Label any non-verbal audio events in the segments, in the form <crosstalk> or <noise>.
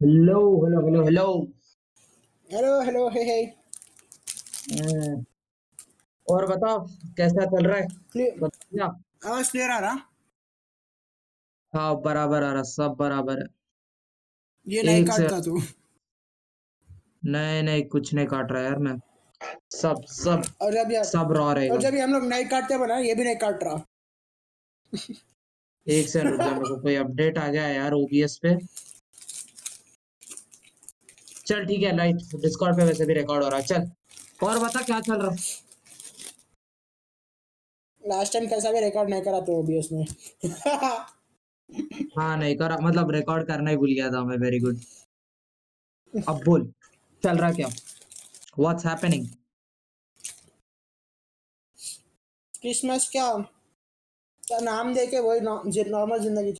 Hello hello hello hello hello hello hey hey हम्म, और बताओ कैसा चल रहा है? क्लियर बताओ आवाज़ क्लियर आ रहा? हाँ बराबर आ रहा सब बराबर है। ये नहीं एक से काटता तू। नहीं नहीं कुछ नहीं काट रहा यार मैं। सब सब और जब यार सब रॉ और रहेगा जब ये हम लोग नहीं काटते बना ये भी नहीं काट रहा। एक सेकंड रुक जा मेरे को कोई अपडेट आ गया है यार ओबीएस पे। चल ठीक है लाइट डिस्कॉर्ड पे वैसे भी रिकॉर्ड हो रहा है। चल। और बता क्या चल रहा? लास्ट टाइम कैसा भी रिकॉर्ड नहीं करा तो ओबीएस में हाँ नहीं करा। मतलब रिकॉर्ड करना ही भूल गया था मैं वेरी गुड अब बोल चल रहा क्या? व्हाट्स हैपनिंग क्रिसमस क्या? नाम दे के वही नॉर्मल ज़िंदगी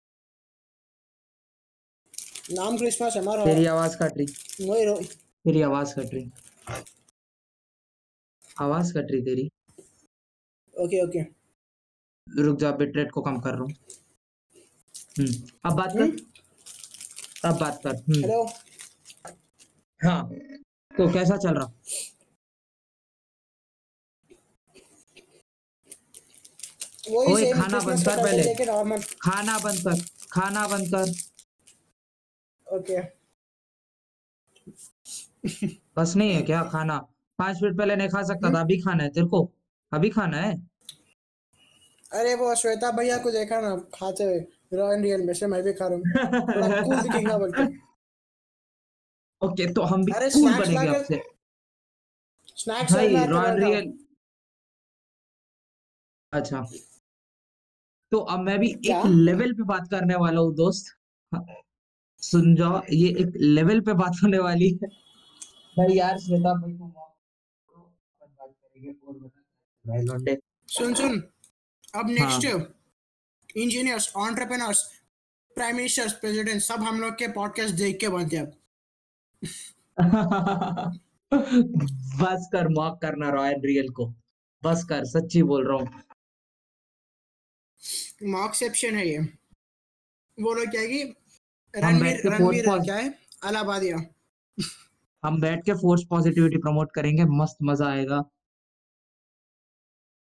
नाम क्रिसमस है हमारा तेरी आवाज़ कट रही। वही रो। तेरी आवाज़ कट रही। आवाज़ कट रही तेरी। Okay okay. रुक जा बिट रेट को कम कर रहा हूँ। हम्म अब बात कर। अब बात कर। हम्म। हेलो? हाँ तो कैसा चल रहा? ओए, खाना बंद कर पहले। खाना बंद कर। खाना बंद कर। ओके बस नहीं है क्या खाना? पाँच मिनट पहले नहीं खा सकता था अभी खाना है तेरे को? अभी खाना है? अरे वो श्वेता भैया को देखा ना खाते हुए रॉयल रियल में से मैं भी खा रहा हूँ। बड़ा कूल <laughs> दिखेगा बोल के ओके तो हम भी अरे कूल बनेंगे आपसे। स्नैक्स भाई रॉयल रियल अच्छा। तो अब मैं भी क्या? एक लेवल पे बात करने वाला हूँ दोस्त। हाँ, सुन जाओ ये एक लेवल पे बात होने वाली है। भाई यार श्वेता भाई को बात करेंगे और बता भाई लौंडे। सुन सुन। अब next. Engineers entrepreneurs prime ministers president सब हम लोग के पॉडकास्ट देख के बनते हैं <laughs> बस कर मॉक करना रॉयल रियल को। बस कर सच्ची बोल रहा हूँ। मॉकसेप्शन है ये। वो लोग क्या है कि हम बैठ के फोर्स क्या है? अलाहाबादिया। हम बैठ के फोर्स पॉजिटिविटी प्रमोट करेंगे मस्त मज़ा आएगा।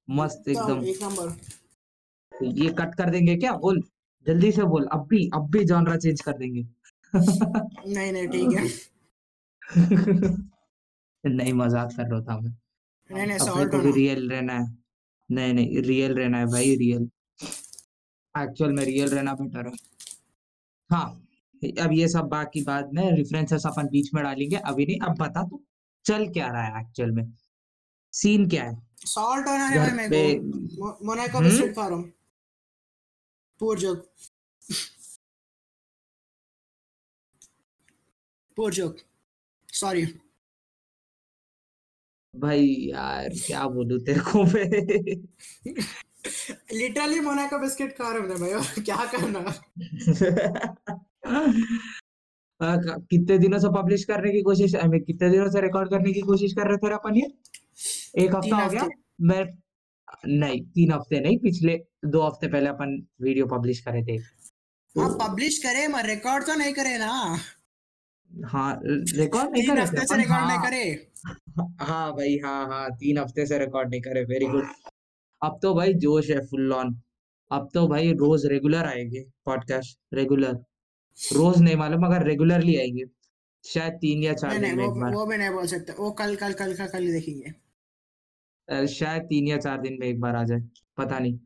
मस्त एकदम। एक नंबर। ये कट कर देंगे क्या? बोल जल्दी से बोल अब भी अब भी जॉनरा चेंज कर देंगे। नहीं नहीं ठीक है। <laughs> नहीं मज़ाक कर रहा था मैं। नहीं नहीं सॉल्ट होना रियल रहना है। नहीं नहीं रियल रहना है भाई रियल एक्चुअल में रियल रहना बेटर है। हाँ अब ये सब बाकी बाद में रेफरेंसेस अपन बीच में डालेंगे। अभी नहीं अब बता तू चल क्या रहा है एक्चुअल में? सीन क्या है? सॉल्ट होना है पे को मोना का हम्म? बिस्किट खा रहा हूँ पूर जोक पूर जोक सॉरी भाई यार क्या बोलूँ तेरे को मैं? लिटरली मोना का बिस्किट खा रहा हूँ मैं भाई क्या करना? <laughs> कितने दिनों से पब्लिश करने की कोशिश आई मीन कितने दिनों से रिकॉर्ड करने की कोशिश कर रहे थे अपन ये? एक हफ़्ता हो गया? मैं नहीं तीन हफ़्ते नहीं पिछले दो हफ़्ते पहले अपन वीडियो पब्लिश करे थे। हाँ पब्लिश करे मगर रिकॉर्ड तो नहीं करे ना। हाँ रिकॉर्ड नहीं करे हफ़्ते से रिकॉर्ड नहीं हाँ। करे। हाँ भाई हाँ हाँ तीन हफ़्ते से रिकॉर्ड नहीं करे वेरी गुड अब तो भाई जोश है फुल ऑन अब तो भाई रोज रेगुलर आएँगे पॉडकास्ट रेगुलर रोज नहीं मालूम मगर रेगुलरली आएँगे। शायद तीन या चार दिन में एक बार। वो भी नहीं बोल सकते। वो कल कल कल कल कल ही देखेंगे। शायद तीन या चार दिन में एक बार आ जाए पता नहीं।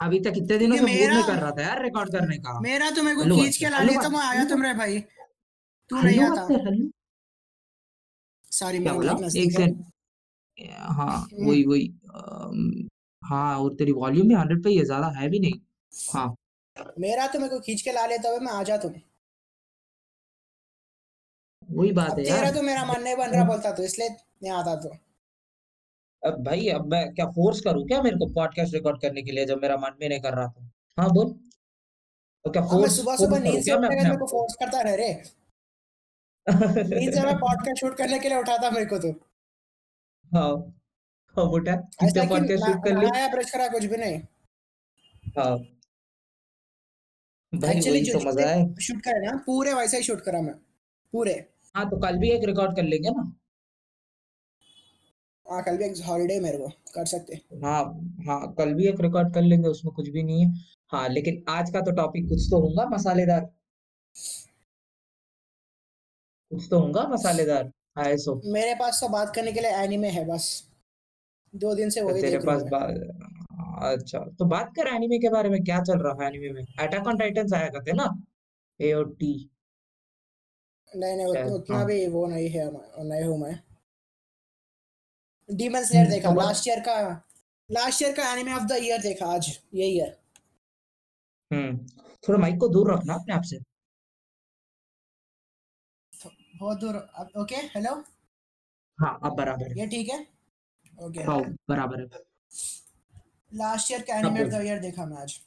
अभी तक कितने दिनों से मूड नहीं कर रहा था यार रिकॉर्ड करने का। मेरा तो मेरे को खींच के ला लिया तो मैं आया तुम रे भाई। तू नहीं आता। सॉरी मैं एक सेकंड। हाँ। वही वही अम, हाँ और तेरी वॉल्यूम भी हंड्रेड पे ही है ज़्यादा है भी नहीं। हाँ। मेरा तो मेरे को खींच के ला लेता हुआ मैं आ जा तुम वही बात है तेरा तो मेरा मन नहीं बन रहा बोलता तो इसलिए नहीं आता तो। अब भाई अब मैं क्या फोर्स करूँ क्या मेरे को पॉडकास्ट रिकॉर्ड करने के लिए जब मेरा मन भी नहीं कर रहा था? हाँ बोल। तो क्या फोर्स सुबह सुबह नींद से मैं उठने मेरे को फोर्स करता रह रे। नींद से मैं पॉडकास्ट शूट करने के लिए उठाता मेरे को तो। हाँ। हाँ बेटा पॉडकास्ट शूट कर नहाया ब्रश करा कुछ भी नहीं। हाँ। भाई एक्चुअली जो तो मज़ा है। शूट करे ना पूरे वैसे ही शूट करा मैं पूरे। हाँ तो कल भी एक रिकॉर्ड कर लेंगे ना। हाँ कल भी एक हॉलीडे मेरे को कर सकते हाँ। हाँ कल भी एक रिकॉर्ड कर लेंगे उसमें कुछ भी नहीं है। हाँ लेकिन आज का तो टॉपिक कुछ तो होगा मसालेदार। कुछ तो होगा मसालेदार हाँ सो मेरे पास तो बात करने के लिए एनिमे है बस। दो दिन से तो वही तेरे पास. अच्छा तो बात कर एनिमे के बारे में क्या चल रहा है एनिमे में? अटैक ऑन टाइटन्स आया करते ना? ए और टी नहीं नहीं उत, उतना हाँ। भी वो नहीं है नहीं हूँ मैं। डीमन स्लेयर हम्म, देखा तो लास्ट ईयर का लास्ट ईयर का एनिमे ऑफ़ द ईयर देखा आज ये ईयर हम्म थोड़ा माइक को दूर रखना अपने आप से। बहुत दूर ओके हेलो हाँ अब बराबर ये ठीक है? ओके हाँ बराबर है। लास्ट ईयर का अब एनिमे ऑफ़ बोल द ईयर देखा मैं आज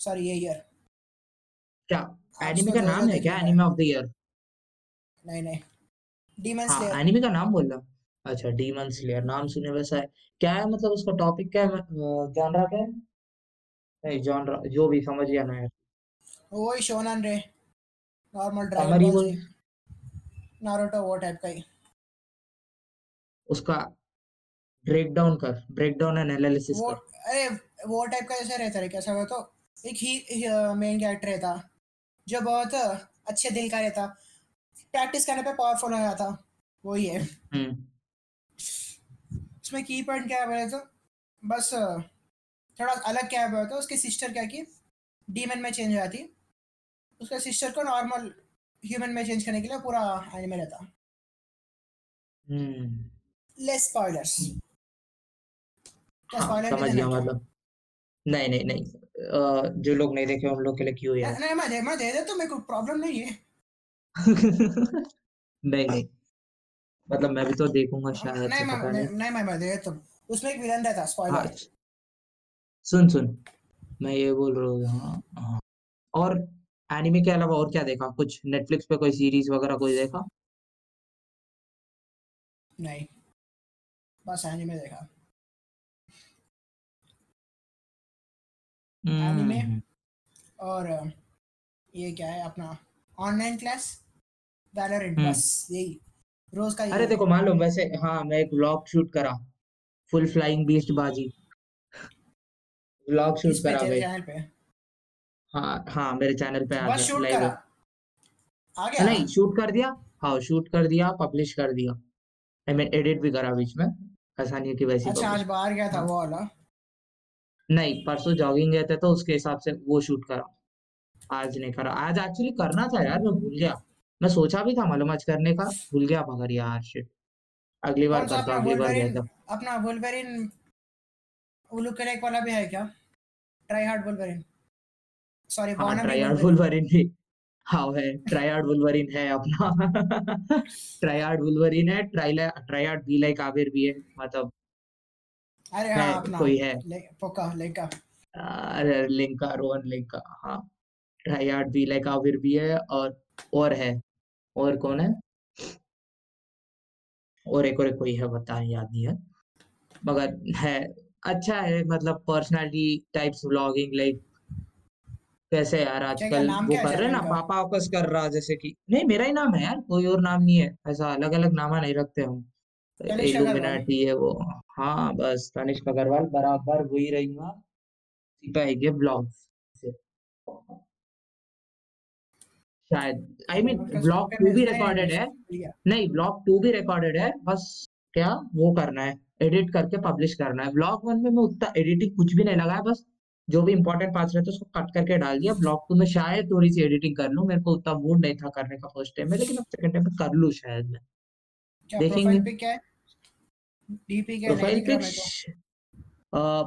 सॉरी ये ईयर क्या? एनिमे का नाम है क्या? एनिमे ऑफ़ द ईयर नहीं नहीं। डीमन हाँ स्लेयर एनिमे का नाम बोल रहा अच्छा डीमन स्लेयर नाम सुने वैसा है। क्या है मतलब उसका टॉपिक क्या है? जॉनरा क्या है? नहीं जॉनरा जो भी समझ गया ना यार वही शोनन रे नॉर्मल जी नारुतो वो टाइप का ही। उसका ब्रेक डाउन कर ब्रेक डाउन एंड एनालिसिस कर। अरे वो टाइप का जैसा रहता है कैसा हुआ तो एक ही मेन कैरेक्टर रहता जो बहुत अच्छे दिल का रहता प्रैक्टिस करने पे पावरफुल हो जाता वही है। हम्म। उसमें की पॉइंट क्या है बोले तो बस थोड़ा अलग क्या है बोले तो उसकी सिस्टर क्या की डीमन में चेंज हो जाती उसका सिस्टर को नॉर्मल ह्यूमन में चेंज करने के लिए पूरा एनिमे रहता। हम्म। लेस स्पॉयलर्स क्या हाँ स्पॉइलर भी समझ गया मतलब। नहीं नहीं नहीं। जो लोग नहीं देखे उन लोग के लिए क्यों यार? नहीं मैं दे मैं दे दे तो मेरे को प्रॉब्लम नहीं है। <laughs> नहीं नहीं। मतलब मैं भी तो देखूँगा शायद नहीं मैं नहीं मैं मैं दे तो उसमें एक विलन रहता हाँ स्पॉइलर सुन सुन। मैं ये बोल रहा हूँ हाँ हाँ। और एनिमे के अलावा और क्या देखा? कुछ नेटफ्लिक्स पे कोई सीरीज़ वगैरह कोई देखा? नहीं। बस एनिमे देखा। एनिमे हम्म। और ये क्या है अपना ऑनलाइन क्लास वैलोरेंट बस यही। रोज का अरे देखो मान लो वैसे हाँ मैं एक व्लॉग शूट करा। फुल फ्लाइंग बीस्ट बाजी। व्लॉग शूट करा भाई। हाँ हाँ मेरे चैनल पे आ गया लाइव आ गया? नहीं शूट कर दिया। हाँ शूट कर दिया पब्लिश कर दिया। आई मीन एडिट भी करा बीच में। ऐसा नहीं है कि वैसे अच्छा आज बाहर गया था हाँ। वो वाला। नहीं परसों जॉगिंग गए थे तो उसके हिसाब से वो शूट करा। आज नहीं करा। आज एक्चुअली करना था यार मैं भूल गया। मैं सोचा भी था मालूम आज करने का। भूल गया मगर यार शिट अगली बार करता हूँ अगली बार गया था। अपना वुल्वरिन उलू करेक वाला भी है क्या? ट्राई हार्ड वुल्वरिन सॉरी हाँ ट्राई आउट वुल्वरिन भी। हाँ है। ट्राई आउट वुल्वरिन है अपना। ट्राई आउट वुल्वरिन है try try out be like Abir भी है मतलब अरे हाँ अपना कोई है। पोका लेका। अरे लिंका रोहन लिंका हाँ। Try out be like Abir भी है और और है। और कौन है? और एक और एक कोई है बता याद नहीं है। मगर है अच्छा है मतलब पर्सनालिटी टाइप्स व्लॉगिंग लाइक कैसे यार आजकल वो कर रहे हैं ना पापा ऑकस कर रहा जैसे कि नहीं मेरा ही नाम है यार कोई और नाम नहीं है ऐसा अलग अलग नामा नहीं रखते हम। इल्यूमिनाटी है वो। हाँ बस तनिष्क अग्रवाल बराबर वही रहेगा सिपाही ब्लॉग शायद आई मीन ब्लॉग टू भी रिकॉर्डेड है नहीं ब्लॉग टू भी रिकॉर्डेड है बस क्या वो करना है एडिट करके पब्लिश करना है। ब्लॉग वन में मैं उतना एडिटिंग कुछ भी नहीं लगाया बस जो भी इंपॉर्टेंट पार्ट्स रहते उसको कट करके डाल दिया। ब्लॉग टू में शायद थोड़ी सी एडिटिंग कर लूँ मेरे को उतना मूड नहीं था करने का फ़र्स्ट टाइम में लेकिन अब सेकंड टाइम में कर लूँ शायद मैं। देखेंगे। प्रोफ़ाइल पिक क्या है डीपी क्या प्रोफ़ाइल पिक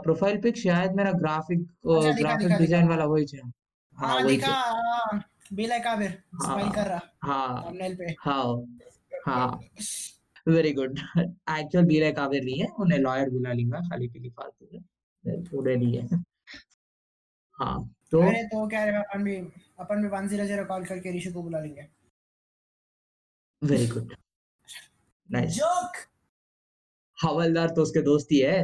प्रोफ़ाइल पिक शायद मेरा ग्राफिक अच्छा ग्राफिक डिज़ाइन हाँ वाला वही है हाँ हाँ वही दिखा है हाँ बी लाइक आबिर स्माइल कर हाँ रहा हाँ थंबनेल पे। हाँ हाँ। वेरी गुड एक्चुअल बीरे काबिर नहीं है उन्हें लॉयर बुला लूँगा खाली पीली फालतू में। पूरे नहीं है। हाँ तो अरे तो क्या है अपन भी अपन भी वन ज़ीरो ज़ीरो कॉल करके ऋषि को बुला लेंगे। वेरी गुड नाइस जोक हवलदार तो उसके दोस्त ही है।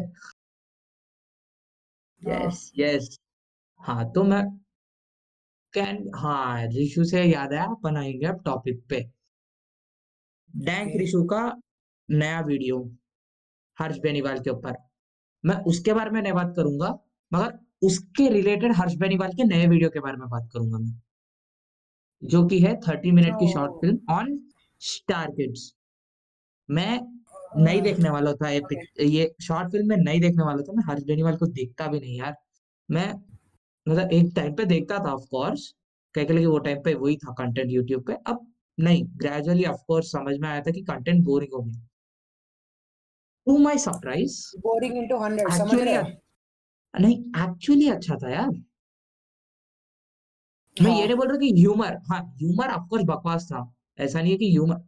हाँ। यस यस हाँ तो मैं कैन हाँ रिशु से याद आया अपन आएँगे अब टॉपिक पे। डैंक ओके रिशु का नया वीडियो हर्ष बेनीवाल के ऊपर। मैं उसके बारे में नहीं बात करूँगा मगर उसके रिलेटेड हर्ष बेनीवाल के नए वीडियो के बारे में बात करूँगा मैं। जो कि है थर्टी मिनट no. की short film on star kids मैं नहीं देखने वाला था ये ये शॉर्ट फ़िल्म में नहीं देखने वाला था मैं हर्ष बेनीवाल को देखता भी नहीं यार। मैं मतलब एक टाइम पे देखता था ऑफ़ कोर्स कह के वो टाइम पे वही था कंटेंट यूट्यूब पे अब नहीं ग्रेजुअली ऑफ़ कोर्स समझ में आया था कि कंटेंट बोरिंग हो गया। To my surprise boring into 100 समझ रहे हो? नहीं एक्चुअली अच्छा था यार। मैं ये हाँ नहीं बोल रहा कि ह्यूमर हाँ ह्यूमर ऑफ़ कोर्स बकवास था ऐसा नहीं है कि ह्यूमर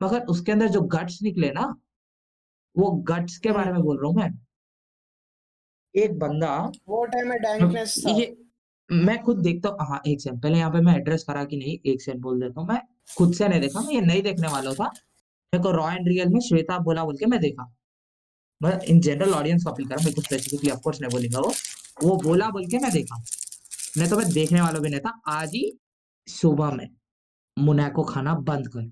मगर उसके अंदर जो गट्स निकले ना वो गट्स के बारे हम्म में बोल रहा हूँ मैं। एक बंदा वो टाइम में डैंकनेस था ये मैं खुद देखता हूँ हाँ एक सेकंड पहले यहाँ पे मैं एड्रेस करा कि नहीं एक सेकंड बोल देता हूँ मैं। खुद से नहीं देखा मैं ये नहीं देखने वाला था। मेरे को रॉ एंड रियल में श्वेता बोला बोल के मैं देखा। मैं इन जनरल ऑडियंस को अपील करा मेरे को स्पेसिफिकली ऑफ़ कोर्स नहीं बोलेगा वो वो बोला बोल के मैं देखा। नहीं तो मैं देखने वाला भी नहीं था। आज ही सुबह में मुनाको खाना बंद कर।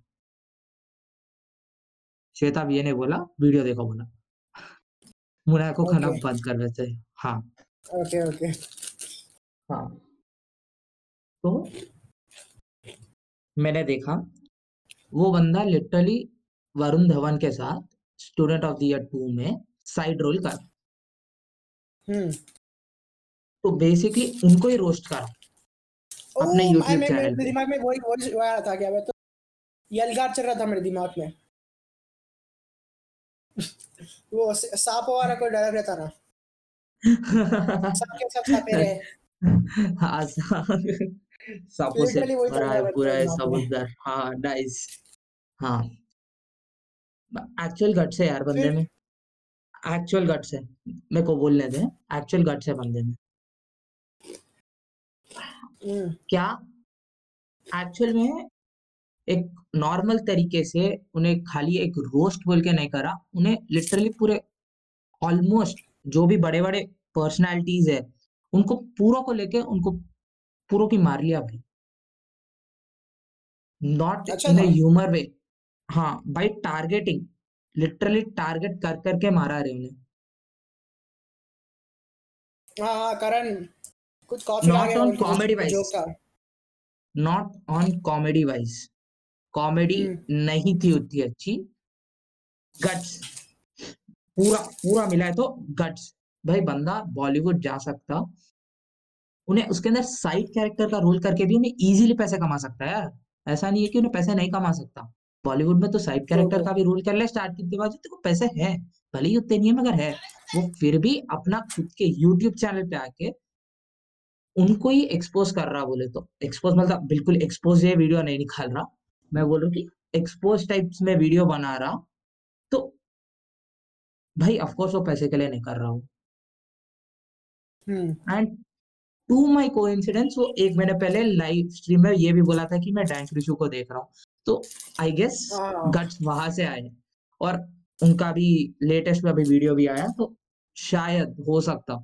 श्वेता भी ये नहीं बोला वीडियो देखो बोला मुना को खाना ओके बंद कर देते हाँ। ओके ओके हाँ। तो मैंने देखा वो बंदा लिटरली वरुण धवन के साथ student of the year two में साइड रोल कर हम्म तो बेसिकली उनको ही रोस्ट करा। अपने यूट्यूब चैनल मेरे दिमाग में वही वही आया था क्या मैं तो यलगार चल रहा था मेरे दिमाग में। वो सांप वाला कोई डायलॉग रहता ना। सबके सब हैं <laughs> हाँ सांपों। से भरा है पूरा है समुंदर। हाँ नाइस हाँ। एक्चुअल गट्स है यार बंदे में। एक्चुअल गट्स है। मेरे को बोलने दे। एक्चुअल गट्स है बंदे में। हम्म। क्या? एक्चुअल में एक नॉर्मल तरीके से उन्हें खाली एक रोस्ट बोल के नहीं करा उन्हें लिटरली पूरे ऑलमोस्ट जो भी बड़े बड़े पर्सनालिटीज है उनको पूरों को लेके उनको पूरों की मार लिया भाई। नॉट इन ह्यूमर वे हाँ बाई टारगेटिंग लिटरली टारगेट कर करके मारा रहे उन्हें। हाँ हाँ करण कुछ not on comedy wise not on comedy wise comedy हम्म। नहीं थी उतनी अच्छी। गट्स। पूरा पूरा मिला है तो गट्स। भाई बंदा बॉलीवुड जा सकता। उन्हें उसके अंदर साइड कैरेक्टर का रोल करके भी उन्हें इजीली पैसे कमा सकता है यार। ऐसा नहीं है कि उन्हें पैसे नहीं कमा सकता। बॉलीवुड में तो साइड कैरेक्टर का भी रोल कर ले स्टार्टिंग के बाद। को पैसे है। भले ही उतने नहीं है मगर है। वो फिर भी अपना खुद के यूट्यूब चैनल पे आके उनको ही एक्सपोज कर रहा बोले तो। एक्सपोज मतलब बिल्कुल एक्सपोज ये वीडियो नहीं निकाल रहा। मैं बोल कि एक्सपोज टाइप्स में वीडियो बना रहा तो भाई ऑफकोर्स वो पैसे के लिए नहीं कर रहा हूँ। एंड टू माई को कोइंसिडेंस वो एक महीने पहले लाइव स्ट्रीम में ये भी बोला था कि मैं डैंक रिशु को देख रहा हूँ। तो आई गेस हाँ। गट्स वहाँ से आए और उनका भी लेटेस्ट में अभी वीडियो भी आया तो शायद हो सकता।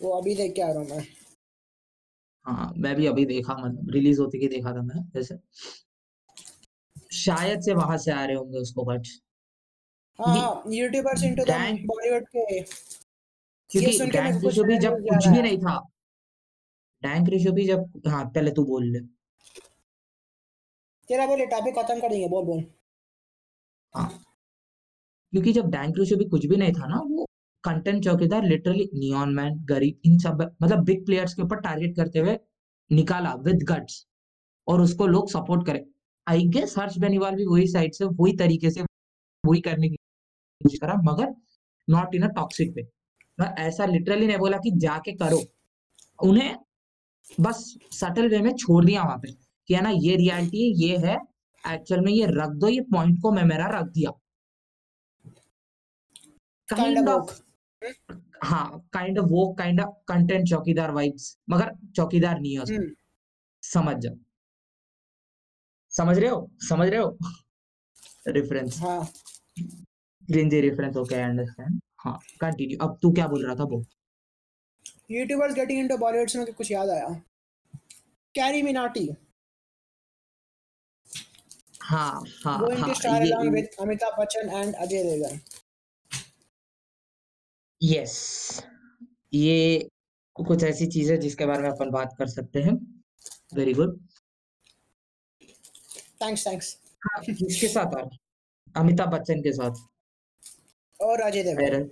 वो अभी देख के आ रहा हूँ मैं। हाँ मैं भी अभी देखा मतलब रिलीज़ होती की देखा था मैं वैसे शायद से वहाँ से आ रहे होंगे उसको हाँ हाँ यूट्यूबर्स इनटू द बॉलीवुड के क्योंकि डैंक भी जब कुछ भी नहीं था डैंक रिशु भी जब हाँ पहले तू बोल ले। तेरा बोले टॉपिक खत्म कर देंगे बोल बोल। हाँ। क्योंकि जब डैंक रिशु भी कुछ भी नहीं था ना वो कंटेंट चौकीदार लिटरली नियॉन मैन गरीब इन सब मतलब बिग प्लेयर्स के ऊपर टारगेट करते हुए निकाला विद गट्स और उसको लोग सपोर्ट करे। आई गेस हर्ष बेनीवाल भी वही साइड से वही तरीके से वही करने की कोशिश करा मगर नॉट इन अ टॉक्सिक वे ऐसा लिटरली नहीं बोला कि जाके करो। उन्हें बस सटल वे में छोड़ दिया वहाँ पे कि है ना ये रियलिटी है ये है एक्चुअल में ये रख दो ये पॉइंट को मैं मेरा रख दिया। काइंड ऑफ़ हाँ काइंड ऑफ़ वो काइंड ऑफ़ कंटेंट चौकीदार वाइब्स मगर चौकीदार नहीं है उसमें। हम्म। समझ जाओ। समझ रहे हो? समझ रहे हो? रेफरेंस हाँ। Cringy reference okay I understand हाँ कंटिन्यू अब तू क्या बोल रहा था वो यूट्यूबर्स गेटिंग इनटू बॉलीवुड से मुझे कुछ याद आया? Carrie Minati हाँ हाँ going हाँ to star ये along with Amitabh Bachchan and Ajay Devgan. Yes ये कुछ ऐसी चीज़ है जिसके बारे में अपन बात कर सकते हैं। Very good thanks. हाँ किसके साथ आ अमिताभ बच्चन के साथ। और अजय देवगन।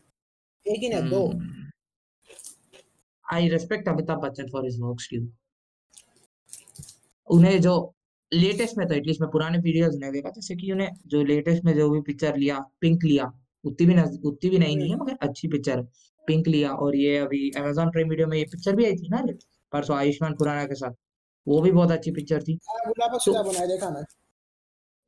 एक ही नहीं दो। I respect Amitabh Bachchan for his works too उन्हें जो लेटेस्ट में तो एटलीस्ट मैं पुराने वीडियोस नहीं देखा जैसे कि उन्हें जो लेटेस्ट में जो भी पिक्चर लिया पिंक लिया उतनी भी उतनी भी नहीं नहीं है मगर अच्छी पिक्चर पिंक लिया और ये अभी अमेजोन प्राइम वीडियो में ये पिक्चर भी आई थी ना परसों आयुष्मान खुराना के साथ। वो भी बहुत अच्छी पिक्चर थी। हाँ, गुलाब तो मैं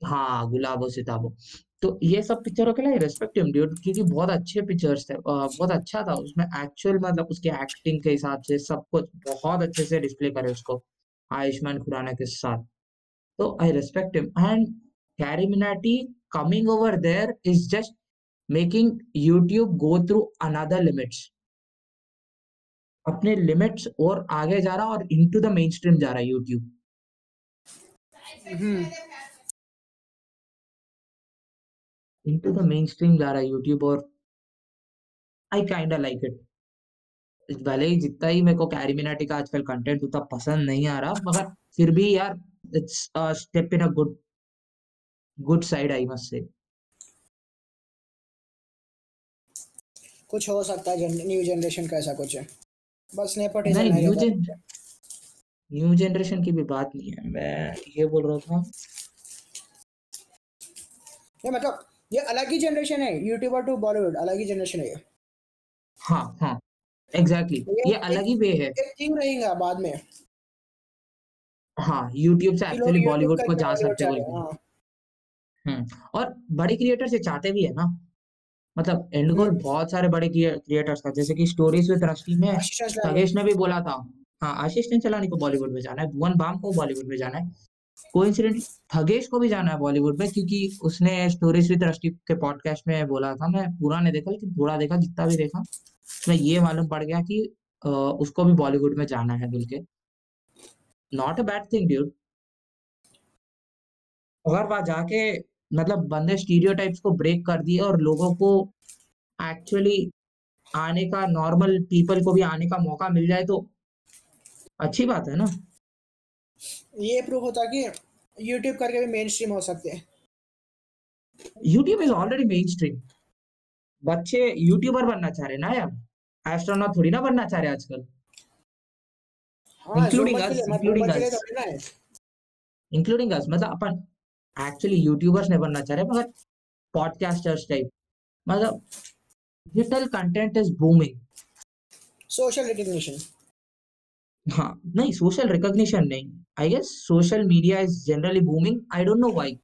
हाँ गुलाबो सिताबो। तो ये सब पिक्चरों के लिए रेस्पेक्ट हिम ड्यूड क्योंकि बहुत अच्छे पिक्चर्स थे बहुत अच्छा था उसमें एक्चुअल मतलब उसके एक्टिंग के हिसाब से सब कुछ बहुत अच्छे से डिस्प्ले करे उसको आयुष्मान खुराना के साथ। तो I respect him and Carry Minati coming over there is just making YouTube go through another limits अपने लिमिट्स और आगे जा रहा और इनटू द मेन स्ट्रीम जा रहा है YouTube into the main stream जा रहा है यूट्यूब और आई काइंड लाइक इट भले ही जितना ही मेरे को कैरी मिनाटी का आजकल कंटेंट उतना पसंद नहीं आ रहा मगर फिर भी यार it's step in a good good side I must say. कुछ हो सकता है न्यू जनरेशन का ऐसा कुछ है। बस नेपोटिज्म नहीं न्यू जेन। न्यू जनरेशन की भी बात नहीं है। मैं ये बोल रहा था। ये मतलब ये अलग ही जनरेशन है यूट्यूबर टू बॉलीवुड अलग ही जनरेशन है ये। हाँ हाँ एग्जैक्टली exactly. ये ये अलग ही वे है। थिंग रहेगा बाद में। हाँ यूट्यूब से एक्चुअली बॉलीवुड को जा सकते हैं। हाँ हम्म और बड़े क्रिएटर्स ये चाहते भी है ना। मतलब एंड गोल हम्म। बहुत सारे बड़े क्रिएटर्स का जैसे कि स्टोरीज विद रश्मि में तगेश ने भी बोला था। हाँ आशीष चंचलानी को बॉलीवुड में जाना है भुवन बाम को बॉलीवुड में जाना है। कोइंसिडेंटली थगेश को भी जाना है बॉलीवुड में क्योंकि उसने स्टोरीज विद रश्मि के पॉडकास्ट में बोला था। मैं पूरा नहीं देखा लेकिन थोड़ा देखा जितना भी देखा उसमें ये मालूम पड़ गया कि उसको भी बॉलीवुड में जाना है बोल के। Not a bad thing dude अगर वहाँ जाके मतलब बंदे स्टीरियोटाइप्स को ब्रेक कर दिए और लोगों को एक्चुअली आने का नॉर्मल पीपल को भी आने का मौका मिल जाए तो अच्छी बात है ना? ये प्रूव होता कि यूट्यूब करके भी मेन स्ट्रीम हो सकते हैं। YouTube is already main stream बच्चे यूट्यूबर बनना चाह रहे ना यार? एस्ट्रोनॉट थोड़ी ना बनना चाह रहे आजकल। Including us including us including us मतलब अपन एक्चुअली यूट्यूबर्स नहीं बनना चाह रहे मगर पॉडकास्टर्स टाइप मतलब digital content is booming social recognition हाँ नहीं सोशल रिकॉग्निशन नहीं। I guess social media is generally booming I don't know why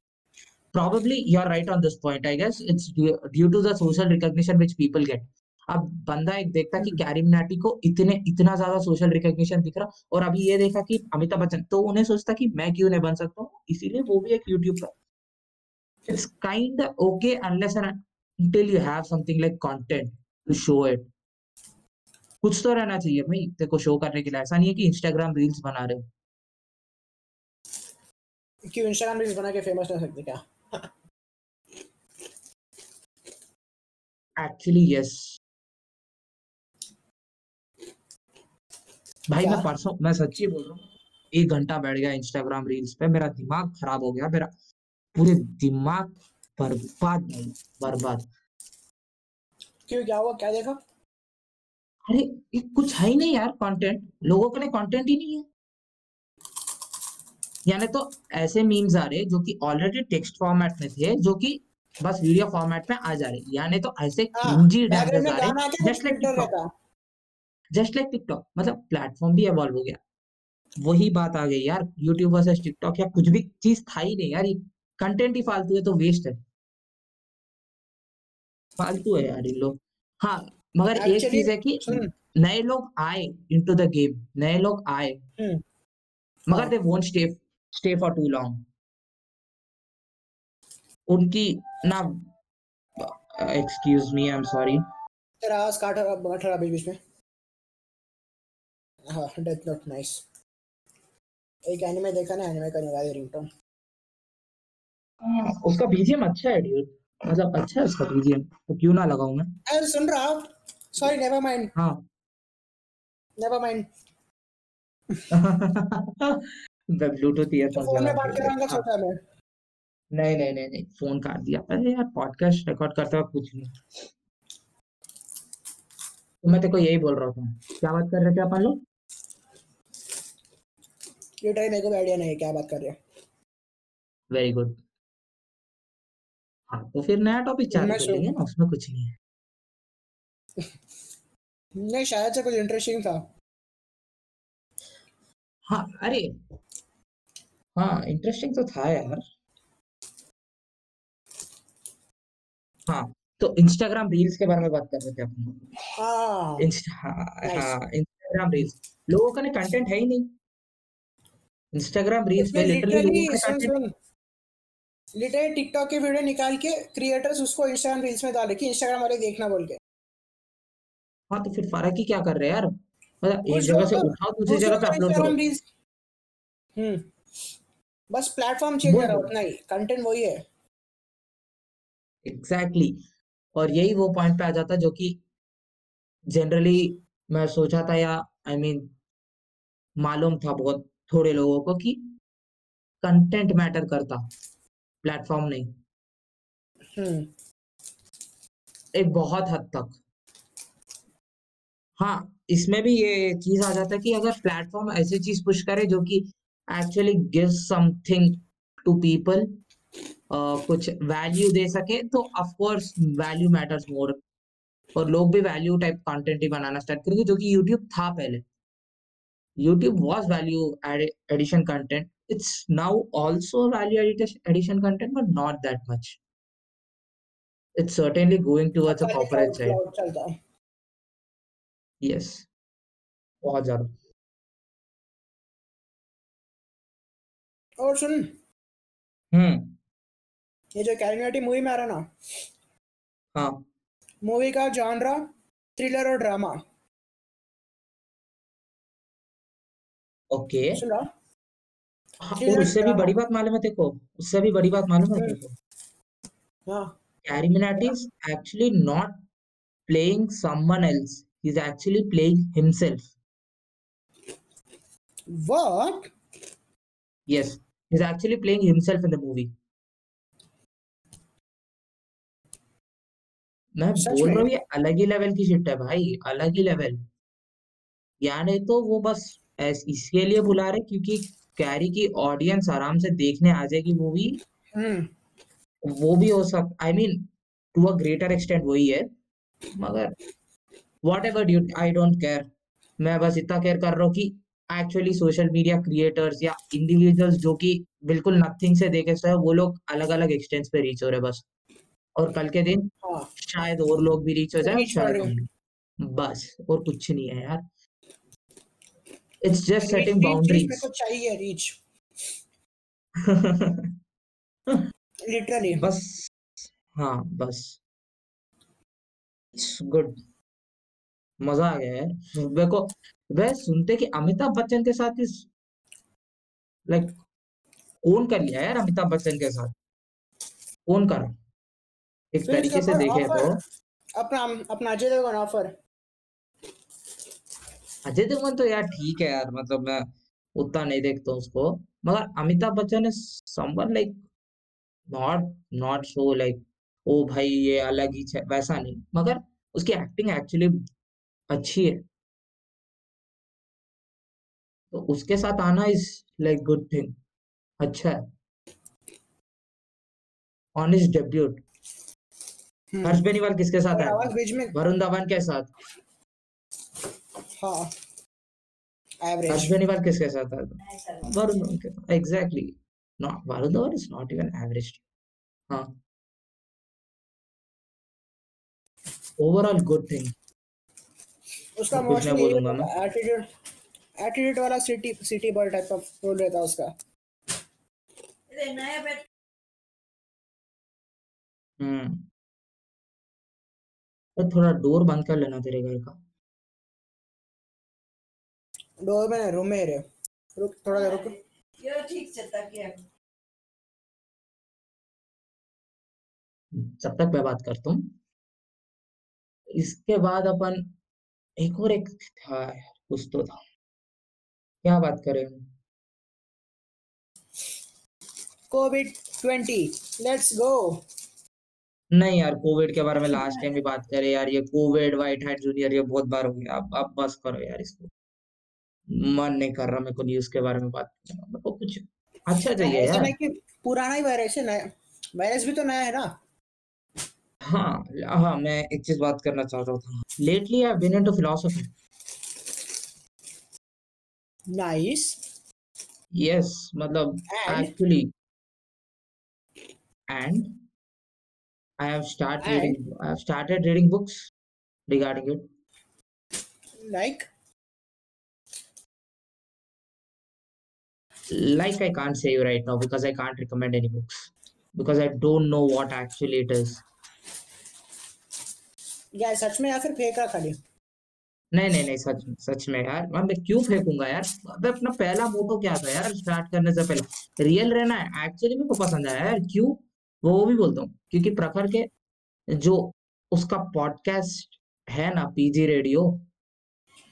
probably you're right on this point i guess. It's due, due to the social recognition which people get अब बंदा एक देखता कि carry Minati को इतने इतना ज़्यादा सोशल रिकॉग्निशन दिख रहा और अभी ये देखा कि अमिताभ बच्चन तो उन्हें सोचता कि मैं क्यों नहीं बन सकता हूँ? इसीलिए वो भी एक यूट्यूब पर। It's kind okay unless until you have something like content to show it. कुछ तो रहना चाहिए भाई तेरे को शो करने के लिए। ऐसा नहीं है कि इंस्टाग्राम रील्स बना रहे हो। क्यों इंस्टाग्राम रील्स बना के फ़ेमस नहीं हो सकते क्या? एक्चुअली यस भाई मैं परसों मैं सच्ची बोल रहा हूँ एक घंटा बैठ गया इंस्टाग्राम रील्स पे मेरा दिमाग खराब हो गया मेरा पूरे दिमाग बर्बाद बर्बाद। क्यों क्या हुआ? क्या देखा? अरे ये कुछ है ही नहीं यार कंटेंट लोगों के लिए कंटेंट ही नहीं है। यानी तो ऐसे मीम्स आ रहे जो कि ऑलरेडी टेक्स्ट फॉर्मेट में थे जो कि बस वीडियो फॉर्मेट में आ जा रहे यानी तो ऐसे हाँ डैमेजेस में आ रहे just like just like TikTok मतलब प्लेटफॉर्म भी इवॉल्व हो गया। वही बात आ गई यार यूट्यूब वर्सेस टिकटॉक या कुछ भी चीज़ था ही नहीं यार ये कंटेंट ही फालतू है तो वेस्ट है। फालतू है यार इन लोग। हाँ मगर एक चीज़ है कि नए लोग आए इनटू द गेम नए लोग आए। हम्म। मगर they won't stay stay for too long उनकी ना excuse me I am sorry तेरा आवाज़ काट अठारह बीच बीच में। हाँ डेथ नॉट नाइस एक एनिमे देखा ना एनिमे का निकाल रिंगटोन हाँ, उसका बीजीएम अच्छा है ड्यूड मतलब अच्छा है उसका बीजीएम तो क्यों ना लगाऊँ मैं? अरे सुन रहा सॉरी नेवर माइंड हाँ. नेवर माइंड मैं ब्लूटूथ ईयरफोन्स फ़ोन में बात के कर रहा हाँ, सोचा मैं. नहीं नहीं नहीं नहीं फ़ोन काट दिया। अरे यार पॉडकास्ट रिकॉर्ड करते वक्त कुछ नहीं। तो मैं तेरे को यही बोल रहा था। क्या बात कर रहे थे अपन लोग ये मेरे को आइडिया नहीं है क्या बात कर रहे हैं। वेरी गुड हाँ तो फिर नया टॉपिक चालू कर लेंगे ना उसमें कुछ नहीं है। नहीं शायद से कुछ इंटरेस्टिंग था। हाँ अरे हाँ इंटरेस्टिंग तो था यार। हाँ तो इंस्टाग्राम रील्स के बारे में बात कर रहे थे अपन हाँ। इंस्टा हाँ Nice. हाँ इंस्टाग्राम रील्स लोगों का ना कंटेंट है ही नहीं। इंस्टाग्राम रील्स में लिटरली लिटरली टिकटॉक की वीडियो निकाल के क्रिएटर्स उसको इंस्टाग्राम रील्स में डाले कि इंस्टाग्राम वाले देखना बोल के। हाँ तो फिर फ़र्क ही क्या कर रहे हैं यार? मतलब एक जगह से तो- उठाओ दूसरी जगह पे तो अपलोड करो। हम्म। बस प्लेटफॉर्म चेंज करा उतना ही। कंटेंट वही है। Exactly exactly. और यही वो पॉइंट पे आ जाता जो कि जनरली मैं सोचा था या आई I मीन mean, मालूम था बहुत। थोड़े लोगों को कि कंटेंट मैटर करता प्लेटफॉर्म नहीं। हम्म। एक बहुत हद तक। हाँ इसमें भी ये चीज़ आ जाता है कि अगर प्लेटफॉर्म ऐसी चीज़ पुश करे जो कि actually give something to people कुछ वैल्यू दे सके तो of course value matters more और लोग भी वैल्यू टाइप कंटेंट ही बनाना स्टार्ट करेंगे जो कि यूट्यूब था पहले। YouTube was value addi- addition content it's now also value addi- addition content but not that much it's certainly going towards a corporate side है yes बहुत ज़्यादा और सुन हम्म ये जो कैलमिनेटी मूवी में आ रहा ना हाँ मूवी का जॉनरा थ्रिलर और ड्रामा ओके। हाँ, उससे भी बड़ी बात मालूम है देखो उससे भी बड़ी बात मालूम है देखो Carryminati is actually not playing someone else is actually playing himself what yes is actually playing himself in the movie मैं बोल रहा हूँ ये अलग ही लेवल की शिट है भाई। अलग ही लेवल यानी तो वो बस ऐस इसके लिए बुला रहे क्योंकि कैरी की ऑडियंस आराम से देखने आ जाएगी मूवी हम्म। वो भी हो सक I mean to a greater extent वही है मगर whatever due I don't care मैं बस इतना केयर कर रहा हूँ कि एक्चुअली सोशल मीडिया क्रिएटर्स या इंडिविजुअल्स जो कि बिल्कुल नथिंग से देखे से वो लोग अलग अलग एक्सटेंट्स पे रीच हो रहे हैं बस। और कल के दिन हाँ। शायद और लोग भी रीच हो जाए शायद बस और कुछ नहीं है यार। इट्स जस्ट सेटिंग रीच मेरे को चाहिए रीच लिटरली <laughs> बस हाँ बस। गुड मज़ा आ गया यार। मेरे को वह सुनते कि अमिताभ बच्चन के साथ इस लाइक कौन कर लिया यार अमिताभ बच्चन के साथ? कौन करा? एक तरीके से देखे तो। अपना अपना अजय देवगन ऑफ़र अजय देवगन तो यार ठीक है यार मतलब मैं उतना नहीं देखता हूँ उसको। मगर Amitabh Bachchan is someone like not not so like oh भाई ये अलग ही वैसा नहीं। मगर उसकी एक्टिंग एक्चुअली अच्छी है। तो उसके साथ आना इज़ लाइक गुड थिंग अच्छा है। On his debut Harsh Beniwal किसके साथ में वरुण धवन के साथ। हाँ। हर्ष एवरेज बेनीवाल किसके साथ था? वरुण धवन के साथ। Exactly not Varun Dhawan is not even average हाँ। ओवरऑल गुड थिंग उसका कुछ नहीं बोलूँगा मैं? एटीट्यूड एटीट्यूड वाला सिटी सिटी बॉय टाइप का रोल रहता है उसका। हम्म। तो थोड़ा डोर बंद कर लेना तेरे घर का। डोर में रूम में ही रहे। रुक थोड़ा देर रुक। ये ठीक चलता क्या जब तक मैं बात करता हूँ। इसके बाद अपन एक और एक था यार कुछ तो था। क्या बात करें हम कोविड ट्वेंटी लेट्स गो। नहीं यार कोविड के बारे में लास्ट टाइम भी बात करें यार ये कोविड वाइट हाइट जूनियर ये बहुत बार हो गया। अब अब बस करो यार इसको। मन नहीं कर रहा मेरे को न्यूज़ के बारे में बात करने। मेरे को कुछ अच्छा चाहिए ऐसा यार। नहीं कि पुराना ही वायरस है नया वायरस भी तो नया है ना? हाँ हाँ मैं एक चीज़ बात करना चाह रहा था lately I been into philosophy nice yes मतलब actually and have start And? reading I have started reading books regarding it. Like Like I can't say you right now because I can't recommend any books. Because I don't know what actually it is. क्या सच में या फिर फेंक रहा खाली? नहीं नहीं नहीं सच सच में यार। मैं मैं क्यों फेंकूँगा यार? अबे अपना पहला मोटो क्या था यार स्टार्ट करने से पहले? रियल रहना है। एक्चुअली मेरे को पसंद आया यार। क्यों? वो भी बोलता हूँ। क्योंकि प्रखर के जो उसका पॉडकास्ट है ना पीजी रेडियो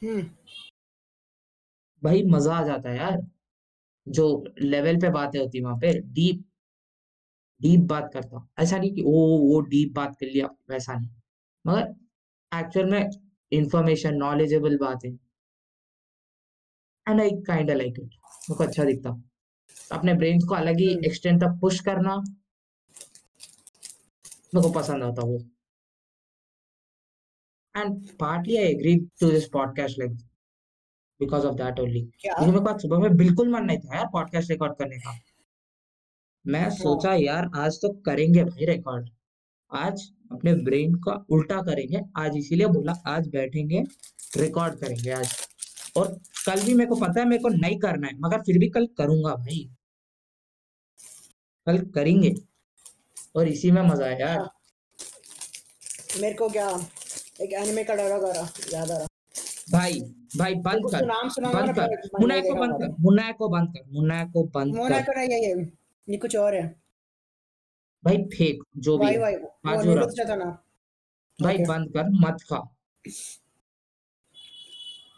हम्म। भाई मज़ा आ जाता है यार। जो लेवल पे बातें होती वहाँ पे डीप डीप बात करता हूँ। ऐसा नहीं कि ओ वो डीप बात कर लिया वैसा नहीं। मगर एक्चुअल में इंफॉर्मेशन नॉलेजेबल बात। है and I kind like it मेरे को अच्छा दिखता। अपने ब्रेन को अलग ही हम्म। एक्सटेंड तक पुश करना मेरे को पसंद आता वो। And partly I agree to this podcast like because of that only मेरे को सुबह में बिल्कुल मन नहीं था यार पॉडकास्ट रिकॉर्ड करने का। मैं सोचा यार आज तो करेंगे भाई रिकॉर्ड आज अपने ब्रेन का उल्टा करेंगे। आज इसीलिए बोला आज बैठेंगे रिकॉर्ड करेंगे आज। और कल भी मेरे को पता है मेरे को नहीं करना है मगर फिर भी कल करूँगा भाई। कल करेंगे। और इसी में मज़ा है यार। मेरे को क्या एक एनिमे का डायलॉग आ रहा याद आ रहा। भाई भाई बंद कर नाम सुनाऊँगा बंद कर। मुन्ना को बंद कर मुन्ना को बंद कर मुन्ना को बंद कर। को नहीं ये ये ये कुछ और है। भाई फेक जो भी भाई है। ना। भाई बंद कर मत खा।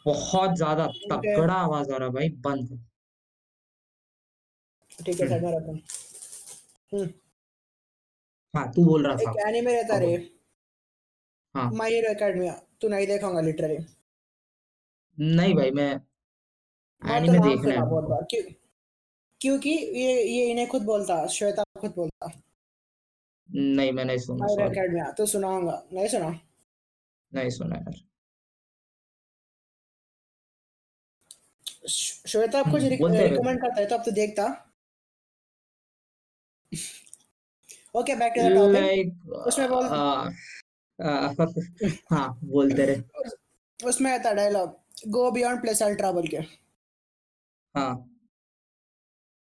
बहुत ज़्यादा तगड़ा आवाज़ आ रहा भाई बंद कर। ठीक है हम्म। साइड रखो हम्म। हाँ तू बोल रहा था। एनिमे रहता रे। हाँ। माय हीरो एकेडमिया तू नहीं देखोगा लिटरली नहीं भाई मैं मैं तो एनिमे नाम देखना है। बहुत बार क्यों क्योंकि ये ये इन्हें खुद बोलता श्वेता खुद बोलता। नहीं मैं नहीं सुना माय हीरो सॉरी तो सुनाऊँगा नहीं सुना? नहीं सुना यार। श्वेता कुछ हम्म। रिकमेंड करता है तो अब तो देखता। Okay back to the topic उसमें बोल- हाँ बोलते रहे। उसमें आता dialogue go beyond plus ultra बोल के। हाँ।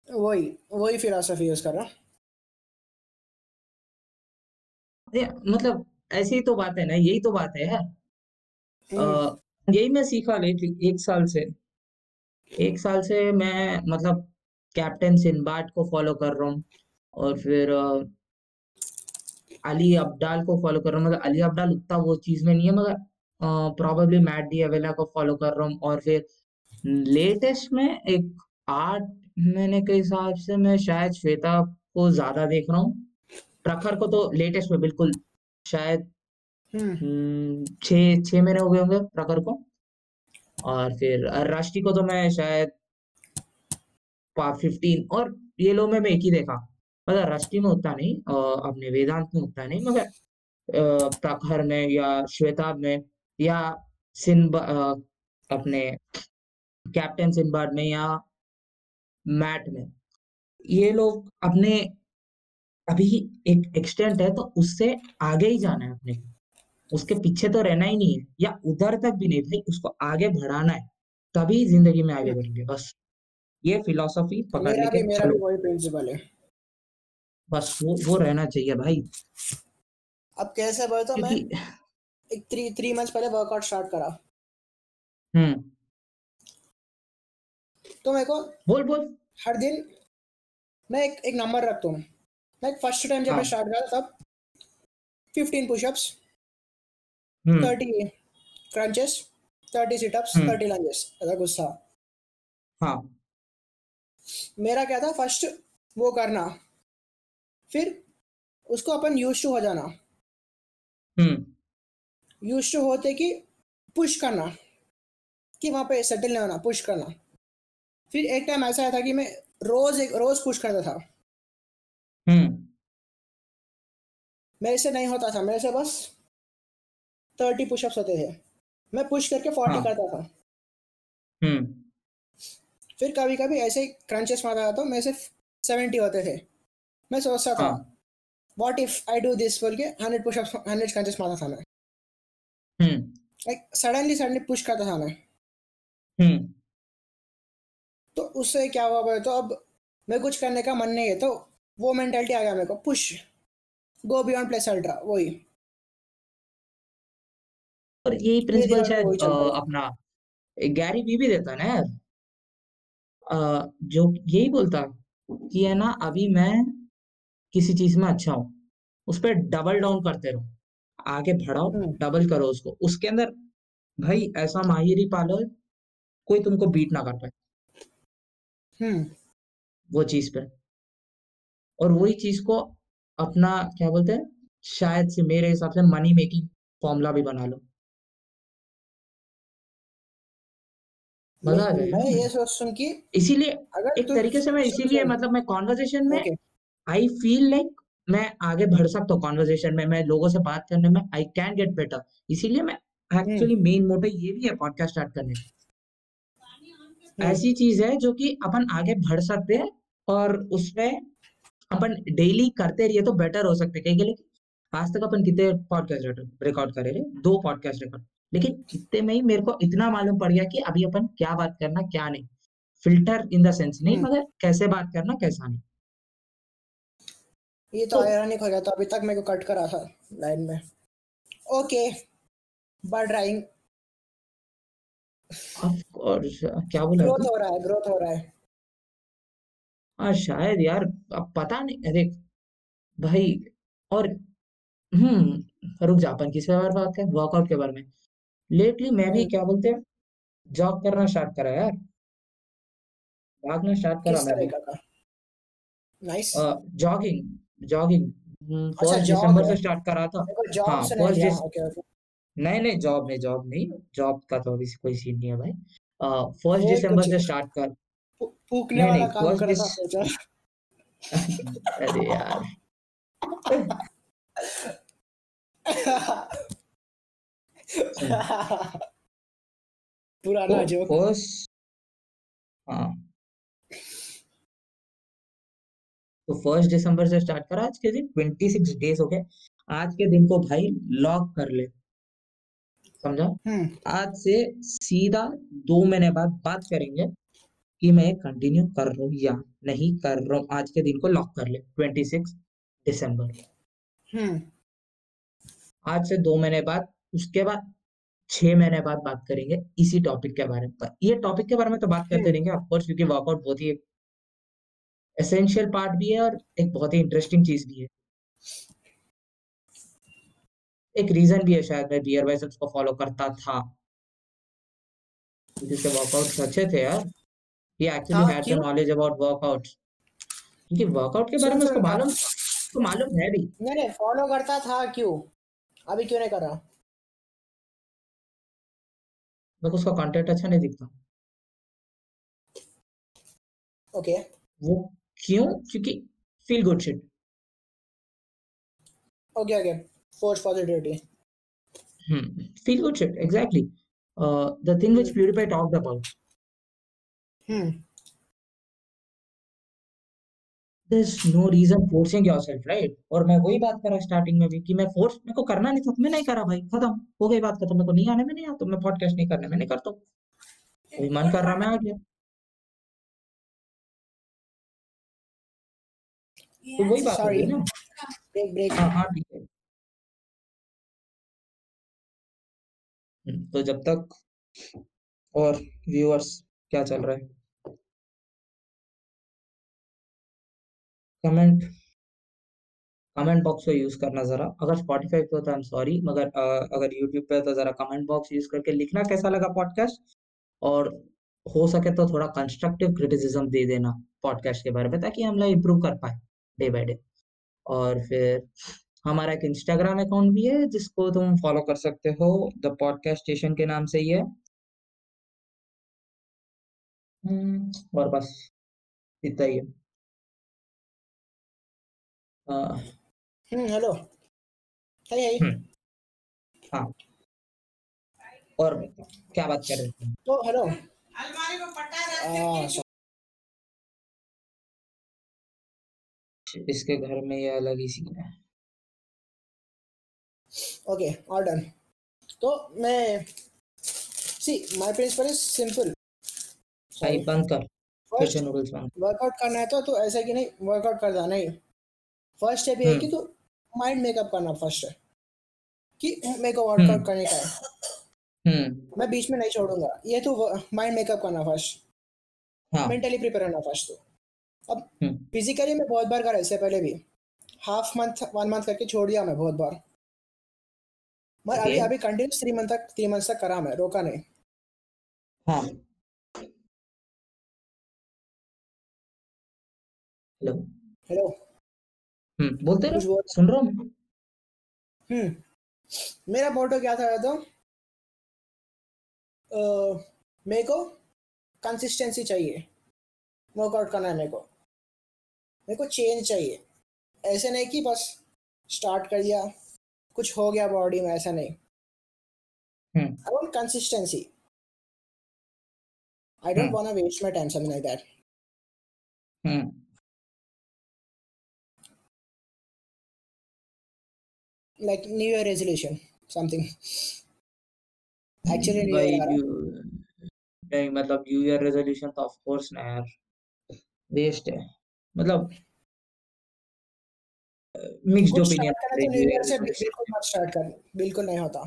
वही वही फिलोसफी यूज़ कर रहा मतलब ऐसी ही तो बात है ना यही तो बात है यार हम्म, यही मैं सीखा लेटली एक साल से। एक साल से मैं मतलब कैप्टन सिनबाट को फॉलो कर रहा हूँ और फिर अली अब्दाल को फॉलो कर रहा हूँ। मतलब अली अब्दाल उतना वो चीज़ में नहीं है मगर प्रोबेबली मैट डियावेला को फॉलो कर रहा हूँ और फिर लेटेस्ट में एक आठ महीने के हिसाब से मैं शायद श्वेता को ज़्यादा देख रहा हूँ। प्रखर को तो लेटेस्ट में बिल्कुल शायद हम्म, हम्म, छः छः महीने हो गए होंगे प्रखर को। और फिर राष्ट्री को तो मैं शायद फिफ्टीन और ये लोग में मैं एक ही देखा। मतलब राष्ट्री में उतना नहीं अपने वेदांत में उतना नहीं मगर अ, प्रखर में या श्वेताब में या सिनबा अपने कैप्टन सिनबाड में या मैट में। ये लोग अपने अभी एक एक्सटेंट है तो उससे आगे ही जाना है अपने। उसके पीछे तो रहना ही नहीं है या उधर तक भी नहीं भाई उसको आगे बढ़ाना है तभी ज़िंदगी में आगे बढ़ेंगे बस। ये फिलॉसफी पकड़ मेरा भी लेके मेरा भी चलो वही प्रिंसिपल है। बस वो वो रहना चाहिए भाई। अब कैसे बोले तो मैं? एक थ्री थ्री मंथ्स पहले वर्कआउट स्टार्ट करा। हम्म। तो मेरे को बोल बोल। हर दिन मैं एक एक नंबर रखता हूँ। मैं फ़र्स्ट टाइम जब मैं हाँ। स्टार्ट करा तब 15 पुशअप्स 30 क्रंचेस 30 सिटअप्स। 30 लंजेस ऐसा कुछ था हाँ। मेरा क्या था फ़र्स्ट वो करना फिर उसको अपन यूज़ टू हो जाना। हम्म। यूज़ टू होते कि पुश करना कि वहाँ पे सेटल नहीं होना पुश करना। फिर एक टाइम ऐसा आया था कि मैं रोज एक रोज पुश करता था। हम्म। मेरे से नहीं होता था मेरे से बस थर्टी पुशअप्स होते थे। मैं पुश करके फोर्टी हाँ। करता था। हम्म। फिर कभी कभी ऐसे ही क्रंचेस मारता था तो मेरे से सेवेंटी होते थे। मैं सोचता था what if I do this बोल के हंड्रेड पुशअप्स हंड्रेड क्रंचेस मारता था मैं? लाइक सडनली सडनली पुश करता था मैं। हम्म। तो उससे क्या हुआ बोले तो अब मैं कुछ करने का मन नहीं है तो वो मेंटेलिटी आ गया मेरे को push go beyond plus ultra वही। और यही प्रिंसिपल शायद। अपना गैरी वी भी देता ना यार। जो यही बोलता कि है ना अभी मैं किसी चीज़ में अच्छा हूँ उस पर डबल डाउन करते रहो। आगे बढ़ाओ। डबल करो उसको। उसके अंदर भाई ऐसा माहिरी पालो कोई तुमको बीट ना कर पाए। हम्म वो चीज़ पे। और वही चीज़ को अपना क्या बोलते हैं शायद से मेरे हिसाब से मनी मेकिंग फॉर्मूला भी बना लो। मज़ा आ मैं- जाएगा। मैं ये सोचता हूँ कि इसीलिए अगर एक तरीके से मैं इसीलिए मतलब मैं कॉन्वर्जेशन में आई फील लाइक मैं आगे बढ़ सकता हूँ कॉन्वर्जेशन में मैं लोगों से बात करने में आई कैन गेट बेटर इसीलिए मैं एक्चुअली मेन मोटिव ये भी है पॉडकास्ट स्टार्ट करने का। ऐसी चीज़ है जो कि अपन आगे बढ़ सकते हैं और उसमें अपन डेली करते रहिए तो बेटर हो सकते हैं। कहीं के आज तक अपन कितने पॉडकास्ट रिकॉर्ड करे रहे? दो पॉडकास्ट रिकॉर्ड लेकिन इतने में ही मेरे को इतना मालूम पड़ गया कि अभी अपन क्या बात करना क्या नहीं। फ़िल्टर इन द सेंस नहीं हम्म। मगर कैसे बात करना कैसा नहीं। ये तो आयरनिक हो गया तो अभी तक मेरे को कट करा था लाइन में। ओके बढ़ ऑफ़ कोर्स क्या बोला ग्रोथ हो रहा है ग्रोथ हो रहा है। हाँ शायद यार अब पता नहीं अरे भाई और हम्म रुक जा अपन किस बारे में बात करें वर्कआउट के बारे में। लेटली मैं भी हम्म, क्या बोलते हैं जॉग करना स्टार्ट करा यार। भागना स्टार्ट करा मैं नाइस जॉगिंग जॉगिंग फ़र्स्ट दिसंबर से स्टार्ट करा था। हाँ नहीं फ़र्स्ट दिस नहीं नहीं जॉब नहीं जॉब नहीं। जॉब का तो अभी कोई सीन नहीं है भाई। फ़र्स्ट दिसंबर से स्टार्ट कर। फूकने नहीं वाला नहीं काम फ़र्स्ट कर रहा सोचा। <laughs> अरे यार। <laughs> पुराना तो जोक फ़र्स्ट हाँ। तो फ़र्स्ट दिसंबर से स्टार्ट करा आज के दिन ट्वेंटी सिक्स डेज़ हो गए आज के दिन को भाई लॉक कर ले। समझा? हम्म। आज से सीधा दो महीने बाद बात करेंगे कि मैं कंटिन्यू कर रहा हूँ या नहीं कर रहा हूँ। आज के दिन को लॉक कर ले ट्वेंटी सिक्स दिसंबर आज से दो महीने बाद उसके बाद छह महीने बाद बात करेंगे इसी टॉपिक के बारे में। ये टॉपिक के बारे में तो बात करते हम्म। रहेंगे ऑफकोर्स क्योंकि वर्कआउट बहुत ही एसेंशियल पार्ट भी है और एक बहुत ही इंटरेस्टिंग चीज़ भी है। एक रीजन भी है शायद मैं बियर बाइसेप्स को फॉलो करता था। क्योंकि उसके वर्कआउट्स अच्छे थे यार। He actually हाँ had the क्यों? knowledge about workouts क्योंकि वर्कआउट के बारे में उसको मालूम उसको मालूम है भी। नहीं नहीं फॉलो करता था क्यों? अभी क्यों नहीं कर रहा? को उसका कंटेंट अच्छा नहीं दिखता। Okay okay. वो क्यों? क्योंकि feel good shit okay okay force positivity hmm feel good shit exactly the thing which PewDiePie talked about. हम्म there's no reason forcing yourself right? और मैं वही बात करा स्टार्टिंग में भी कि मैं फोर्स मेरे को करना नहीं था मैं नहीं करा भाई खत्म। हो गई बात खत्म मेरे को नहीं आने में नहीं आता मैं पॉडकास्ट नहीं करने में नहीं करता। हूँ मन कर रहा मैं आ गया तो वही बात हो ना। ब्रेक ब्रेक हाँ हाँ ठीक है। हम्म, तो जब तक और व्यूअर्स क्या चल रहा है? कमेंट कमेंट बॉक्स को यूज़ करना ज़रा। अगर स्पॉटिफ़ाई पे हो तो आई एम सॉरी मगर अ, अगर यूट्यूब पे हो तो ज़रा कमेंट बॉक्स यूज़ करके लिखना कैसा लगा पॉडकास्ट और हो सके तो थोड़ा कंस्ट्रक्टिव क्रिटिसिज़्म दे देना पॉडकास्ट के बारे में ताकि हम लोग इम्प्रूव कर पाएँ। Day by day. और फिर हमारा एक इंस्टाग्राम अकाउंट भी है जिसको तुम फॉलो कर सकते हो द पॉडकास्ट स्टेशन के नाम से ही है। और बस इतना ही है। हेलो। Hi, hi. हाँ। और क्या बात कर रहे थे? तो हेलो। इसके घर में ये अलग ही सीन है। Okay, all done. तो मैं see my principle is simple. भाई बंद कर, फ़र्स्ट नूडल्स बंद वर्कआउट करना है तो तू ऐसा कि नहीं वर्कआउट कर देना नहीं। फ़र्स्ट स्टेप ये है कि तू माइंड मेकअप करना फ़र्स्ट है, कि मेरे को वर्कआउट करने का है। हुँ। मैं बीच में नहीं छोड़ूँगा ये तो माइंड मेकअप करना फ़र्स्ट। हाँ। मेंटली प्रिपेयर होना फ़र्स्ट तो। अब फिज़िकली मैं बहुत बार करा इससे पहले भी। हाफ़ मंथ, वन मंथ करके छोड़ दिया मैं बहुत बार। मगर अभी अभी कंटिन्यूअस 3 मंथ तक थ्री मंथ तक करा मैं, रोका नहीं। हाँ। हेलो। हेलो। हुँ, बोलते रहो, बोल सुन रहा हूँ। हुँ। मेरा मोटो क्या था तो मेरे को कंसिस्टेंसी चाहिए। वर्कआउट करना है मेरे को। मेरे को चेंज चाहिए। ऐसे नहीं कि बस स्टार्ट कर दिया, कुछ हो गया बॉडी में, ऐसा नहीं। I want consistency. Something like that. हुँ। Like New Year resolution, something. Actually new year आ रहा है। न्यू नहीं मतलब न्यू ईयर रेज़ोल्यूशन तो ऑफ़ कोर्स ना यार, वेस्ट है। मतलब मिक्स्ड ओपिनियन तो रेज़ोल्यूशन बिल्कुल मत स्टार्ट कर, बिल्कुल नहीं होता।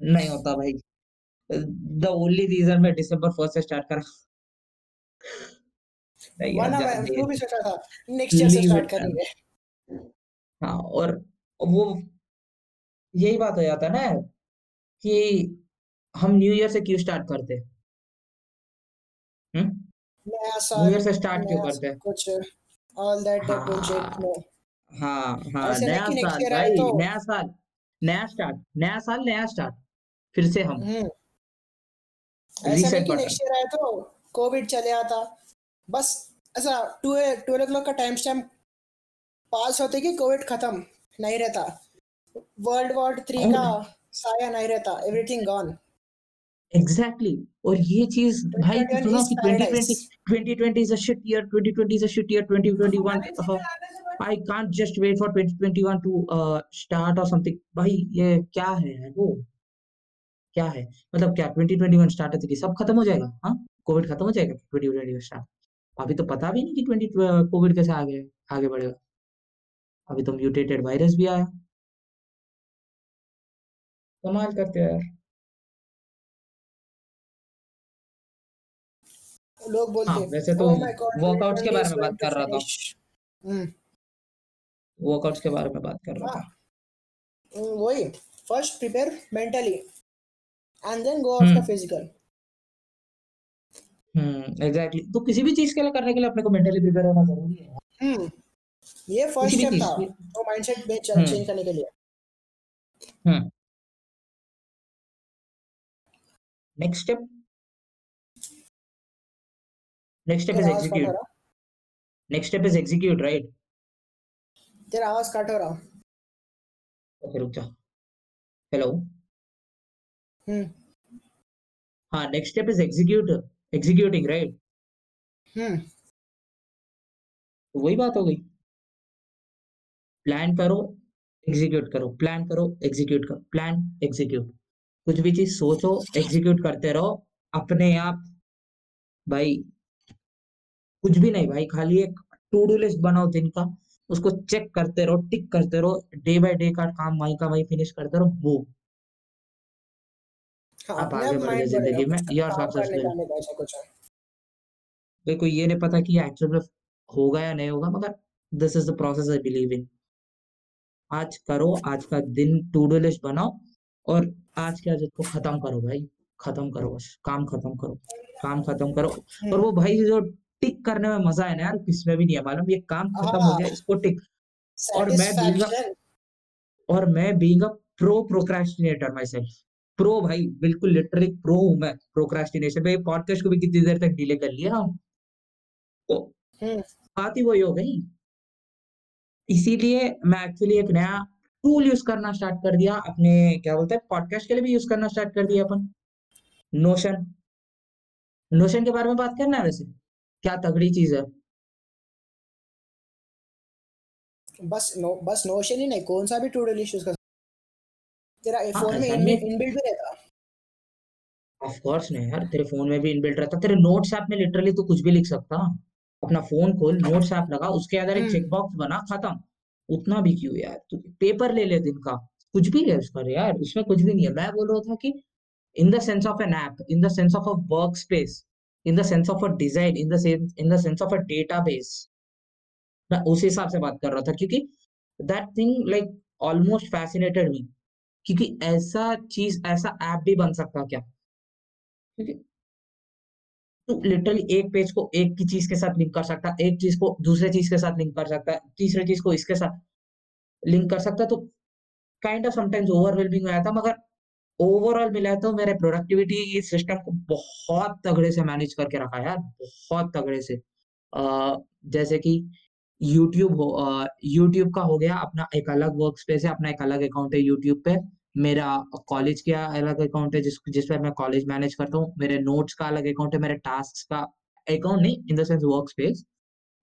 नहीं होता भाई। द ओनली रीज़न मैं दिसंबर 1st से स्टार्ट करा। वरना मैं दे भी सोचा था, नेक्स्ट ईयर से स्टार्ट करेंगे। हाँ, और वो यही बात हो जाता है ना कि हम न्यू ईयर से क्यों स्टार्ट करते? हुँ? न्यू ईयर से स्टार्ट क्यों करते? कुछ ऑल दैट हाँ, नो। हाँ, हाँ, ऐसे नहीं नया कि नेक्स्ट साल ईयर आए भाई, तो नया साल, नया स्टार्ट, नया साल, नया स्टार्ट, फिर से हम, ऐसा नहीं रीसेट कि नेक्स्ट ईयर आए तो कोविड चले आता। बस ऐसा 2 ए 12 o'clock का टाइम स्टैम्प पास होते कि कोविड खत्म नहीं रहता। वर्ल्ड वॉर 3 का साया नहीं रहता, एवरीथिंग गॉन। Exactly exactly. और ये चीज़ भाई तू 2021 सुना कि 2020 2020 is a shit year, 2020 is a shit year, 2021 हमारे अ, चिकन आने से बड़ी I can't just wait for 2021 to uh, start or something भाई ये क्या है वो? क्या है? मतलब क्या 2021 स्टार्ट होते कि सब खत्म हो जाएगा? हाँ? कोविड खत्म हो जाएगा 2021 स्टार्ट? अभी तो पता भी नहीं कि 20 कोविड कैसे आगे आगे बढ़ेगा। अभी तो म्यूटेटेड वायरस भी आया। कमाल करते हो यार। लोग हाँ, बोलते वैसे तो माय गॉड वर्कआउट्स के बारे में बात कर रहा था। हुँ, वर्कआउट्स के बारे में बात कर रहा हाँ। था। वही first prepare mentally and then go after hmm. Physical. हुँ, एग्ज़ैक्टली तो किसी भी चीज़ के लिए करने के लिए अपने को मेंटली प्रिपेयर होना ज़रूरी है यार। हुँ, ये फ़र्स्ट स्टेप था, वो माइंडसेट में चेंज करने के लिए। हुँ। Next step next step is. रहा next step is execute right? तेरा आवाज़ कट हो रहा। ओके रुक जा। हेलो? हुँ, हाँ, next step is execute executing right? हुँ, तो वही बात हो गई। प्लान करो, एग्ज़ीक्यूट करो, प्लान करो, एग्ज़ीक्यूट करो, प्लान, एग्ज़ीक्यूट। कुछ भी चीज़ सोचो, एग्ज़ीक्यूट करते रहो, अपने आप भाई कुछ भी नहीं भाई, खाली एक टू डू लिस्ट बनाओ दिन का, उसको चेक करते रहो, टिक करते रहो, डे बाय डे का काम वहीं का वहीं फिनिश करते रहो, वो हाँ, आप आगे बढ़ गए ज़िंदगी में, कुछ यू आर काम करने सक्सेसफुल। जाने का ऐसा कुछ है। मेरे को ये नहीं पता कि एक्चुअल में होगा या नहीं होगा मगर this is the process I believe in आज करो आज का दिन टू डू लिस्ट बनाओ और आज की आदत को खत्म करो भाई खत्म करो बस काम खत्म करो काम खत्म करो और वो भाई जो टिक करने में मज़ा है ना यार किसमें भी नहीं है मालूम। ये काम खत्म हो हाँ। गया इसको टिक। और मैं बीइंग और मैं being a pro procrastinator myself pro भाई बिल्कुल लिटरली प्रो हूँ मैं प्रोक्रेस्टिनेशन पे। पॉडकास्ट को भी कितनी देर तक डिले कर लिया। हम तो हम्म। बात ही वही हो गई। इसीलिए मैं एक्चुअली एक नया टूल यूज़ करना स्टार्ट कर दिया। अपने क्या बोलते हैं पॉडकास्ट के लिए भी यूज़ करना स्टार्ट कर दिया अपन। नोशन नोशन के बारे में बात करना है वैसे? क्या तगड़ी चीज़ है? बस नो बस नोशन ही नहीं कौन सा भी टू डू लिस्ट यूज़ तेरा हाँ, फ़ोन में ऐसा नहीं। इनबिल्ट भी रहता? ऑफ़ कोर्स नहीं यार तेरे फ़ोन में भी इनबिल्ट रहता। तेरे नोट्स ऐप में लिटरली तू कुछ भी लिख सकता। अपना फ़ोन खोल नोट्स ऐप लगा उसके अंदर एक हम्म। चेक बॉक्स बना खत्म। उतना भी क्यों यार? तू पेपर ले ले दिन का। कुछ भी ले उसका यार उसमें कुछ भी नहीं है। मैं बोल रहा था कि in the sense of an app in the sense of a work space in the sense of a design in the sense in the sense of a database मैं उस हिसाब से बात कर रहा था, क्योंकि that thing like almost fascinated me क्योंकि ऐसा चीज़, ऐसा ऐप भी बन सकता क्या? तू लिटरली एक पेज को एक की चीज़ के साथ लिंक कर सकता, एक चीज़ को दूसरे चीज़ के साथ लिंक कर सकता, तीसरे चीज़ को इसके साथ लिंक कर सकता तो काइंड ऑफ़ समटाइम्स ओवरवेलमिंग हो जाता, मगर ओवरऑल मिला तो मेरे प्रोडक्टिविटी इस सिस्टम को बहुत तगड़े से मैनेज करके रखा है यार बहुत तगड़े से। अ, जैसे कि यूट्यूब हो यूट्यूब का हो गया अपना एक अलग वर्क स्पेस है अपना एक अलग अकाउंट है यूट्यूब पे। मेरा कॉलेज का अलग अकाउंट है जिस जिस पर मैं कॉलेज मैनेज करता हूँ। मेरे नोट्स का अलग अकाउंट है मेरे टास्क का अकाउंट नहीं in the sense work space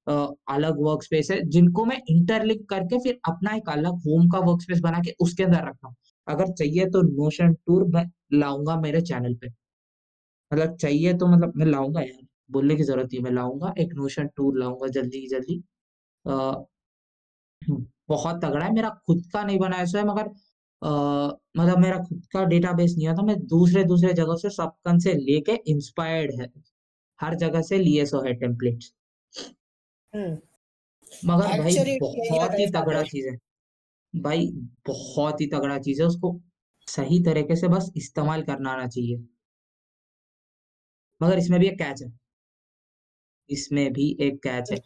अलग वर्क स्पेस है जिनको मैं इंटरलिंक करके फिर अपना एक अलग होम का वर्क स्पेस बना के उसके अंदर रखता हूँ। अगर चाहिए तो नोशन टूर मैं लाऊँगा मेरे चैनल पे। मतलब चाहिए तो मतलब मैं लाऊँगा यार बोलने की ज़रूरत नहीं मैं लाऊँगा एक नोशन टूर लाऊँगा जल्दी जल्दी। अ, बहुत तगड़ा है मेरा खुद का नहीं बना ऐसा है मगर अ, मतलब मेरा खुद का डेटाबेस नहीं आता मैं दूसरे दूसरे जगह से सबकन से लेके इंस्पायर्ड है। हर जगह से लिए सो है टेम्पलेट्स हम्म। मगर भाई बहुत ही तगड़ा चीज़ है। भाई, बहुत ही तगड़ा चीज़ है, उसको सही तरीके से बस इस्तेमाल करना आना चाहिए। मगर इसमें भी एक कैच है। इसमें भी एक कैच है।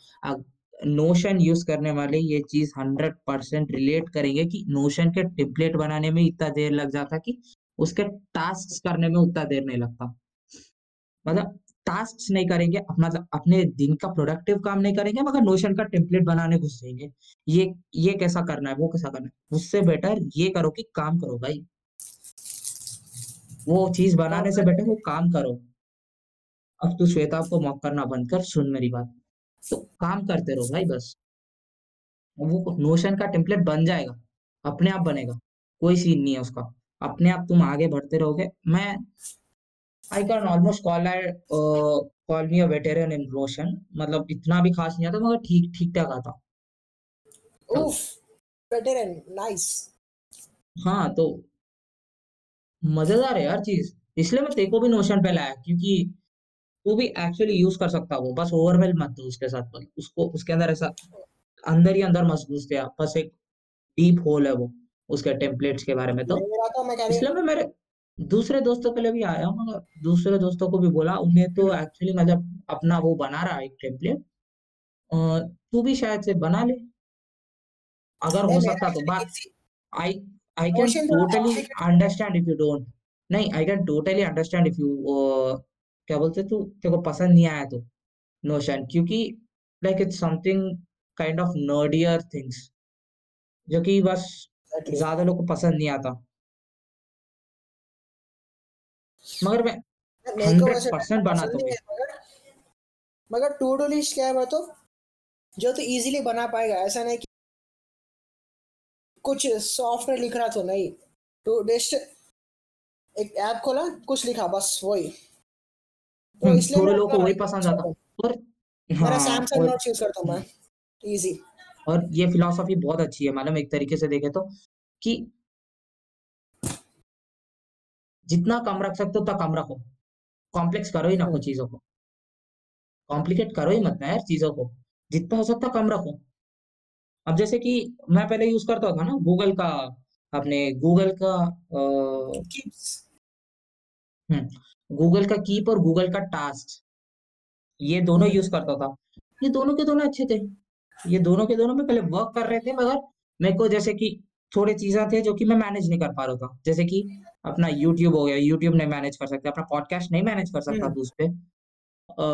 नोशन यूज़ करने वाले ये चीज़ हंड्रेड परसेंट रिलेट करेंगे कि नोशन के टेम्पलेट बनाने में इतना देर लग जाता कि उसके टास्क करने में उतना देर नहीं लगता। मतलब टास्क नहीं करेंगे मतलब अपने दिन का प्रोडक्टिव काम नहीं करेंगे, मगर नोशन का टेम्पलेट बनाने घुस जाएँगे ये ये कैसा करना है, वो कैसा करना है? उससे बेटर ये करो कि काम करो भाई। वो चीज़ बनाने से बेटर वो काम करो। अब तू श्वेता को मॉक करना बंद कर, सुन मेरी बात। तो काम करते रहो भाई बस। वो नोशन का टेम्पलेट बन जाएगा, अपने आप बनेगा, कोई सीन नहीं है उसका। अपने आप तुम आगे बढ़ते रहोगे। मैं I can almost call I call me a veteran in Notion मतलब इतना भी खास नहीं आता मगर ठीक ठीक ठाक आता। उफ वेटरन नाइस हाँ तो मज़ेदार है यार चीज़। इसलिए मैं तेको भी नोशन पे लाया क्योंकि तू भी एक्चुअली यूज़ कर सकता वो। बस ओवरवेल मत हो उसके साथ बस उसको उसके अंदर ऐसा अंदर ही अंदर मत घुस गया बस एक डीप होल है वो उसके टेम्पलेट्स के बारे में तो। तो इसलिए मैं मेरे दूसरे दोस्तों के लिए भी आया हूँ मगर दूसरे दोस्तों को भी बोला। उन्हें तो एक्चुअली मतलब अपना वो बना रहा है एक टेम्पलेट तू भी शायद से बना ले। अगर हो सकता तो बात I I can totally understand if you don't नहीं I can totally understand if you क्या बोलते तू? तेरे को पसंद नहीं आया तो। नोशन क्योंकि like it's something kind of nerdier things जो कि बस ज़्यादा लोग को पसंद नहीं आता। मगर मैं हंड्रेड परसेंट बना पसंद तो मगर टू डू लिस्ट क्या है तो जो तो इजीली बना पाएगा ऐसा नहीं कि कुछ सॉफ्टवेयर लिख रहा तो नहीं। टू लिस्ट एक ऐप खोला कुछ लिखा बस वही। तो हम्म, इसलिए थोड़े लोगों को वही पसंद आता। और मेरा हाँ सैमसंग और यूज़ करता हूँ मैं इजी और ये फिलॉसफी बहुत अच्छी है मालूम एक तरीके से देखे तो कि जितना कम रख सकते हो उतना कम रखो कॉम्प्लेक्स करो ही ना हम्म। कुछ चीज़ों को कॉम्प्लिकेट करो ही मत ना यार चीज़ों को जितना हो सकता कम रखो अब जैसे कि मैं पहले यूज़ करता था ना गूगल का अपने गूगल का गूगल का कीप और गूगल का टास्क ये दोनों यूज़ करता था। ये दोनों के दोनों अच्छे थे। ये दोनों के दोनों में पहले वर्क कर रहे थे मगर मेरे को जैसे कि थोड़ी चीज़ें थे जो कि मैं मैनेज नहीं कर पा रहा था। जैसे कि अपना यूट्यूब हो गया, यूट्यूब नहीं मैनेज कर सकते, अपना पॉडकास्ट नहीं मैनेज कर सकता हुँ। था उसपे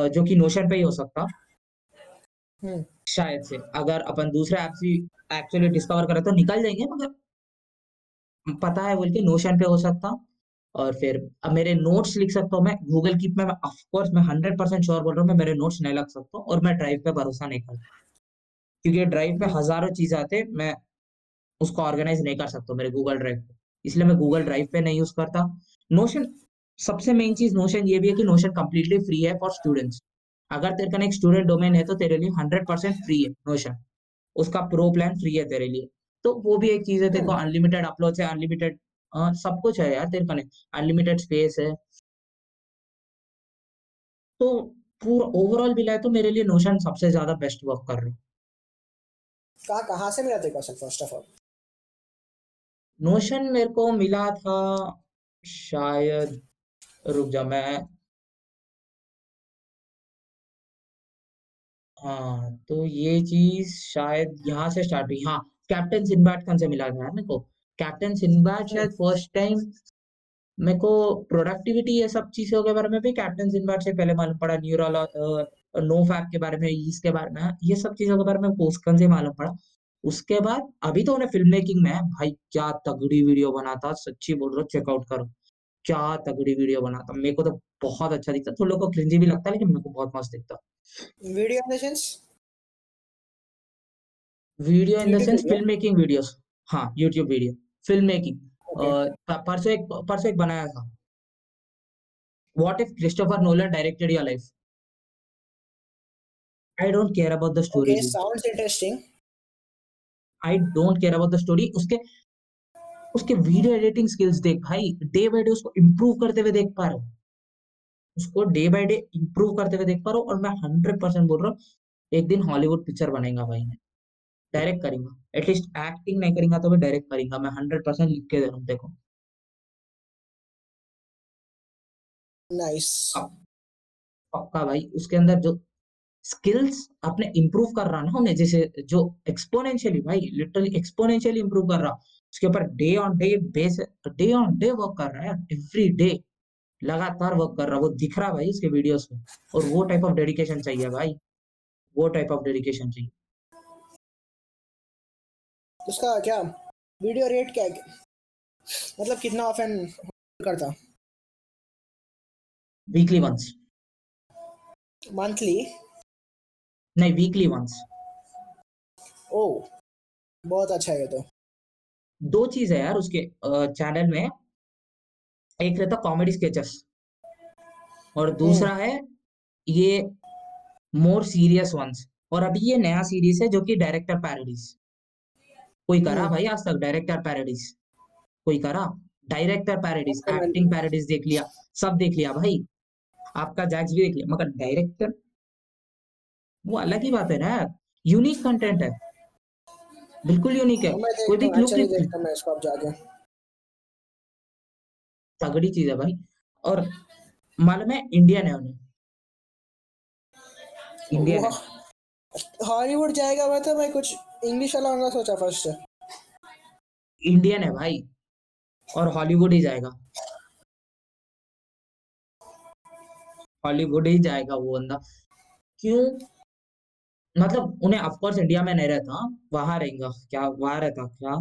जो कि नोशन पे ही हो सकता। शायद से, अगर अपन दूसरे ऐप्स भी एक्चुअली डिस्कवर करें तो निकल जाएँगे मगर पता है बोल के नोशन पे हो सकता और फिर अब मेरे नोट्स लिख सकता हूँ मैं गूगल कीप में ऑफ़ कोर्स मैं 100% श्योर बोल रहा हूँ मैं मेरे नोट्स नहीं लग सकता और मैं ड्राइव पे भरोसा नहीं करता। क्योंकि ड्राइव पे हज़ारों चीज़ आते हैं, मैं उसको ऑर्गेनाइज नहीं कर सकता मेरे गूगल ड्राइव पे। इसलिए मैं गूगल ड्राइव पे नहीं यूज़ करता। नोशन सबसे मेन चीज़ नोशन ये भी है कि नोशन कंप्लीटली फ्री है फॉर स्टूडेंट्स। अगर तेरे कने एक स्टूडेंट डोमेन है तो तेरे लिए 100% फ्री है नोशन। उसका प्रो प्लान फ्री है तेरे लिए। तो वो भी एक चीज़ है तेरे को अनलिमिटेड अपलोड्स है, अनलिमिटेड सब कुछ है यार तेरे कने। अनलिमिटेड स्पेस है। तो पूरा ओवरऑल मिलाए तो मेरे लिए नोशन सबसे ज़्यादा बेस्ट वर्क कर रहा है। कहाँ कहाँ से मिला तेरे को फ़र्स्ट ऑफ़ ऑल? नोशन मेरे को मिला था शायद रुक जा मैं हाँ, तो ये चीज़ शायद यहाँ से स्टार्ट हुई। हाँ, कैप्टन सिंदबाद खान से मिला था मेरे को। कैप्टन हुँ। शायद फ़र्स्ट टाइम मेरे को प्रोडक्टिविटी ये सब चीज़ों के बारे में भी कैप्टन सिंदबाद से पहले मालूम पड़ा। न्यूरल अ, नोफैप के बारे में, ईज़ के बारे में, हाँ, ये सब चीज़ों के बारे में पोस्ट पोस्टकन से मालूम पड़ा। उसके बाद अभी तो उन्हें फ़िल्म मेकिंग में है। भाई क्या तगड़ी वीडियो बनाता, सच्ची बोल रहा हूँ चेक आउट करो। क्या तगड़ी वीडियो बनाता। मेरे को तो बहुत अच्छा दिखता। थोड़ा लोग को क्रिंजी भी लगता है लेकिन मेरे को बहुत मस्त दिखता। Video in the sense? Video in the sense film making. हाँ, यूट्यूब वीडियो, फ़िल्म मेकिंग। परसों एक परसों एक बनाया था। What if Christopher Nolan directed your life? I don't care about the story okay, dude. Sounds interesting. I don't care about the story उसके उसके video editing skills देख भाई, डे बाय डे उसको इम्प्रूव करते हुए देख पा रहा हूँ। उसको डे बाय डे इम्प्रूव करते हुए देख पा रहा हूँ और मैं 100% बोल रहा हूँ, एक दिन हॉलीवुड पिक्चर बनेगा भाई मैं। डायरेक्ट करूँगा। एटलीस्ट एक्टिंग नहीं करूँगा तो भी डायरेक्ट करूँगा। मैं 100% लिख के दे रहा हूँ देखो। नाइस। प पक्का भाई, उसके अंदर जो स्किल्स अपने इम्प्रूव कर रहा ना उन्हें जैसे जो एक्स्पोनेंशियली भाई लिटरली एक्स्पोनेंशियली इम्प्रूव कर रहा। उसके ऊपर day on day base day on day work कर रहा है एवरी डे लगातार वर्क कर रहा वो दिख रहा भाई उसके वीडियोज़ में और वो टाइप ऑफ़ डेडिकेशन चाहिए भाई। वो टाइप ऑफ़ डेडिकेशन चाहिए। उसका क्या वीडियो रेट क्या है? मतलब कितना ऑफन करता? Weekly once. मंथली? नहीं, वीकली वन्स। ओह! बहुत अच्छा है तो। 2 चीज़ है यार उसके चैनल में। एक रहता कॉमेडी स्केचेस और दूसरा है ये मोर सीरियस वंस और अभी ये नया सीरीज़ है जो कि डायरेक्टर पैरोडीज़। कोई करा भाई आज तक डायरेक्टर पैरोडीज़? कोई करा? डायरेक्टर पैरोडीज़। एक्टिंग पैरोडीज़ देख लिया, सब देख लिया भाई। आपका जैक्स भी देख लिया मगर डायरेक्टर वो अलग ही बात है ना यार। यूनिक कंटेंट है। बिल्कुल यूनिक है। कोई भी क्लू हूँ अब जाके। तगड़ी चीज़ है भाई और मालूम है इंडियन है उन्हें। इंडियन है। हॉलीवुड जाएगा मैं तो मैं कुछ इंग्लिश वाला होगा सोचा फ़र्स्ट। इंडियन है भाई और हॉलीवुड ही जाएगा। हॉलीवुड ही जाएगा वो बंदा। क्यों? मतलब उन्हें ऑफ़ कोर्स इंडिया में नहीं रहता, वहाँ रहेगा। क्या वहाँ रहता क्या?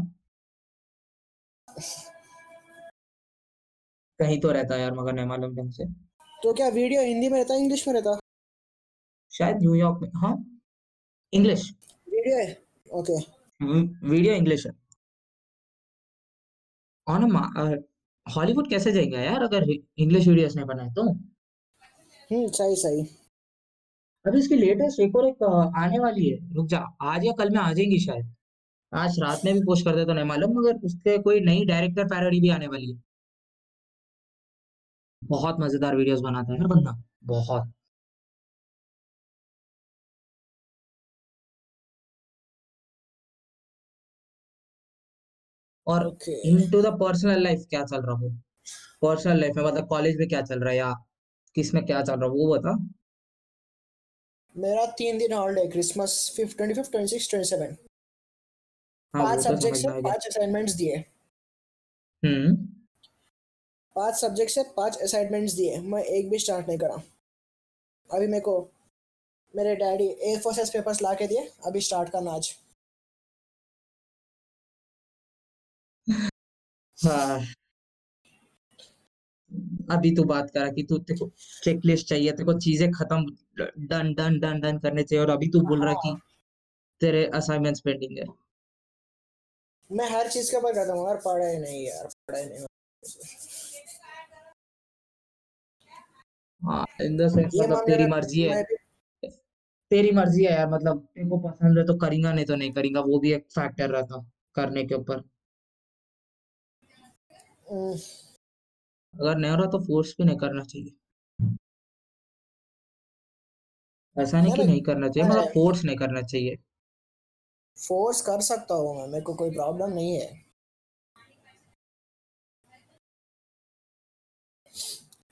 कहीं तो रहता यार मगर नहीं मालूम ढंग से। तो क्या वीडियो हिंदी में रहता है, इंग्लिश में रहता? शायद न्यूयॉर्क में हाँ, इंग्लिश। वीडियो है? ओके। वीडियो इंग्लिश है। और ना हॉलीवुड कैसे जाएगा यार अगर इंग्लिश वीडियोज़ नहीं बनाए तो? हुँ, सही, सही। अभी इसकी लेटेस्ट एक और एक आने वाली है। रुक जा, आज या कल में आ जाएगी शायद। आज रात में भी पोस्ट कर दे तो नहीं मालूम मगर उसके कोई नई डायरेक्टर पैरोडी भी आने वाली है। बहुत मज़ेदार वीडियोज़ बनाता है यार बंदा, बहुत। और इनटू द पर्सनल लाइफ क्या चल रहा वो पर्सनल लाइफ में मतलब कॉलेज में क्या चल रहा है या किसमें क्या चल रहा है वो बता मेरा तीन दिन holiday Christmas fifth twenty fifth twenty six twenty seven हाँ पाँच तो सब्जेक्ट से पाँच असाइनमेंट्स दिए। हम्म। पाँच सब्जेक्ट से पाँच असाइनमेंट्स दिए। मैं एक भी स्टार्ट नहीं करा। अभी मेरे को मेरे daddy A four size papers ला के दिए अभी स्टार्ट करना आज। हाँ। अभी तू बात करा कि तू तेको चेकलिस्ट चाहिए तेको चीज़ें खत्म डन डन डन डन करने चाहिए और अभी तू बोल रहा कि हाँ। तेरे असाइनमेंट्स पेंडिंग है। मैं हर चीज़ के ऊपर करता हूँ यार पढ़ाई नहीं यार पढ़ाई नहीं हाँ इन द सेंस मतलब तेरी मर्ज़ी है। तेरी मर्ज़ी है यार मतलब तेरे को पसंद है तो करेंगा नहीं तो नहीं करेंगा वो भी एक फैक्टर रहता करने के ऊपर। हम्म, अगर नहीं हो रहा तो फोर्स भी नहीं करना चाहिए। ऐसा नहीं कि नहीं। करना चाहिए मतलब फोर्स नहीं करना चाहिए। फोर्स कर सकता हूँ मैं मेरे को कोई प्रॉब्लम नहीं है।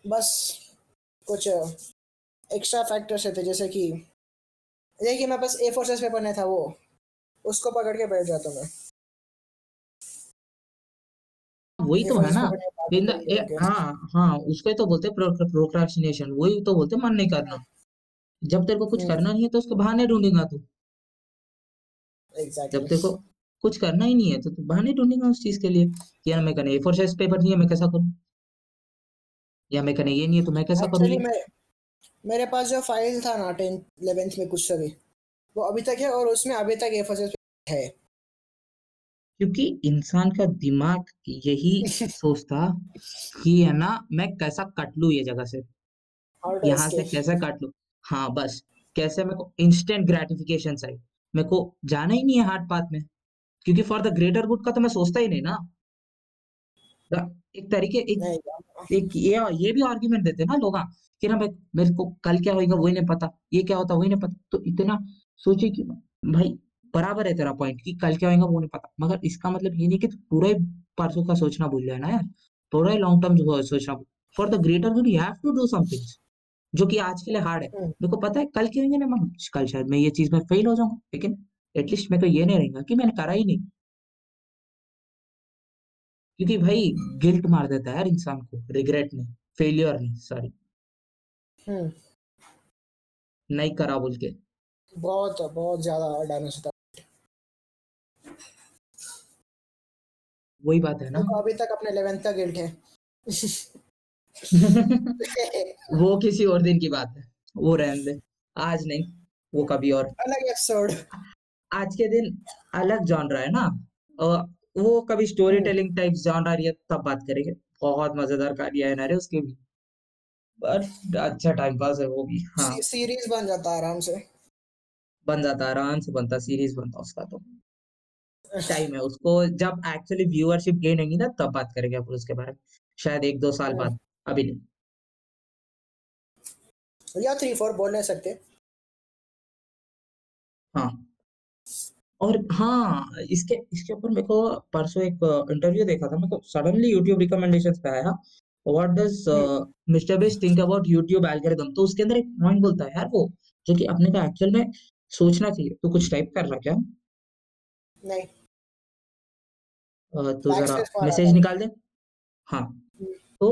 बस कुछ एक्स्ट्रा फैक्टर्स थे जैसे कि देखिए मैं बस ए फोर साइज़ पेपर नहीं था वो उसको पकड़ के बैठ जाता हूँ मैं। वही तो है ना। इन द हाँ हाँ। उसको तो बोलते हैं प्रोक्रास्टिनेशन वही तो बोलते हैं मन नहीं करना जब तेरे को कुछ हम्म। करना नहीं है तो उसके बहाने ढूंढेगा तू। जब तेरे को कुछ करना ही नहीं है तो तू बहाने ढूंढेगा उस चीज़ के लिए कि यार मैं कहने ए फोर साइज़ पेपर नहीं है मैं कैसा करूँ? या मैं कहने ये नहीं है तो मैं कैसा करूँ मेरे पास जो फ़ाइल था ना टेंथ इलेवेंथ में कुछ सभी वो अभी तक है और उसमें अभी तक ए फोर साइज़ है। क्योंकि इंसान का दिमाग यही <laughs> सोचता कि है ना मैं कैसा कट लू ये जगह से? यहाँ से कैसे काट लू? हाँ बस। कैसे मेरे को इंस्टेंट ग्रेटिफिकेशन चाहिए मेरे को जाना ही नहीं है हार्ड पाथ में। क्योंकि फॉर द ग्रेटर गुड का तो मैं सोचता ही नहीं ना। एक तरीके एक एक ये ये भी आर्ग्यूमेंट देते हैं ना लोग कि ना भाई मेरे को कल क्या होगा वही नहीं पता। ये क्या होता वही नहीं पता। तो इतना सोचे कि भाई बराबर है तेरा पॉइंट कि कल क्या होगा वो नहीं पता। मगर इसका मतलब ये नहीं कि तू पूरा ही परसों का सोचना भूल जाए ना यार। पूरा ही लॉन्ग टर्म सोचना for the greater good you have to do something जो कि आज के लिए हार्ड है। हम्म, मेरे को पता है कल क्या होंगे ना कल शायद मैं ये चीज़ में फेल हो जाऊँगा लेकिन एटलीस्ट मेरे को ये नहीं रहेगा कि मैंने करा ही नहीं। क्योंकि भाई गिल्ट मार देता है यार इंसान को रिग्रेट नहीं फेलियर नहीं सॉरी हम्म, नहीं करा बोल के। बहुत बहुत ज़्यादा डैमेज होता वही बात है ना। को अभी तक अपने इलेवेंथ का गिल्ट है। <laughs> वो किसी और दिन की बात है। वो रहने दे। आज नहीं वो कभी और। अलग एपिसोड आज के दिन अलग जॉनरा है ना। वो कभी स्टोरी टेलिंग टाइप जॉनरा रही है तब बात करेंगे। बहुत मज़ेदार कार्य है ना रे उसके भी। बट अच्छा टाइम पास है वो भी हाँ। सीरीज़ बन जाता आराम से। बन जाता आराम से बनता सीरीज़ बनता उसका तो। टाइम है उसको। जब एक्चुअली व्यूअरशिप गेन होगी ना तब बात करेंगे अपन उसके बारे में। शायद एक दो साल बाद अभी नहीं। या थ्री फोर बोल नहीं सकते। हाँ। और हाँ इसके इसके ऊपर मेरे को परसों एक इंटरव्यू देखा था। मेरे को सडनली यूट्यूब रिकमेंडेशंस पे आया। What does Mister Beast think about YouTube algorithm तो उसके अंदर एक पॉइंट बोलता है यार वो जो कि अपने को एक्चुअल में सोचना चाहिए। तो कुछ टाइप कर रहा क्या? नहीं। तो जरा मैसेज निकाल दे। हाँ। हम्म, तो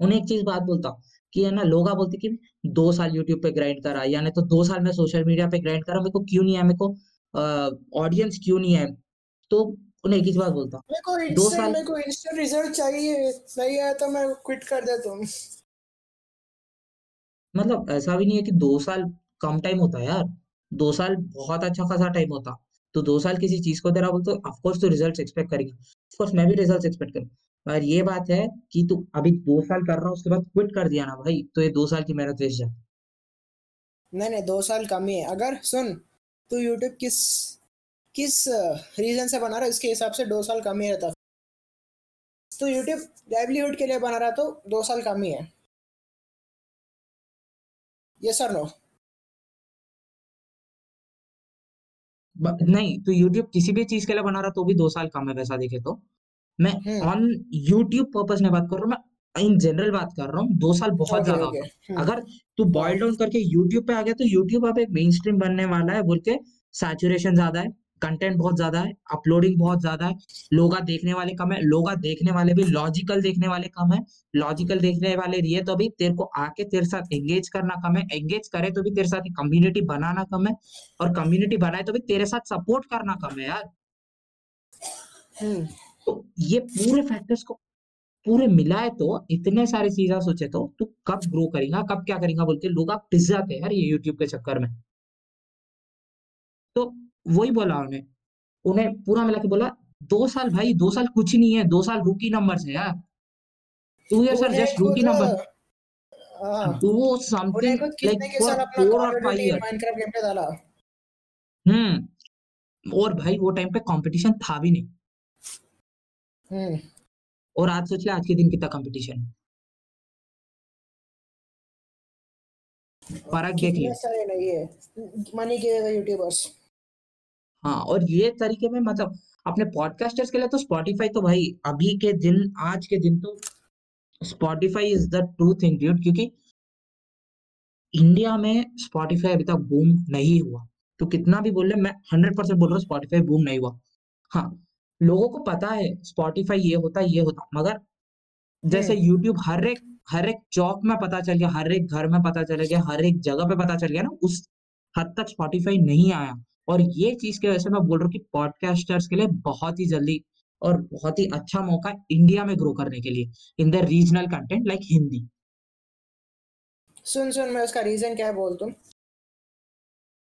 उन्हें एक चीज़ बात बोलता कि है ना लोग बोलते कि दो साल यूट्यूब पे ग्राइंड करा यानी तो दो साल में सोशल मीडिया पे ग्राइंड करा मेरे को क्यों नहीं है मेरे को ऑडियंस क्यों नहीं है? तो उन्हें एक ही बात बोलता मेरे को दो साल मेरे को इंस्टेंट रिज़ल्ट चाहिए नहीं आया तो मैं क्विट कर देता हूँ। मतलब ऐसा भी नहीं है कि दो साल कम टाइम होता है यार। दो साल बहुत अच्छा खासा टाइम होता। तो दो साल किसी चीज़ को दे रहा बोल तो ऑफकोर्स तो रिज़ल्ट एक्सपेक्ट करेगा। ऑफकोर्स मैं भी रिज़ल्ट एक्सपेक्ट करूँ। और ये बात है कि तू अभी दो साल कर रहा उसके बाद क्विट कर दिया ना भाई तो ये दो साल की मेहनत वेस्ट जाती नहीं नहीं, दो साल कम ही है। अगर सुन, तू यूट्यूब किस किस रीजन से बना रहा है इसके हिसाब से दो साल कम ही रहता तो यूट्यूब लाइवलीहुड के लिए बना रहा तो दो साल कम ही है। ये सर नो नहीं, तो यूट्यूब किसी भी चीज़ के लिए बना रहा तो भी दो साल कम है वैसा देखे तो। मैं ऑन यूट्यूब पर्पज़ में बात कर रहा हूँ, मैं इन जनरल बात कर रहा हूँ, दो साल बहुत ज़्यादा है। अगर तू बॉइल बॉयल डाउन करके यूट्यूब पे आ गया तो यूट्यूब अब एक मेन स्ट्रीम बनने वाला है बोल के सैचुरेशन ज़्यादा है, कंटेंट बहुत ज़्यादा है, अपलोडिंग बहुत ज़्यादा है, लोगा देखने वाले कम है, लोगा देखने वाले भी लॉजिकल देखने वाले कम है, लॉजिकल देखने वाले रही है तो अभी तेरे को आके तेरे साथ एंगेज करना कम है, एंगेज करे तो भी तेरे साथ कम्युनिटी बनाना कम है और कम्युनिटी बनाए तो भी तेरे साथ सपोर्ट करना कम है यार। तो ये पूरे फैक्टर्स को पूरे मिलाए तो इतने सारी चीज़ें सोचे तो तू कब ग्रो करेगा, कब क्या करेगा बोल के लोग अब पिस जाते हैं यार ये यूट्यूब के चक्कर में। तो वही बोला उन्हें, उन्हें पूरा मिला के बोला दो साल भाई दो साल कुछ नहीं है, दो साल रूकी नंबर है यार। 2 years are उन्हें just खुद rookie number. हाँ, Do उन्हें something खुद like कितने के for साल अपना 4 call or of 5 duty years. Minecraft game पे डाला। हुँ। और भाई वो टाइम पे कॉम्पिटिशन था भी नहीं। हुँ। और आज सोच ले आज के दिन कितना कॉम्पिटिशन है। फ़र्क देख ले। सारे नहीं है, मनी के यूट्यूबर्स। हाँ, और ये तरीके में मतलब अपने पॉडकास्टर्स के लिए तो स्पॉटिफ़ाई तो भाई अभी के दिन आज के दिन तो Spotify is the true thing dude क्योंकि इंडिया में स्पॉटिफ़ाई अभी तक बूम नहीं हुआ। तो कितना भी बोल ले मैं 100% बोल रहा हूँ स्पॉटिफ़ाई बूम नहीं हुआ। हाँ, लोगों को पता है स्पॉटिफ़ाई ये होता है, ये होता मगर जैसे यूट्यूब हर एक हर एक चौक में पता चल गया, हर एक घर में पता चला गया, हर एक जगह पे पता चल गया ना, उस हद तक स्पॉटिफ़ाई नहीं आया। और ये चीज़ की वजह से मैं बोल रहा हूँ कि पॉडकास्टर्स के लिए बहुत ही जल्दी और बहुत ही अच्छा मौका इंडिया में ग्रो करने के लिए in the regional content like Hindi. सुन, सुन मैं उसका रीज़न क्या है बोल तुम?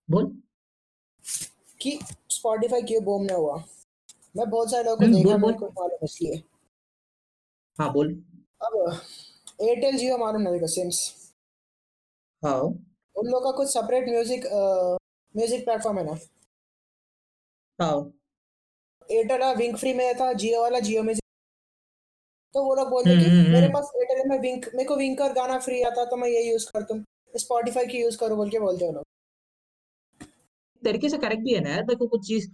बोल। कि स्पॉटिफ़ाई क्यों बूम नहीं हुआ? मैं बहुत सारे लोगों को देखा मेरे। को मालूम इसलिए। हाँ, बोल। अब एयरटेल, जियो मालूम नहीं को सिम्स। हाँ। उन लोगों का कुछ सेपरेट म्यूज़िक म्यूज़िक प्लेटफ़ॉर्म है ना? हाँ। एयरटेल विंक फ्री में था, जियो वाला जियो म्यूज़िक तो वो लोग बोलते कि मेरे पास एयरटेल में विंक मेरे को विंकर गाना फ्री आता तो मैं ये यूज़ करता हूँ, स्पॉटिफ़ाई की यूज़ करो बोल के बोलते हैं लोग। तरीके से करेक्ट भी है ना यार, देखो कुछ चीज़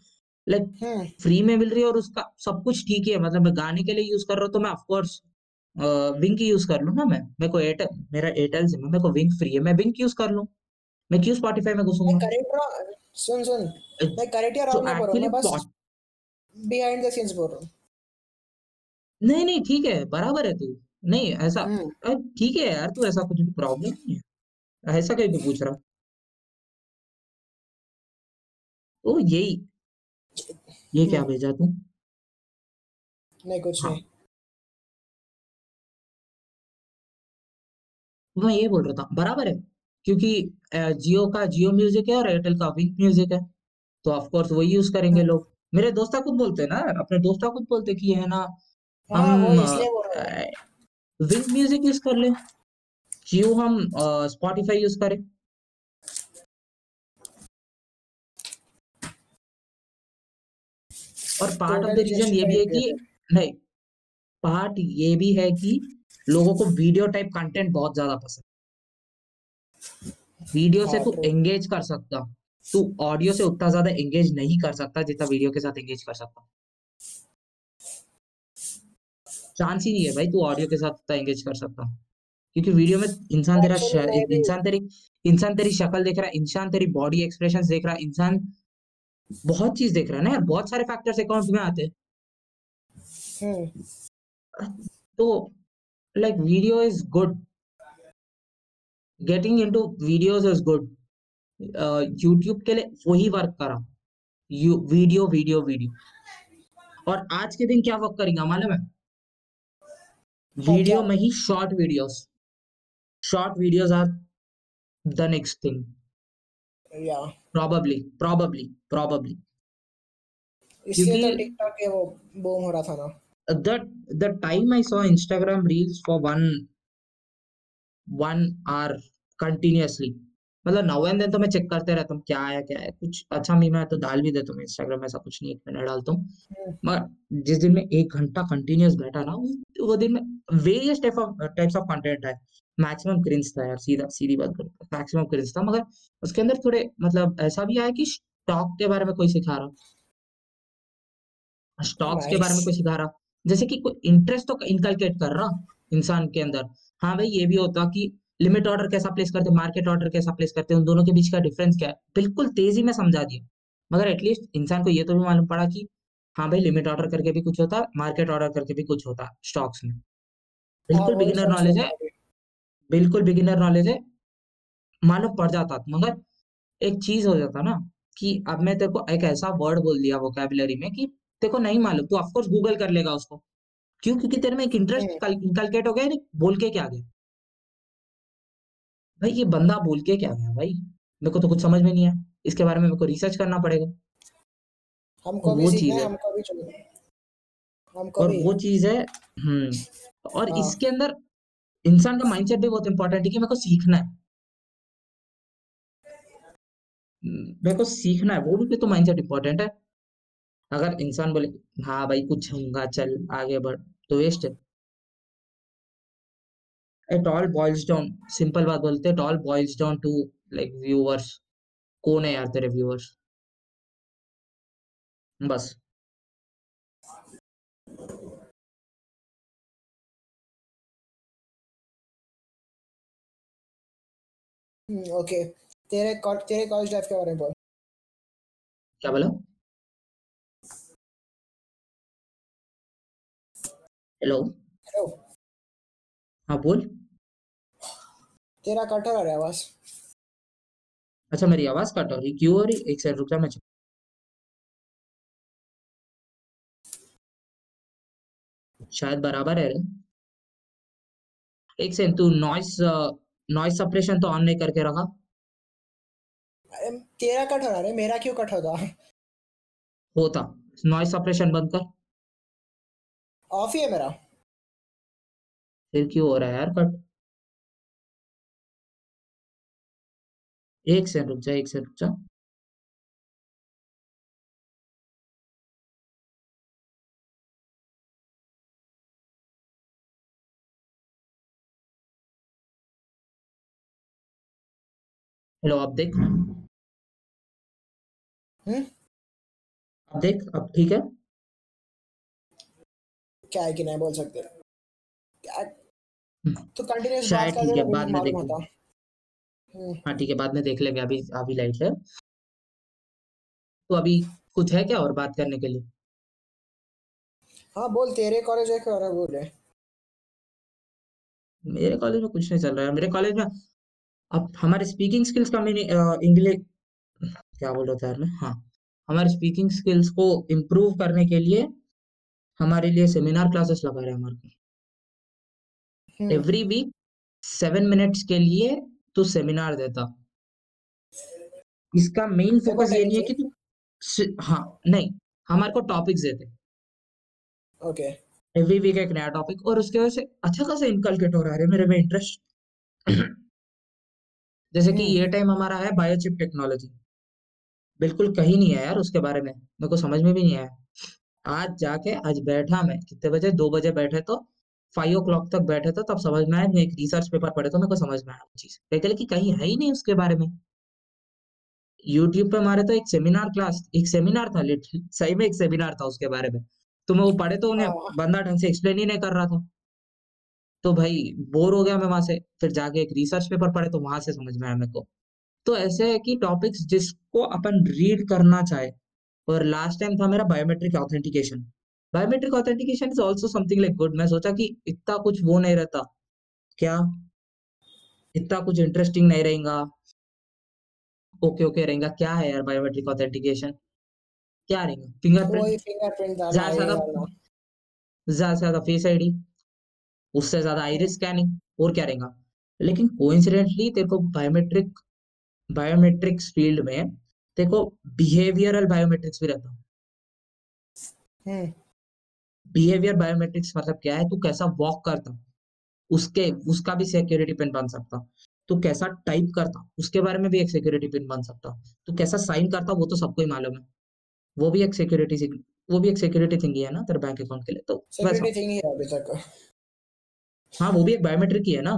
लाइक फ्री में मिल रही है और उसका सब कुछ ठीक ही है, मतलब मैं गाने के लिए यूज़ कर रहा हूँ तो मैं ऑफ़ कोर्स विंक ही यूज़ कर लू ना मैं। मेरे को एयरटेल मेरा एयरटेल सिम है, मेरे को विंक फ्री है, मैं विंक यूज़ कर लूँ। मैं क्यों स्पॉटिफ़ाई में मैं करेक्ट सुन, सुन मैं करेक्ट या तो रॉन्ग नहीं बोल रहा हूँ, मैं बस बिहाइंड द सीन्स बोल रहा हूँ। नहीं, नहीं ठीक है, बराबर है तू। नहीं ऐसा हुँ। अ, ठीक है यार, तू ऐसा कुछ भी प्रॉब्लम नहीं है। ऐसा क्यों तू पूछ रहा? तो यही ये क्या भेजा तू? नहीं, कुछ हाँ। नहीं। मैं ये बोल रहा था, बराबर है, क्योंकि जियो का जियो म्यूज़िक है और एयरटेल का विंक म्यूज़िक है, तो ऑफकोर्स वही यूज़ करेंगे लोग। मेरे दोस्त खुद बोलते हैं ना, अपने दोस्त खुद बोलते कि है ना, हाँ, हम विंक म्यूज़िक यूज़ कर ले क्यों हम स्पॉटिफ़ाई यूज़ करें? और पार्ट ऑफ़ द रीज़न ये भी है कि नहीं, पार्ट ये भी है कि लोगों को वीडियो टाइप कंटेंट बहुत ज़्यादा पसंद वीडियो से तू एंगेज कर सकता, तू ऑडियो से उतना ज़्यादा एंगेज नहीं कर सकता, जितना वीडियो के साथ एंगेज कर सकता। चांस ही नहीं है भाई तू ऑडियो के साथ उतना एंगेज कर सकता। क्योंकि वीडियो में इंसान तेरा इंसान तेरी इंसान तेरी शक्ल देख रहा है, इंसान तेरी बॉडी एक्सप्रेशन देख रहा है, इंसान बहुत चीज़ देख रहा है ना यार, बहुत सारे फैक्टर्स अकाउंट में आते हैं। तो like video is good. Getting into videos is good. YouTube के लिए वही वर्क करा। यू वीडियो, वीडियो, वीडियो और आज के दिन क्या वर्क करेगा मालूम है? वीडियो में ही short videos. Short videos are the next thing. या प्रोबेबली, प्रोबेबली, प्रोबेबली। इसलिए तो टिकटॉक के वो बूम हो रहा था ना। the the time I saw Instagram reels for one one hour continuously. मतलब नाउ एंड देन तो मैं चेक करते रहता हूँ क्या आया क्या है। कुछ अच्छा मीम है तो डाल भी देता हूँ इंस्टाग्राम में ऐसा कुछ नहीं है कि मैं नहीं डालता हूँ। मगर जिस दिन में एक घंटा कंटिन्यूअस बैठा ना वो दिन में various type of types of content है मैक्सिमम क्रिंज था यार सीधा सीधी बात करूँ मैक्सिमम क्रिंज था मगर उसके अंदर थोड़े मतलब ऐसा भी आया कि स्टॉक के बारे में कोई सिखा रहा। स्टॉक्स के बारे में कोई सिखा रहा। जैसे कि कोई इंटरेस्ट तो इनकलकेट कर रहा इंसान के अंदर। हाँ भाई ये भी होता कि लिमिट ऑर्डर कैसा प्लेस करते हैं मार्केट ऑर्डर कैसा प्लेस करते हैं उन दोनों के बीच का डिफरेंस क्या है? बिल्कुल तेज़ी में समझा दिया। मगर एटलीस्ट इंसान को ये तो भी मालूम पड़ा कि हाँ भाई लिमिट ऑर्डर करके भी कुछ होता मार्केट ऑर्डर करके भी कुछ होता स्टॉक्स में। हाँ बिल्कुल बिगिनर नॉलेज है। बिल्कुल बिगिनर नॉलेज है। मालूम पड़ जाता मगर एक चीज़ हो जाता ना कि अब मैं तेरे को एक ऐसा वर्ड बोल दिया वोकेबुलरी में कि तेरे को नहीं मालूम तू ऑफकोर्स गूगल कर लेगा उसको। क्यों? क्योंकि तेरे में एक इंटरेस्ट इंकलकेट हो गया बोल के क्या गया? भाई ये बंदा बोल के क्या गया भाई? मेरे को तो कुछ समझ में नहीं आया। इसके बारे में मेरे को रिसर्च करना पड़ेगा। हमको वो चीज़ है हमको भी हमको और भी। वो चीज़ है हम्म और हाँ। इसके अंदर इंसान का माइंडसेट भी बहुत इंपॉर्टेंट है कि मेरे को सीखना है। हम्म, मेरे को सीखना है वो भी तो माइंडसेट इंपॉर्टेंट है। अगर इंसान बोले हाँ भाई कुछ होगा चल आगे बढ़। तो वेस्ट है। It all boils down simple बात बोलते it all boils down to like viewers कौन है यार तेरे व्यूअर्स बस। ओके तेरे तेरे कॉलेज लाइफ के बारे में बोल। क्या बोला? हेलो हेलो हाँ बोल। तेरा कट हो रहा है आवाज़। अच्छा मेरी आवाज़ कट हो रही क्यों हो रही? एक सेकंड रुक जा मैं शायद बराबर है रे। एक सेकंड तू नॉइस नॉइस सप्रेशन तो ऑन नहीं करके रखा। तेरा कट हो रहा है मेरा क्यों कट होगा होता। नॉइस सप्रेशन बंद कर। ऑफ़ ही है मेरा। फिर क्यों हो रहा है यार कट एक सेकंड रुक जा एक सेकंड रुक जा। हेलो अब देख। हम्म। अब देख अब ठीक है? क्या है कि नहीं बोल सकते। हम्म, तो कंटिन्यूस बात ठीक है बाद में देख हम्म। हाँ ठीक है बाद में देख लेंगे अभी अभी लाइट है। तो अभी कुछ है क्या और बात करने के लिए? हाँ बोल तेरे कॉलेज है क्या बोल रहे मेरे कॉलेज में कुछ नहीं चल रहा है। मेरे कॉलेज में अब हमारे स्पीकिंग स्किल्स का मैंने इंग्लिश क्या बोल रहा था यार मैं? हाँ हमारे स्पीकिंग स्किल्स को इम्प्रूव करने के लिए हमारे लिए सेमिनार क्लासेस लगा रहे हैं हमारे एवरी वीक सेवन मिनट्स के लिए तू सेमिनार देता। इसका मेन फोकस ये नहीं है कि तू हाँ नहीं हमारे को टॉपिक्स देते। ओके एवरी वीक एक नया टॉपिक और उसके वजह से अच्छा खासा इनकलकेट हो रहा है मेरे में इंटरेस्ट <coughs> जैसे कि हम्म। ये टाइम हमारा है बायोचिप टेक्नोलॉजी बिल्कुल कहीं नहीं है यार उसके बारे में मेरे को समझ में भी नहीं आया। आज जाके आज बैठा मैं। कितने बजे? दो बजे बैठे तो फाइव ओ क्लॉक तक बैठे तो तब समझ में आया मैं एक रिसर्च पेपर पढ़े तो मेरे को समझ में आया वो चीज़। लेकिन कि कहीं है ही नहीं उसके बारे में। यूट्यूब पे मारे तो एक सेमिनार क्लास एक सेमिनार था लिटरली सही में एक सेमिनार था उसके बारे में। तो मैं वो पढ़े तो उन्हें हाँ। बंदा ढंग से एक्सप्लेन ही नहीं कर रहा था। तो भाई बोर हो गया मैं वहाँ से। फिर जाके एक रिसर्च पेपर पढ़े तो वहाँ से समझ में आया मेरे को। तो ऐसे है कि टॉपिक्स जिसको अपन रीड करना चाहे और लास्ट टाइम था मेरा biometric authentication biometric authentication is also something like good मैं सोचा कि इतना कुछ वो नहीं रहता। क्या? इतना कुछ इंटरेस्टिंग नहीं रहेगा। ओके ओके रहेगा। क्या है यार बायोमेट्रिक ऑथेंटिकेशन क्या रहेगा? फिंगरप्रिंट फिंगरप्रिंट ज़्यादा से ज़्यादा से ज़्यादा फेस आईडी उससे ज़्यादा आइरिस स्कैनिंग और क्या रहेगा? लेकिन कोइंसिडेंटली तेरे को बायोमेट्रिक बायोमेट्रिक्स फ़ील्ड में को बिहेवियरल बायोमेट्रिक्स भी रहता हम्म बिहेवियर बायोमेट्रिक्स मतलब क्या है? तू कैसा वॉक करता उसके उसका भी सिक्योरिटी पिन बन सकता। तू कैसा टाइप करता उसके बारे में भी एक सिक्योरिटी पिन बन सकता। तू कैसा साइन करता वो तो सबको ही मालूम है। वो भी एक सिक्योरिटी वो भी एक सिक्योरिटी थिंग ही है ना तेरे बैंक अकाउंट के लिए तो सिक्योरिटी थिंग ही है अभी तक। हाँ वो भी एक बायोमेट्रिक ही है ना।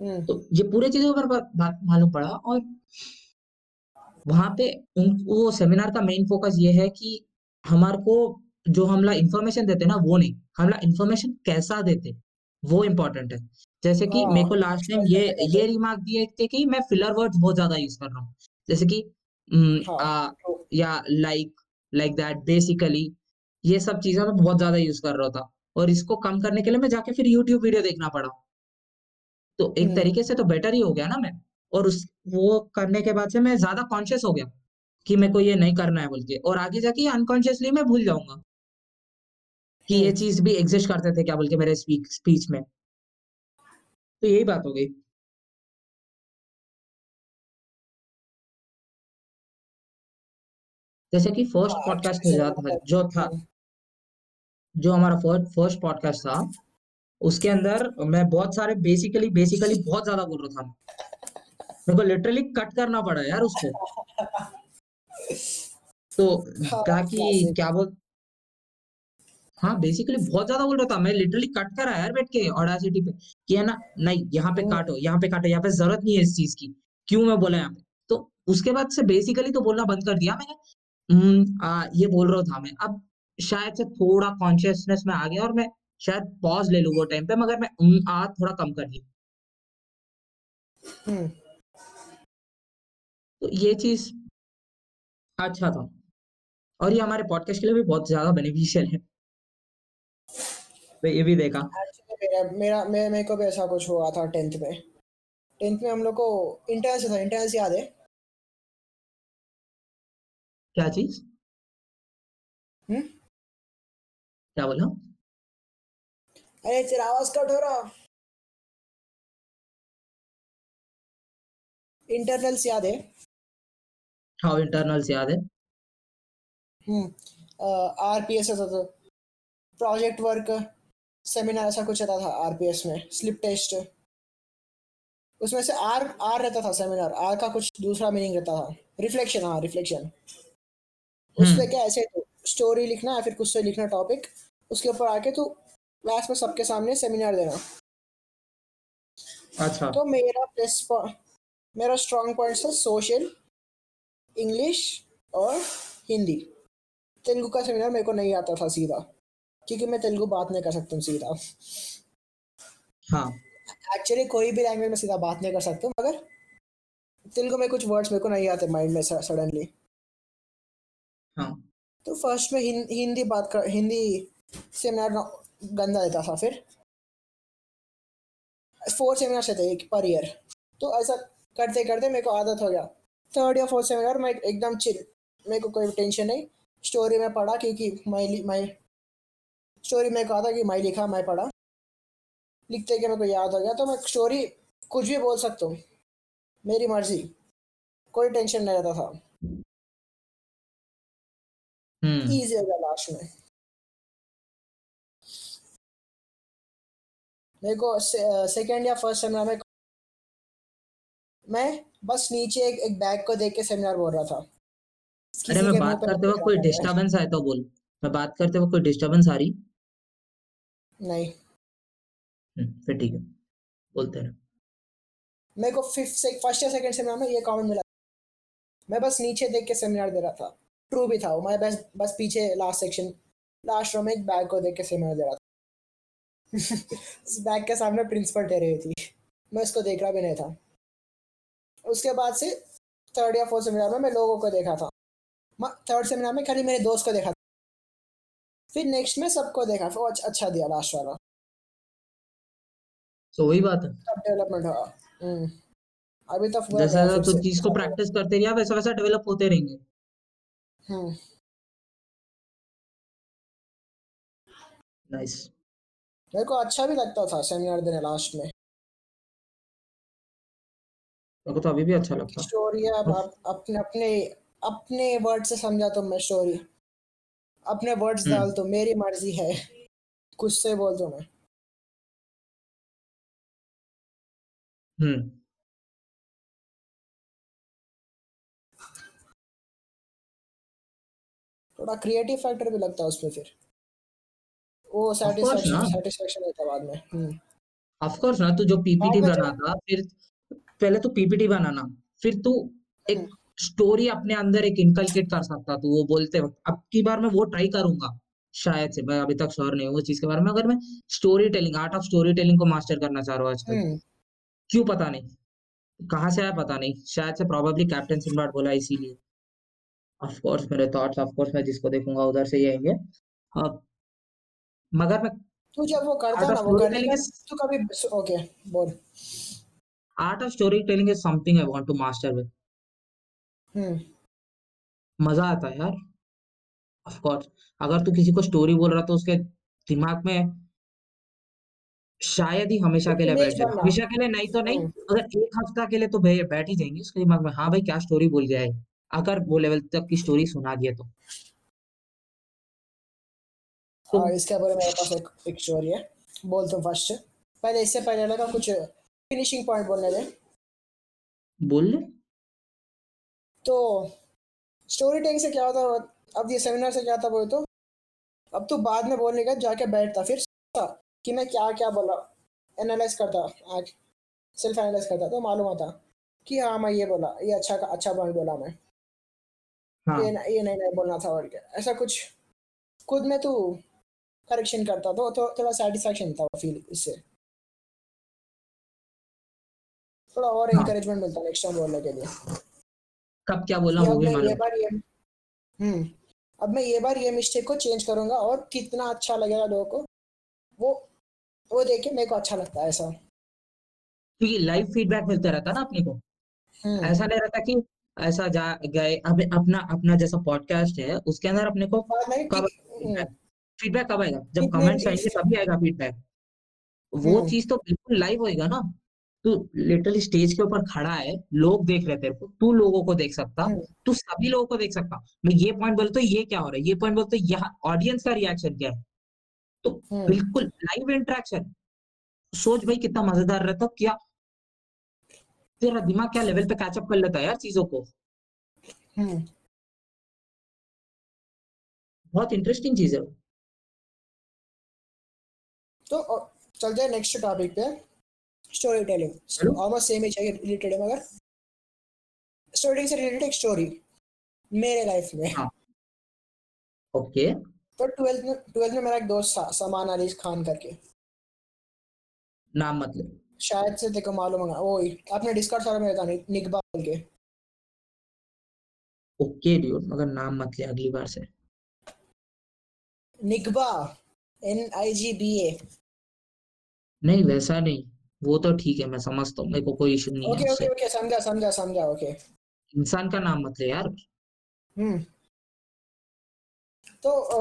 हम्म। तो ये पूरे चीज़ों पर मालूम पड़ा और वहाँ पे उन वो सेमिनार का मेन फोकस ये है कि हमारे को जो हमला इन्फॉर्मेशन देते ना वो नहीं, हमला इन्फॉर्मेशन कैसा देते, वो इम्पोर्टेंट है। जैसे कि मेरे को हाँ, लास्ट टाइम ये ये रिमार्क दिए थे कि मैं फिलर वर्ड्स बहुत ज़्यादा यूज़ कर रहा हूँ। जैसे कि हाँ, ट्रू। या लाइक, लाइक दैट बेसिकली ये सब चीज़ें मैं बहुत ज़्यादा यूज़ कर रहा था और इसको कम करने के लिए मैं जाके फिर यूट्यूब वीडियो देखना पड़ा। तो एक तरीके से तो बेटर ही हो गया ना मैं और उस वो करने के बाद से मैं ज़्यादा कॉन्शियस हो गया, कि मेरे को ये नहीं करना है बोल के और आगे जाके अनकॉन्शियसली मैं भूल जाऊँगा। कि ये चीज़ भी एक्सिस्ट करते थे क्या बोल के मेरे स्पीक स्पीच में। तो यही बात हो गई। जैसे कि फ़र्स्ट पॉडकास्ट था जो था जो हमारा फ़र्स्ट फ़र्स्ट पॉडकास्ट था, उसके अंदर मैं बहुत सारे बेसिकली बेसिकली बहुत ज़्यादा बोल रहा था। मेरे को लिटरली कट करना पड़ा यार उसको। तो <laughs> हाँ, ताकि क्या बोल हाँ, बेसिकली बहुत ज़्यादा बोल रहा था। मैं लिटरली कट करा यार बैठ के ऑडेसिटी पे, कि है ना, नहीं यहाँ पे काटो, यहाँ पे काटो, यहाँ पे ज़रूरत नहीं है इस चीज़ की। क्यों मैं बोला यहाँ पे? तो उसके बाद से बेसिकली तो बोलना बंद कर दिया मैंने। उम, अ, ये बोल रहा था मैं। अब शायद से थोड़ा कॉन्शियसनेस में आ गया और मैं शायद पॉज़ ले लू वो टाइम पे मगर मैं उम, आह थोड़ा कम कर ली। तो ये चीज़ अच्छा था और ये हमारे पॉडकास्ट के लिए भी बहुत ज़्यादा बेनिफिशियल है। तो ये भी देखा। मेरा मेरा मैं मेरे को भी ऐसा कुछ हुआ था 10th में। 10th में हम लोग को इंटर्न्स था, इंटर्न्स याद है? क्या चीज़? हुँ? क्या बोला? अरे तेरा आवाज़ कट हो रहा। इंटरनल्स याद है? हाँ, इंटरनल्स याद है। आरपीएस होता था। प्रोजेक्ट वर्क सेमिनार ऐसा कुछ रहता था आरपीएस में, स्लिप टेस्ट। उसमें से आर आर रहता था सेमिनार, आर का कुछ दूसरा मीनिंग रहता था। रिफ्लेक्शन हाँ, रिफ्लेक्शन। उसपे हुँ। क्या ऐसे तो स्टोरी लिखना या फिर कुछ से लिखना टॉपिक, उसके ऊपर आके तू क्लास में सबके सामने सेमिनार देना। अच्छा। तो मेरा प्लस मेरा स्ट्रॉन्ग पॉइंट है सोशल, इंग्लिश और हिंदी। तेलुगु का सेमिनार मेरे को नहीं आता था सीधा, क्योंकि मैं तेलुगु बात नहीं कर सकता हूँ सीधा। हाँ। एक्चुअली कोई भी लैंग्वेज में सीधा बात नहीं कर सकता हूँ मगर तेलुगु में कुछ वर्ड्स मेरे को नहीं आते माइंड में सडनली। हाँ। तो फ़र्स्ट में हिन हिंदी बात कर हिंदी सेमिनार गंदा देता था फिर। 4 सेमिनार्स रहते एक पर ईयर। तो ऐसा करते-करते मेरे को आदत हो गया। 3rd या 4th सेमिनार में एकदम चिल, मेरे को कोई टेंशन नहीं। स्टोरी में पढ़ा क्योंकि मैं मैं स्टोरी मेरे को आता कि मैं लिखा, मैं पढ़ा। लिखते के मेरे को याद हो गया तो मैं स्टोरी कुछ भी बोल सकता हूँ। मेरी मर्ज़ी। कोई टेंशन नहीं रहता था। हुँ। ईज़ी हो गया लास्ट में। मेरे को सेकंड या फ़र्स्ट सेमिनार में मैं बस नीचे एक एक बैग को देख के सेमिनार बोल रहा था। अरे मैं बात करते वक़्त कोई। डिस्टर्बेंस आए तो बोल। मैं बात करते वक़्त कोई डिस्टर्बेंस आ रही? नहीं। फिर ठीक है। बोलते रहो। मेरे को फिफ्थ से फ़र्स्ट या सेकंड सेमिनार में ये कॉमन मिला। मैं बस नीचे देख के सेमिनार दे रहा था। ट्रू भी था वो मैं बस बस पीछे लास्ट सेक्शन लास्ट रो में एक बैग को देख के सेमिनार दे रहा था। <laughs> उस बैग के सामने प्रिंसिपल ठहरी हुई थी। मैं उसको देख रहा भी नहीं था। उसके बाद से 3rd या 4th सेमिनार में मैं लोगों को देखा था। 3rd सेमिनार में खाली मेरे दोस्त को देखा। था फिर नेक्स्ट में सबको देखा, फिर वो अच्छा दिया लास्ट वाला। तो वही बात है। तब डेवलपमेंट हुआ। अभी तो जैसा-जैसा फिर चीज़ को प्रैक्टिस करते गया वैसा-वैसा डेवलप होते रहेंगे। हुँ। नाइस। मेरे को अच्छा भी लगता था सेमिनार देने लास्ट में। मेरे को तो अभी भी अच्छा लगता। स्टोरी है अब आप अपने अपने अपने वर्ड से समझाता हूँ मैं स्टोरी। अपने वर्ड्स डाल तो मेरी मर्ज़ी है। कुछ से बोल दूँ मैं। हुँ। थोड़ा क्रिएटिव फैक्टर भी लगता है उसमें फिर। वो सैटिस्फैक्शन सैटिस्फैक्शन रहता है बाद में। हुँ। ऑफ़ कोर्स ना, तू जो पीपीटी में जब बनाता फिर पहले तू पीपीटी बनाना, फिर तू एक स्टोरी अपने अंदर एक इनकलकेट कर सकता तो वो बोलते वक्त। अब की बार मैं वो ट्राई करूँगा शायद से मैं अभी तक श्योर नहीं हूँ उस चीज़ के बारे में। अगर मैं story telling art of story telling को मास्टर करना चाह रहा हूँ आजकल हम्म। क्यों पता नहीं? कहाँ से आया पता नहीं? शायद से प्रोबेबली कैप्टन सिनबाड बोला इसीलिए। ऑफ़ कोर्स मेरे थॉट्स ऑफ़ कोर्स मैं जिसको देखूँगा उधर से ही आएँगे। अब मगर मैं तू जब वो करता ना वो करने टेलिंग का तू कभी ओके बोल। Art of story telling is something I want to master with मज़ा आता है यार। ऑफ़ कोर्स अगर तू किसी को स्टोरी बोल रहा तो उसके दिमाग में शायद ही हमेशा के लिए बैठ जाए। हमेशा के लिए नहीं तो नहीं हम्म अगर एक हफ़्ता के लिए तो भै- बैठ ही जाएँगे उसके दिमाग में। हाँ भाई क्या स्टोरी बोल गया है? अगर वो लेवल तक की स्टोरी सुना दिया तो। तो हाँ इसके बारे में मेरे पास एक एक स्टोरी है। बोल तुम फ़र्स्ट पहले इससे पहले लगा कुछ फिनिशिंग पॉइंट बोलने दे। बोल ले। तो स्टोरी टेलिंग से क्या होता अब ये सेमिनार से क्या था बोले तो? अब तू बाद में बोलने का जाके बैठता फिर कि मैं क्या क्या बोला एनालाइज करता आज सेल्फ एनालाइज करता तो मालूम होता कि हाँ मैं ये बोला ये अच्छा अच्छा पॉइंट बोला मैं। हाँ। ये न- ये नहीं नहीं बोलना था और क्या। ऐसा कुछ खुद में तू करेक्शन करता तो, तो थोड़ा सेटिस्फैक्शन था फील इससे। थोड़ा और हाँ। इंकरेजमेंट मिलता नेक्स्ट टाइम बोलने के लिए। कब क्या बोला वो भी मैं ये बार ये हम्म अब मैं ये बार ये मिस्टेक को चेंज करूँगा और कितना अच्छा लगेगा लोगों को वो वो देख के मेरे को अच्छा लगता है ऐसा। क्योंकि लाइव फीडबैक मिलता रहता है ना अपने को। हम्म। ऐसा नहीं रहता कि ऐसा जा गए अब अपना अपना जैसा पॉडकास्ट है उसके अंदर अपने को कब हम्म, फीडबैक फीडबैक कब आएगा? जब कमेंट्स आएँगे तभी आएगा फीडबैक वो हम्म। चीज़ तो बिल्कुल लाइव होएगा ना। तू लिटरली स्टेज के ऊपर खड़ा है लोग देख रहे तेरे को तू लोगों को देख सकता हम्म तू सभी लोगों को देख सकता। मैं ये पॉइंट बोलता हूँ ये क्या हो रहा है? ये पॉइंट बोलता हूँ यहाँ ऑडियंस का रिएक्शन क्या है? तो हम्म बिल्कुल लाइव इंटरेक्शन सोच भाई कितना मज़ेदार रहता क्या? तेरा दिमाग क्या लेवल पे कैचअप कर लेता है यार चीज़ों को? हम्म बहुत इंटरेस्टिंग चीज़ है तो चल जाए नेक्स्ट टॉपिक पे। स्टोरी टेलिंग ऑलमोस्ट सेम ही चाहिए रिलेटेड है मगर स्टोरी से रिलेटेड एक स्टोरी मेरे लाइफ में। ओके तो ट्वेल्थ में ट्वेल्थ में मेरा एक दोस्त था समान अली खान करके। नाम मतलब? शायद से तेको मालूम होगा। वो आपने डिस्कॉर्ड सारा में था निकबा बोल के। ओके ड्यूड मगर नाम मत ले अगली बार से। निकबा एन आई जी बी ए नहीं वैसा नहीं। वो तो ठीक है मैं समझता हूँ मेरे को कोई इशू नहीं है ओके ओके समझा समझा समझा ओके इंसान का नाम मत ले यार। हम्म। तो अ,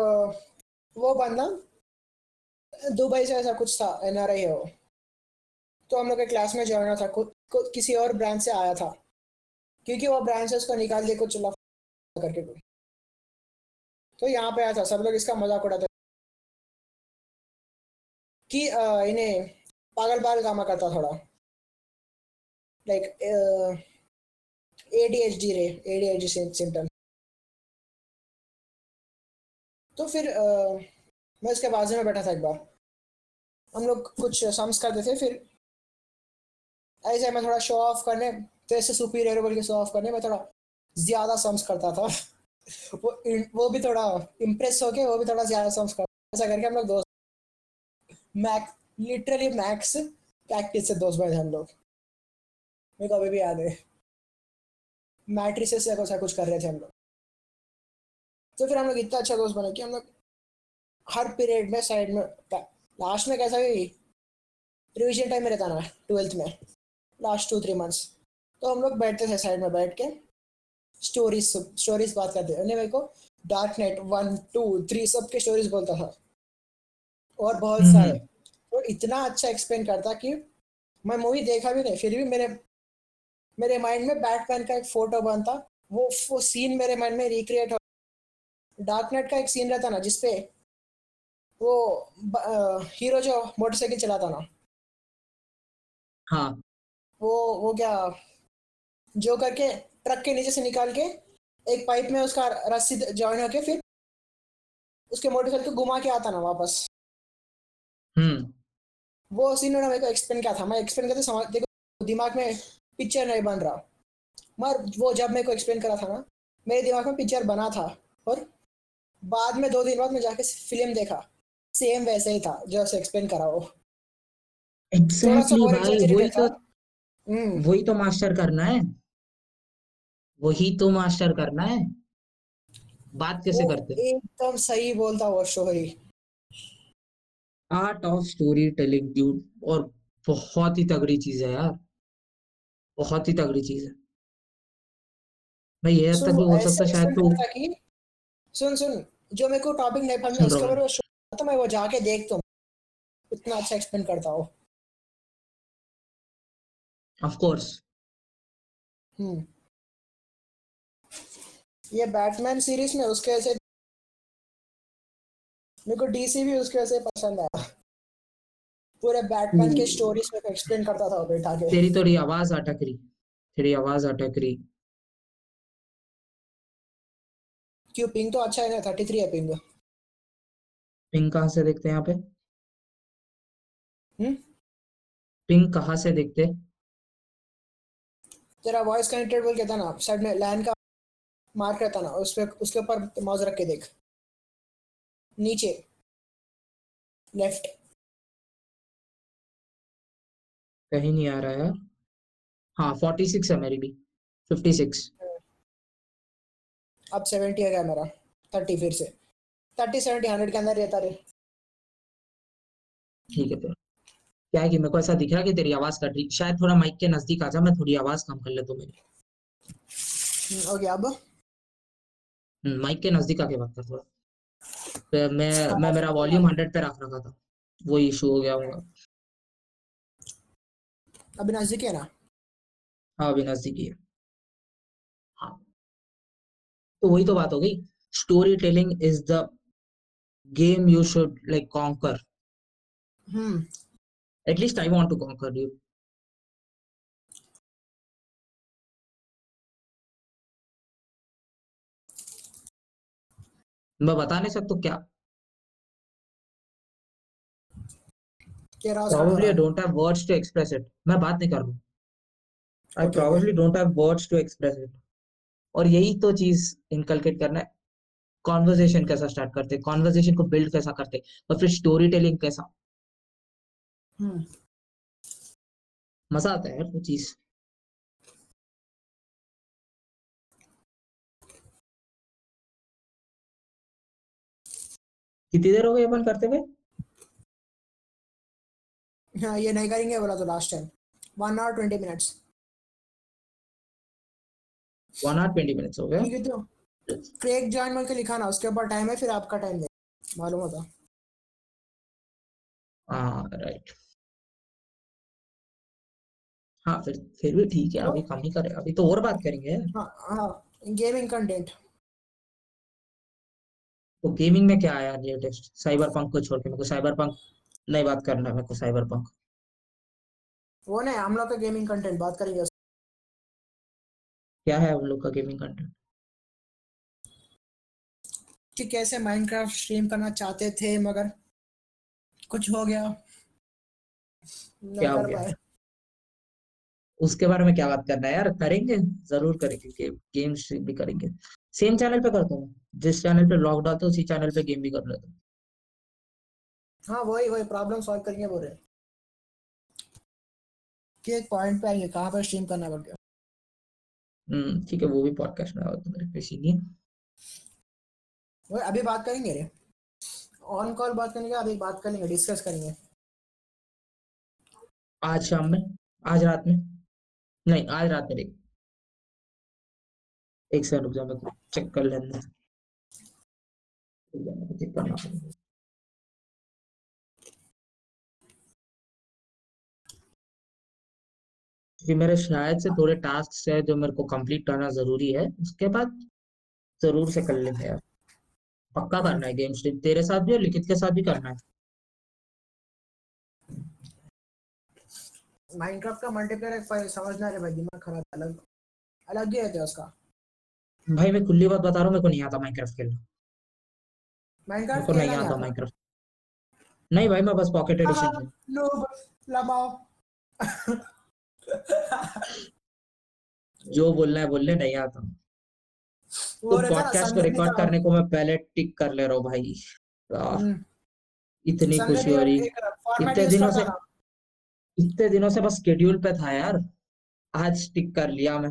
वो बंदा दुबई से ऐसा कुछ था एन आर आई है वो। तो हम लोग के क्लास में ज्वाइन था कु, कु, किसी और ब्रांच से आया था। क्योंकि वो ब्रांच से उसको निकाल दिया कुछ करके कोई तो यहाँ पे आया था सब लोग इसका मज़ाक उड़ाते कि इन्हें पागल पागल कामा करता थोड़ा। लाइक एडीएचडी रे एडीएचडी सिम्टम तो फिर अ, मैं उसके बाजू में बैठा था एक बार। हम लोग कुछ सम्स करते थे फिर ऐसे मैं थोड़ा शो ऑफ़ करने तो ऐसे सुपीरियर बोल के शो ऑफ़ करने में थोड़ा ज़्यादा सम्स करता था। <laughs> वो वो भी थोड़ा इम्प्रेस होके वो भी थोड़ा ज़्यादा सम्स करता ऐसा करके हम लोग दोस्त मैक लिटरली मैक्स प्रैक्टिस से दोस्त बने हम लोग। मेरे को अभी भी याद है। मैट्रिसेस से ऐसा कुछ कर रहे थे हम लोग। तो फिर हम लोग इतना अच्छा दोस्त बने कि हम लोग हर पीरियड में साइड में लास्ट में कैसा भी रिविजन टाइम में रहता ना ट्वेल्थ में। लास्ट टू थ्री मंथ्स तो हम लोग बैठते थे साइड में बैठ के। स्टोरीज स्टोरीज बात करते थे। मेरे को dark night one two three सब के स्टोरीज बोलता था। और बहुत हम्म, सारे। तो इतना अच्छा एक्सप्लेन करता कि मैं मूवी देखा भी नहीं फिर भी मेरे मेरे माइंड में बैटमैन का एक फ़ोटो बनता वो वो सीन मेरे माइंड में रिक्रिएट हो डार्क नाइट का एक सीन रहता ना जिसपे वो हीरो जो मोटरसाइकिल चलाता ना। हाँ। वो वो क्या जो करके ट्रक के नीचे से निकाल के एक पाइप में उसका रस्सी जॉइन होके फिर उसके मोटरसाइकिल को घुमा के आता ना वापस। हम्म। वो सीन उन्होंने मेरे को एक्सप्लेन किया था? मैं एक्सप्लेन करते समझ देखो दिमाग में पिक्चर नहीं बन रहा। मगर वो जब मेरे को एक्सप्लेन करा था ना मेरे दिमाग में पिक्चर बना था और बाद में दो दिन बाद मैं जाके फ़िल्म देखा। सेम वैसे ही था जो एक्सप्लेन करा वो। एग्जैक्टली और भाई वही तो हम्म। वही तो मास्टर करना है। वही तो मास्टर करना है। बात कैसे करते? एकदम सही बोलता वो story art of story telling dude और बहुत ही तगड़ी चीज़ है यार। बहुत ही तगड़ी चीज़ है। मैं ये सुन तक ऐसे सकता शायद तो सुन सुन जो मेरे को टॉपिक नहीं पढ़ना उसके बारे में तो मैं वो जाके देखता हूँ इतना अच्छा एक्सप्लेन करता हो। Of course hmm. ये बैटमैन सीरीज़ में उसके ऐसे मेरे को डीसी भी उसके वैसे पसंद आया पूरे बैटमैन के स्टोरीज में एक्सप्लेन करता था बैठा के तेरी थोड़ी आवाज़ अटक रही तेरी आवाज़ अटक रही। क्यों पिंग तो अच्छा है ना थर्टी थ्री है पिंग पिंग कहाँ से देखते हैं यहाँ पे? हम्म? पिंग कहाँ से देखते? तेरा वॉइस कनेक्टेड बोल के था ना साइड में लैन का मार्क रहता ना उस पे उसके ऊपर माउस रख के देख। नीचे। लेफ़्ट कहीं नहीं आ रहा यार। हाँ फोर्टी सिक्स है मेरी भी। फिफ्टी सिक्स अब सेवेंटी आ गया मेरा। थर्टी फिर से। थर्टी सेवेंटी हंड्रेड के अंदर रहता रे ठीक है फिर क्या है कि मेरे को ऐसा दिख रहा है कि तेरी आवाज़ कट रही। शायद थोड़ा माइक के नज़दीक आ जा मैं थोड़ी आवाज़ कम कर ले तो मेरी। हम्म, ओके अब। हम्म, माइक के नज़दीक आके बात कर थोड़ा। तो मैं मैं मेरा वॉल्यूम हंड्रेड पे रख रखा था। वो इशू हो गया होगा। अभी नज़दीक है ना? हाँ अभी नज़दीक ही है। तो वही तो बात हो गई। Story telling is the game you should like conquer hmm. At least I want to conquer you मैं बता नहीं सकता क्या? Probably I don't have words to express it. मैं बात नहीं कर रहा हूँ I Okay, probably don't have words to express it. और यही तो चीज़ इनकलकेट करना है। कॉन्वर्जेशन कैसा स्टार्ट करते? कॉन्वर्जेशन को बिल्ड कैसा करते? और फिर स्टोरी टेलिंग कैसा? हम्म। मज़ा आता है यार वो चीज़। कितनी देर हो गई अपन करते हुए? हाँ ये नहीं करेंगे बोला तो last time one hour twenty minutes one hour twenty minutes हो गया ठीक है तो क्रेक ज्वाइन बोल के लिखा ना उसके ऊपर टाइम है फिर आपका टाइम दे मालूम होता हाँ राइट हाँ फिर फिर भी ठीक है अभी कम ही करें अभी तो और बात करेंगे। हाँ हाँ गेमिंग कंटेंट तो गेमिंग में क्या आया लेटेस्ट साइबर पंक को छोड़ के मेरे को साइबर पंक नहीं बात करना है मेरे को साइबर पंक वो नहीं हम लोग का गेमिंग कंटेंट बात करेंगे क्या है उन लोग का गेमिंग कंटेंट कि कैसे माइनक्राफ्ट स्ट्रीम करना चाहते थे मगर कुछ हो गया। क्या हो गया? उसके बारे में क्या बात करना है यार? करेंगे ज़रूर करेंगे गेम गेम स्ट्रीम भी करेंगे। सेम चैनल पे करता हूँ। जिस चैनल पे लॉक डालता हूँ उसी चैनल पे गेम भी कर लेता हूँ। हाँ वही वही प्रॉब्लम सॉल्व करेंगे बोल रहे। कि एक पॉइंट पे आएँगे कहाँ पर स्ट्रीम करना पड़ गया हम्म ठीक है वो भी पॉडकास्ट में आओ तो मेरे पे नहीं है वो अभी बात करेंगे रे। ऑन कॉल बात करेंगे अभी बात करेंगे डिस्कस करेंगे। आज शाम में? आज रात में? नहीं आज रात में एक सेकंड रुक जा मैं चेक कर लेने को चेक करना क्योंकि मेरे शायद से थोड़े टास्क है जो मेरे को कंप्लीट करना ज़रूरी है उसके बाद ज़रूर से कर लेते हैं यार। पक्का करना है गेम स्ट्रीम तेरे साथ भी और लिखित के साथ भी करना है। माइनक्राफ्ट का मल्टीप्लेयर समझना रे भाई दिमाग खराब अलग अलग ही रहता है उसका? भाई मैं खुली बात बता रहा हूँ मेरे को नहीं आता माइनक्राफ्ट खेलना। माइनक्राफ्ट नहीं खेलना नहीं आता माइनक्राफ्ट नहीं भाई मैं बस पॉकेट एडिशन नो लमाओ <laughs> जो बोलना है बोलने नहीं आता। तो पॉडकास्ट को रिकॉर्ड करने को मैं पहले टिक कर ले रहा हूँ भाई। हम्म, इतनी खुशी हो रही। इतने दिनों से इतने दिनों से बस शेड्यूल पे था यार। आज टिक कर लिया मैं।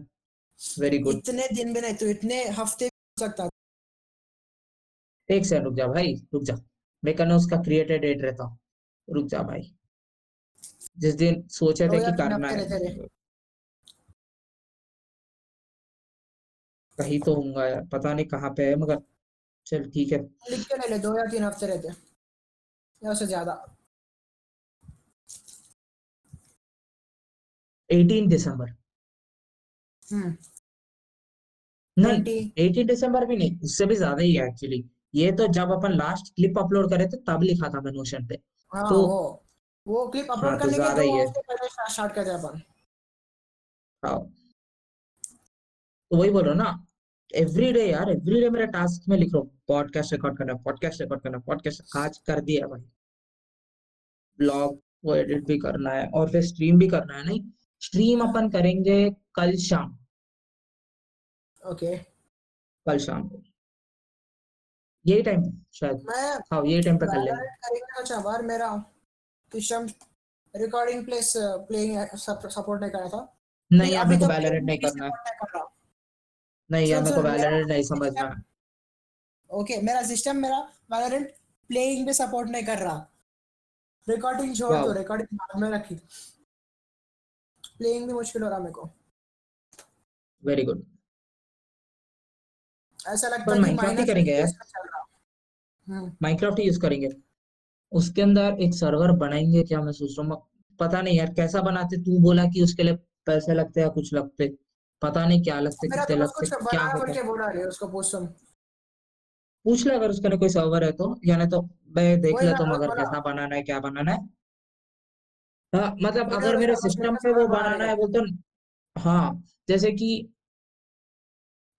वेरी गुड इतने दिन भी नहीं तो इतने हफ़्ते हो सकता एक सेकंड रुक जा भाई रुक जा। मैं करना उसका क्रिएटेड डेट रहता हूँ। रुक जा भाई। जिस दिन सोचे थे कि करना है। कहीं तो होऊँगा यार पता नहीं कहाँ पे है मगर चल ठीक है। लिख के ले ले दो या तीन हफ़्ते रहते या उससे ज़्यादा। 18 दिसंबर। हम्म। नहीं 18 दिसंबर भी नहीं उससे भी ज़्यादा ही है एक्चुअली ये तो जब अपन लास्ट क्लिप अपलोड करे थे तब लिखा था मैं नोशन पे। हाँ तो वो वो क्लिप हाँ अपलोड तो करने के दो हफ़्ते पहले स्टार्ट करते हैं अपन। हाँ। तो वही बोलो ना एवरी डे यार एवरी डे मेरा टास्क में लिख रहा हूँ पॉडकास्ट रिकॉर्ड करना पॉडकास्ट रिकॉर्ड करना पॉडकास्ट आज कर दिया भाई। ब्लॉग को एडिट भी करना है और फिर स्ट्रीम भी करना है नहीं? स्ट्रीम अपन करेंगे कल शाम। Okay okay. कल शाम को। यही टाइम शायद। मैं हाँ यही टाइम पे कर लेंगे। तो चाबार मेरा। System recording place playing support नहीं कर रहा था नहीं यार अभी मेरे को तो वैलोरेंट नहीं करना। नहीं कर रहा। नहीं यार मेरे को वैलोरेंट नहीं समझना। ओके मेरा सिस्टम मेरा वैलोरेंट प्लेइंग भी सपोर्ट नहीं कर रहा। रिकॉर्डिंग छोड़ दो रिकॉर्डिंग बाद में रखी। प्लेइंग भी मुश्किल हो रहा मेरे को। वेरी गुड ऐसा लगता है Minecraft ही करेंगे यार। रहा। हम्म। माइनक्राफ्ट ही यूज़ करेंगे। उसके अंदर एक सर्वर बनाएँगे क्या मैं सोच रहा हूँ पता नहीं यार कैसा बनाते तू बोला कि उसके लिए पैसे लगते या कुछ लगते पता नहीं क्या लगते कितने लगते क्या होता। पूछ ले अगर उसका ना कोई सर्वर है तो या नहीं तो मैं देख लेता हूँ अगर कैसा बनाना है क्या बनाना है। हाँ मतलब अगर मेरे सिस्टम पे वो बनाना है बोलते हाँ जैसे कि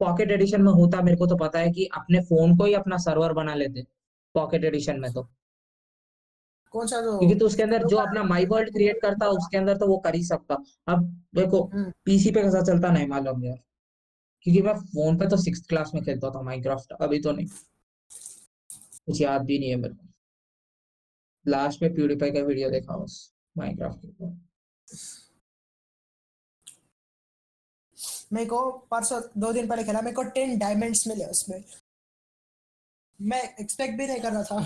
पॉकेट एडिशन में होता मेरे को तो पता है कि अपने फ़ोन को ही अपना सर्वर बना लेते पॉकेट एडिशन में तो। कौन सा जो क्योंकि तो उसके अंदर जो अपना माई वर्ल्ड क्रिएट करता उसके अंदर तो वो कर ही सकता। अब देखो हम्म। पीसी पे कैसा चलता नहीं मालूम यार। क्योंकि मैं फ़ोन पे तो सिक्स क्लास में खेलता था माइनक्राफ्ट अभी तो नहीं। कुछ याद भी नहीं है मेरे को। लास्ट में प्यूरीफाई का वीडियो देखा बस माइनक्राफ्ट के मेरे को परसों दो दिन पहले खेला मेरे को टेन डायमंड्स मिले उसमें। मैं एक्सपेक्ट भी नहीं कर रहा था।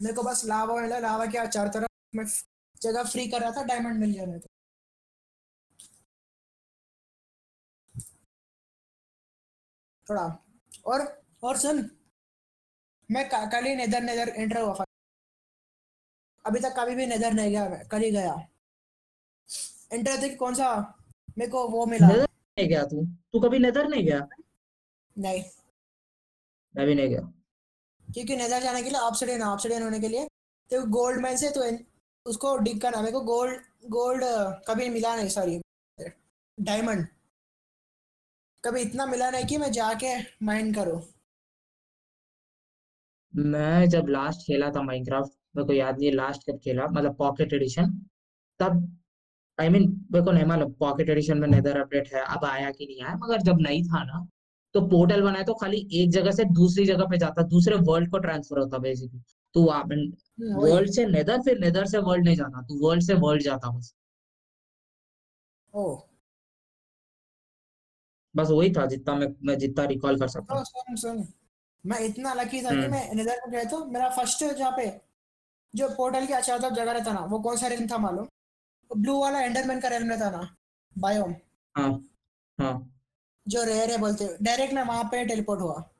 मेरे को बस लावा मिला लावा के चार तरफ़ मैं जगह फ्री कर रहा था डायमंड मिल गया मेरे को। थोड़ा और और सुन मैं कल ही नेदर नेदर एंटर हुआ अभी तक कभी भी नेदर नहीं गया कल ही गया। एंटर थे कौन सा मेरे को वो मिला। नेदर नहीं गया तू? तू कभी नेदर नहीं गया? नहीं। मैं भी नहीं गया। क्योंकि नेदर जाने के लिए ऑप्सीडियन ऑप्सीडियन होने के लिए। तो गोल्ड मैन से तो उसको डिग करना। मेरे को गोल्ड गोल्ड कभी मिला नहीं सॉरी डायमंड कभी इतना मिला नहीं कि मैं जाके माइन करूँ। मैं जब लास्ट खेला था माइनक्राफ्ट मेरे को याद नहीं लास्ट कब खेला मतलब पॉकेट एडिशन तब आई मीन मेरे को नहीं मालूम पॉकेट एडिशन में नेदर अपडेट है, अब आया कि नहीं आया, मगर जब नहीं था ना तो पोर्टल बनाया तो खाली एक जगह से दूसरी जगह पे जाता दूसरे वर्ल्ड को ट्रांसफ़र होता बेसिकली तू वर्ल्ड से नेदर फिर नेदर से वर्ल्ड नहीं जाता तू वर्ल्ड से वर्ल्ड जाता बस। ओ बस वही था जितना मैं मैं जितना रिकॉल कर सकता तो हूँ। सुन मैं इतना लकी था कि हम्म। मैं नेदर में गया तो मेरा फ़र्स्ट जहाँ पे जो पोर्टल के अच्छा तरफ़ जगह रहता ना वो कौन सा रेल था मालूम? ब्लू वाला एंडरमैन का में था ना बायोम हाँ हाँ। जो रेयर है बोलते डायरेक्ट मैं वहाँ पे टेलीपोर्ट हुआ।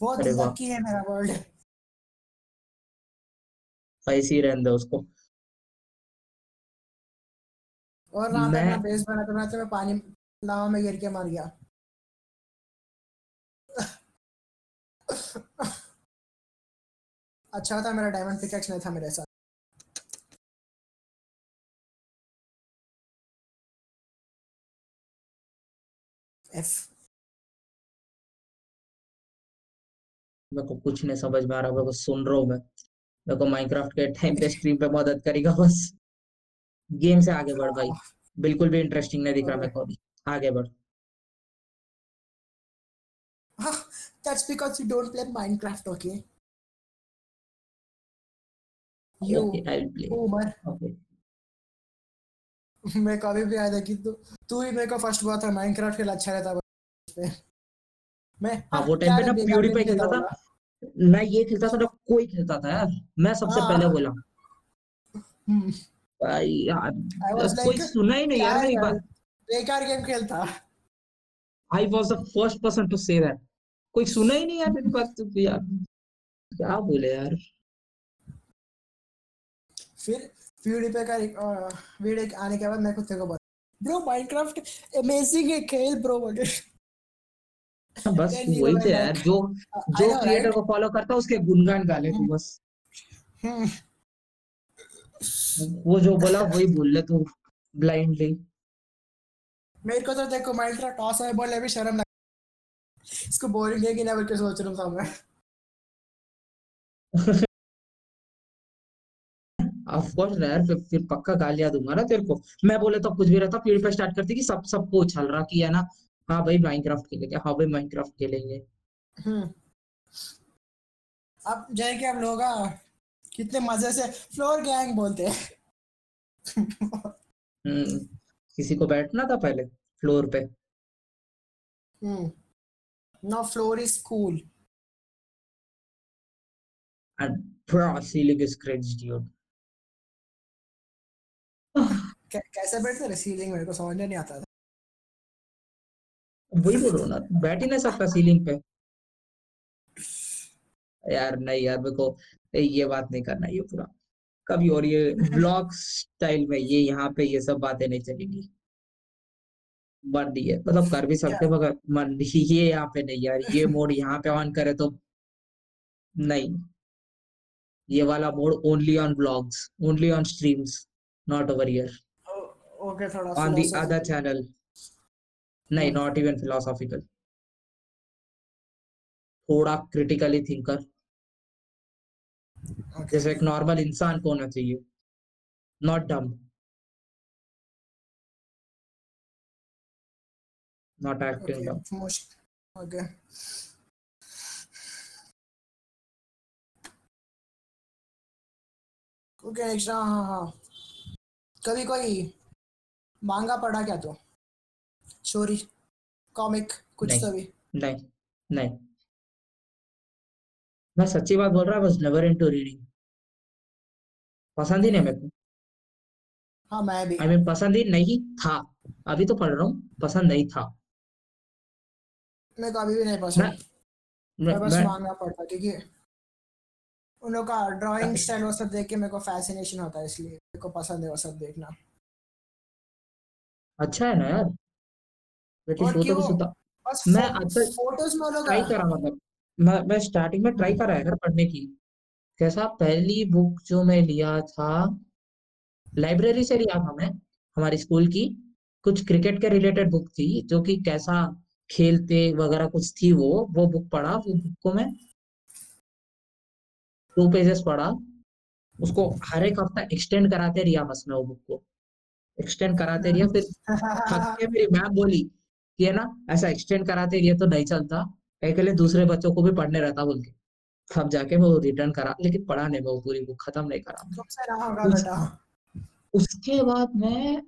बहुत लकी है मेरा वर्ल्ड ही रहने दो उसको। और वहाँ पे मैं- बेस बनाते बनाते मैं पानी लावा में गिर के मर गया। अच्छा था मेरा डायमंड पिकेक्स नहीं था मेरे साथ। एफ़ मेरे को कुछ नहीं समझ में आ रहा मेरे को सुन रहा हूँ मैं मेरे को माइनक्राफ्ट के टाइम पे स्ट्रीम पे मदद करेगा बस गेम से आगे बढ़ भाई बिल्कुल भी इंटरेस्टिंग नहीं दिख रहा मेरे को अभी आगे बढ़ That's because you don't play Minecraft, okay? You, Okay, I'll play. boomer. Okay. मैं कभी भी आया था कि तू तू ही मेरे को फ़र्स्ट हुआ था माइनक्राफ्ट खेला अच्छा रहता है मैं हाँ वो टाइम पे ना बेकार खेलता था। ना ये खेलता था ना कोई खेलता था यार। मैं सबसे हाँ। पहले बोला। हम्म, भाई यार कोई सुना ही नहीं यार मेरी बात। बेकार गेम खेलता। I was the first person to see that कोई सुना ही नहीं यार मेरी बात तो यार। क्या बोले यार? फिर प्यूडीफाई का वीडियो आने के बाद मैं खुद को ब्रो माइनक्राफ्ट अमेजिंग है खेल ब्रो वगैरह बस तू you वही तो यार जो जो क्रिएटर को फॉलो करता है उसके गुणगान गा ले तू बस। वो जो बोला वही बोल ले तू ब्लाइंडली मेरे को तो देखो माइनक्राफ्ट ऑसम है बोलने भी शर्म लग इसको बोरिंग है कि ना बोल के सोच रहा था मैं <laughs> ऑफ़ कोर्स यार फिर, फिर पक्का गालियाँ दूँगा ना तेरे को। मैं बोले तो कुछ भी रहता पीढ़ी पे स्टार्ट करती कि सब सबको उछल रहा कि है ना हाँ भाई माइनक्राफ्ट खेलेंगे हाँ भाई माइनक्राफ्ट खेलेंगे। हम्म। अब जय के हम लोग कितने मज़े से फ्लोर गैंग बोलते हैं। हम्म किसी को बैठना था पहले फ्लोर पे? हम्म। No floor is cool and bro ceiling is cringe dude कैसे बैठते रहे सीलिंग मेरे को समझ नहीं आता था। वही बोल रहा ना बैठ ही नहीं सकता सीलिंग पे। यार नहीं यार मेरे को ये बात नहीं करना ये पूरा। कभी और ये <laughs> ब्लॉग स्टाइल में ये यहाँ पे ये सब बातें नहीं चलेंगी बंद ही है। मतलब कर भी सकते मगर मन ये यहाँ पे नहीं यार। ये मोड यहाँ पे ऑन करे तो नहीं। ये वाला mode only on blogs only on streams not over here okay थोड़ा on the other channel नहीं Hmm. not even philosophical थोड़ा critically thinker Okay. जैसे एक नॉर्मल इंसान को होना चाहिए not dumb not acting Okay, dumb okay. Okay next हाँ हाँ हाँ कभी कोई मांगा पढ़ा क्या तो? स्टोरी कॉमिक कुछ नहीं। तो भी? नहीं नहीं। मैं सच्ची बात बोल रहा हूँ बस नेवर इनटू रीडिंग पसंद ही नहीं मेरे को। हाँ मैं भी। आई मीन पसंद ही नहीं था। अभी तो पढ़ रहा हूँ पसंद नहीं था। मेरे को अभी भी नहीं पसंद। मैं मैं बस मैं मांगा पढ़ता क्योंकि उन लोग का ड्राइंग स्टाइल वो सब देख के मेरे को फैसिनेशन होता है इसलिए मेरे को पसंद है वो सब देखना। अच्छा है ना यार। और क्यों? बस मैं फ़ोटोज़ में लोग ट्राई करा मतलब। मैं मैं स्टार्टिंग में ट्राई करा है यार पढ़ने की। कैसा? पहली बुक जो मैं लिया था लाइब्रेरी से लिया था मैं हमारी स्कूल की। कुछ क्रिकेट के रिलेटेड बुक थी जो कि कैसा खेलते वगैरह कुछ थी वो वो बुक पढ़ा वो बुक को मैं टू पेजेस पढ़ा। उसको हर एक हफ़्ता एक्सटेंड कराते रिया बस मैं वो बुक को। एक्सटेंड कराते रिया फिर थक के मेरी मैम बोली कि है ना ऐसा एक्सटेंड कराते रहिए तो नहीं चलता। के दूसरे बच्चों को भी पढ़ने रहता बोल के। अब जाके मैं वो रिटर्न करा लेकिन पढ़ा नहीं वो पूरी बुक खत्म नहीं करा। उस- उसके बाद मैं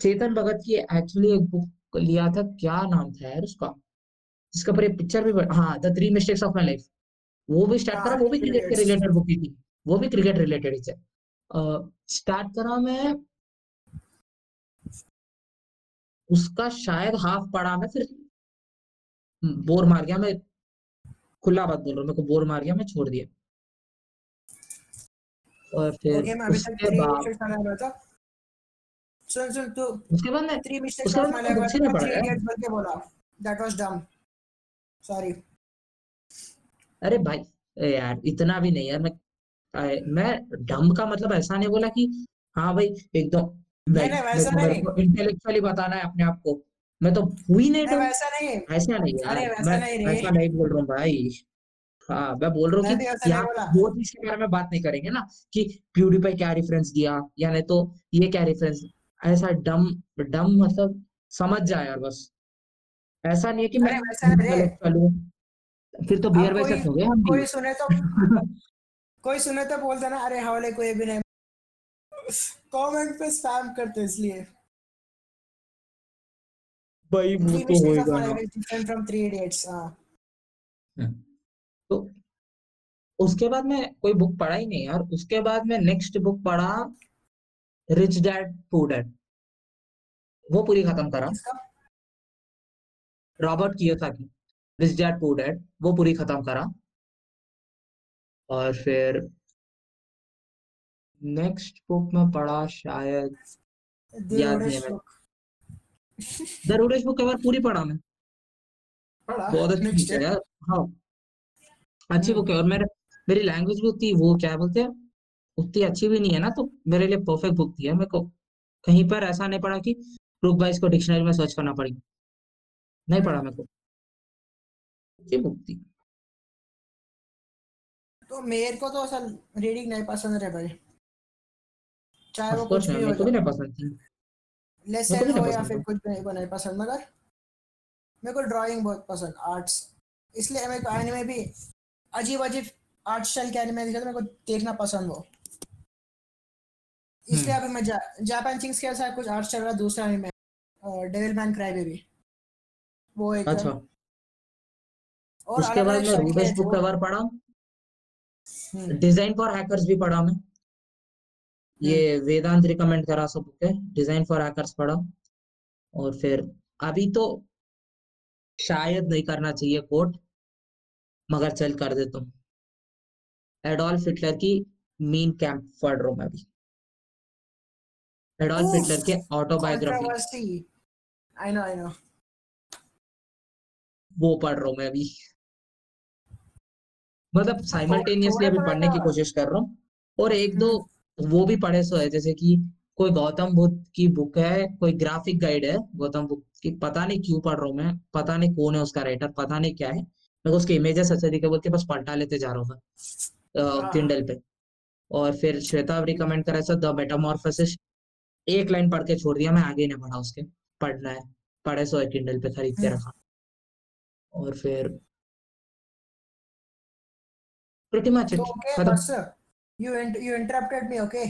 चेतन भगत की एक्चुअली एक बुक लिया था क्या नाम था यार उसका? जिसका पर पिक्चर भी हाँ the three mistakes of my life वो भी स्टार्ट करा वो भी क्रिकेट के रिलेटेड बुक ही थी। वो भी क्रिकेट रिलेटेड ही स्टार्ट करा मैं उसका शायद हाफ़ पढ़ा मैं फिर बोर मार गया मैं। खुला बात बोल रहा हूँ मेरे को बोर मार गया मैं छोड़ दिया। और फिर उसके बाद मैंने सुन सुन तू उसके बाद मैं थ्री मिस्टेक्स उसके ऑफ़ बाद मैं लाइफ नहीं पढ़ा थ्री यार। इडियट्स बोल के बोला। दैट वाज डम सॉरी अरे भाई यार इतना भी नहीं यार मैं अ, मैं डम का मतलब ऐसा नहीं बोला कि हाँ भाई एकदम नहीं, नहीं, वैसा नहीं। इंटेलेक्चुअली बताना है अपने आप को। मैं तो हुई नहीं नहीं डम वैसा नहीं। ऐसा नहीं यार। मैं। ऐसा नहीं बोल रहा हूँ भाई। हाँ मैं बोल रहा हूँ कि ऐसा यहाँ वो चीज़ के बारे में बात नहीं करेंगे ना कि प्यूडीपाई क्या रेफरेंस दिया या नहीं तो ये क्या रेफरेंस ऐसा डम डम मतलब समझ जाए यार बस। ऐसा नहीं है कि मैं गलत चलूँ फिर तो बियर वैसे हो गए हम कोई सुने तो कोई सुने तो बोलता ना अरे हवले को ये भी नहीं। कमेंट पे स्पैम करते इसलिए। भाई वो तो होएगा ना। डिफरेंट फ्रॉम थ्री इडियट्स हाँ। तो उसके बाद मैं कोई बुक पढ़ा ही नहीं यार। उसके बाद मैं नेक्स्ट बुक पढ़ा रिच डैड पुअर डैड वो पूरी खत्म करा। Robert Kiyosaki rich dad poor dad वो पूरी खत्म करा। और फिर नेक्स्ट बुक में पढ़ा शायद याद नहीं है रोडेश बुक <laughs> बार पूरी पढ़ा मैं। बहुत अच्छी बुक है यार। हाँ। अच्छी बुक है। और मेरे मेरी लैंग्वेज भी उतनी वो क्या बोलते हैं उतनी अच्छी भी नहीं है ना तो मेरे लिए परफेक्ट बुक थी है मेरे को। कहीं पर ऐसा नहीं पड़ा कि रुक भाई इसको डिक्शनरी में सर्च करना पड़ी। नहीं पड़ा मेरे को। बुक थी तो मेरे को तो असल रीडिंग नहीं पसंद है भाई। चाहे वो कुछ भी हो को भी नहीं पसंद थी। लेसन हो या फिर कुछ भी को नहीं पसंद मगर मेरे को ड्राइंग बहुत पसंद आर्ट्स इसलिए मेरे को एनिमे भी अजीब अजीब आर्ट स्टाइल के एनिमे दिखा तो मेरे को देखना पसंद हो इसलिए हम्म। अभी मैं जा, जापान चिंग्स के साथ कुछ आर्ट स्टाइल का दूसरा anime devil man cry baby वो एक अच्छा। उसके बाद मैं रूडेश बुक कवर पढ़ा डिज़ाइन फॉर हैकर्स भी पढ़ा मैं। ये हम्म। वेदांत रिकमेंड करा सब बुक है। डिज़ाइन फॉर हैकर्स पढ़ा और फिर अभी तो शायद नहीं करना चाहिए कोट मगर चल कर देता हूँ। एडोल्फ हिटलर की मीन कैंप पढ़ रहा हूँ मैं अभी। एडोल्फ हिटलर के autobiography I know I know वो पढ़ रहा हूँ मैं अभी। मतलब साइमल्टेनियसली अभी पढ़ने की कोशिश कर रहा हूँ। और एक दो हम्म। वो भी पढ़े सो है जैसे कि कोई गौतम बुद्ध की बुक है कोई ग्राफिक गाइड है गौतम बुद्ध की पता नहीं क्यों पढ़ रहा हूँ मैं पता नहीं कौन है उसका राइटर पता नहीं क्या है। को उसके इमेजेस अच्छे दिखे बोल के बस पलटा लेते जा रहा हूँ मैं हाँ। किंडल पे। और फिर श्वेता रिकमेंड करा था द मेटामॉर्फोसिस एक लाइन पढ़ के छोड़ दिया मैं आगे नहीं पढ़ा उसके पढ़ना है पढ़े सो है किंडल पे खरीद के हम्म। रखा। और फिर प्रिटी मच तो इट ओके खत्म बस you you interrupted me okay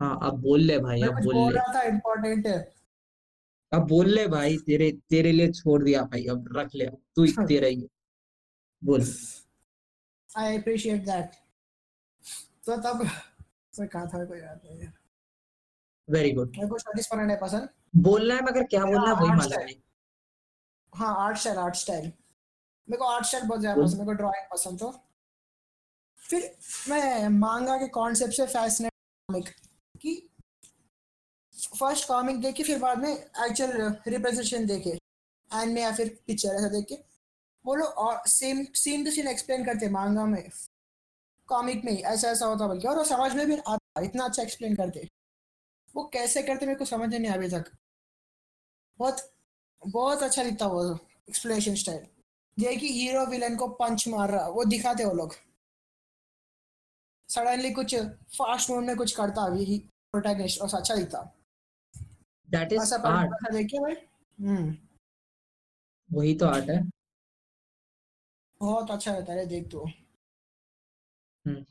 हाँ अब बोल ले भाई अब बोल ले। था इम्पोर्टेंट अब बोल ले भाई तेरे तेरे लिए छोड़ दिया भाई अब रख ले तू ही <laughs> तेरा ही बोल। आई अप्रिशिएट दैट तो तब मैं कहा था कोई याद नहीं। है वेरी गुड मेरे को स्टडीज़ पढ़ना नहीं पसंद? बोलना है मगर क्या बोलना है वही मालूम नहीं। हाँ आर्ट स्टाइल आर्ट स्टाइल मेरे को आर्ट स्टाइल बहुत ज़्यादा पसंद मेरे को ड्राइंग पसंद तो। फिर मैं मांगा के कॉन्सेप्ट से फैसिनेट कॉमिक कि फ़र्स्ट कॉमिक देखे फिर बाद में एक्चुअल रिप्रेजेंटेशन देखे एंड में या फिर पिक्चर ऐसा देख के वो लोग और same scene to scene explain करते मांगा में। कॉमिक में ही ऐसा ऐसा होता बल्कि और वो समझ में भी आता इतना अच्छा एक्सप्लेन करते वो कैसे करते मेरे को समझ नहीं अभी तक। बहुत बहुत अच्छा लिखता वो एक्सप्लेनेशन स्टाइल ये कि हीरो विलन को पंच मार रहा वो दिखाते वो लोग। सडनली कुछ फास्ट मोड में कुछ करता अभी प्रोटैगनिस्ट और अच्छा दिखता। दैट इज़ आर्ट देखिए भाई। हम्म। वही तो आर्ट है। बहुत अच्छा रहता है देख तो। हम्म।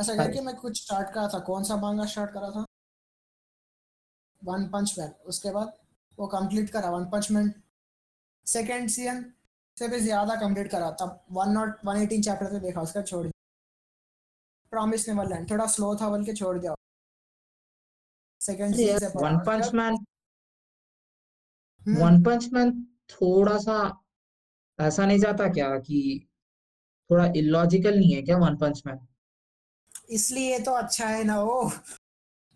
ऐसा करके मैं कुछ स्टार्ट करा था? कौन सा मांगा स्टार्ट करा था? वन पंच मैन उसके बाद वो कंप्लीट करा one punch man second season से भी ज़्यादा कंप्लीट करा तब one not one eighteen chapter तक देखा उसका छोड़ दिया। प्रॉमिस नेवरलैंड थोड़ा स्लो था बोल के छोड़ दिया। सेकेंड सीज़न से one punch man one punch man थोड़ा सा ऐसा नहीं जाता क्या कि थोड़ा इलॉजिकल नहीं है क्या वन पंच मैन इसलिए तो अच्छा है ना वो।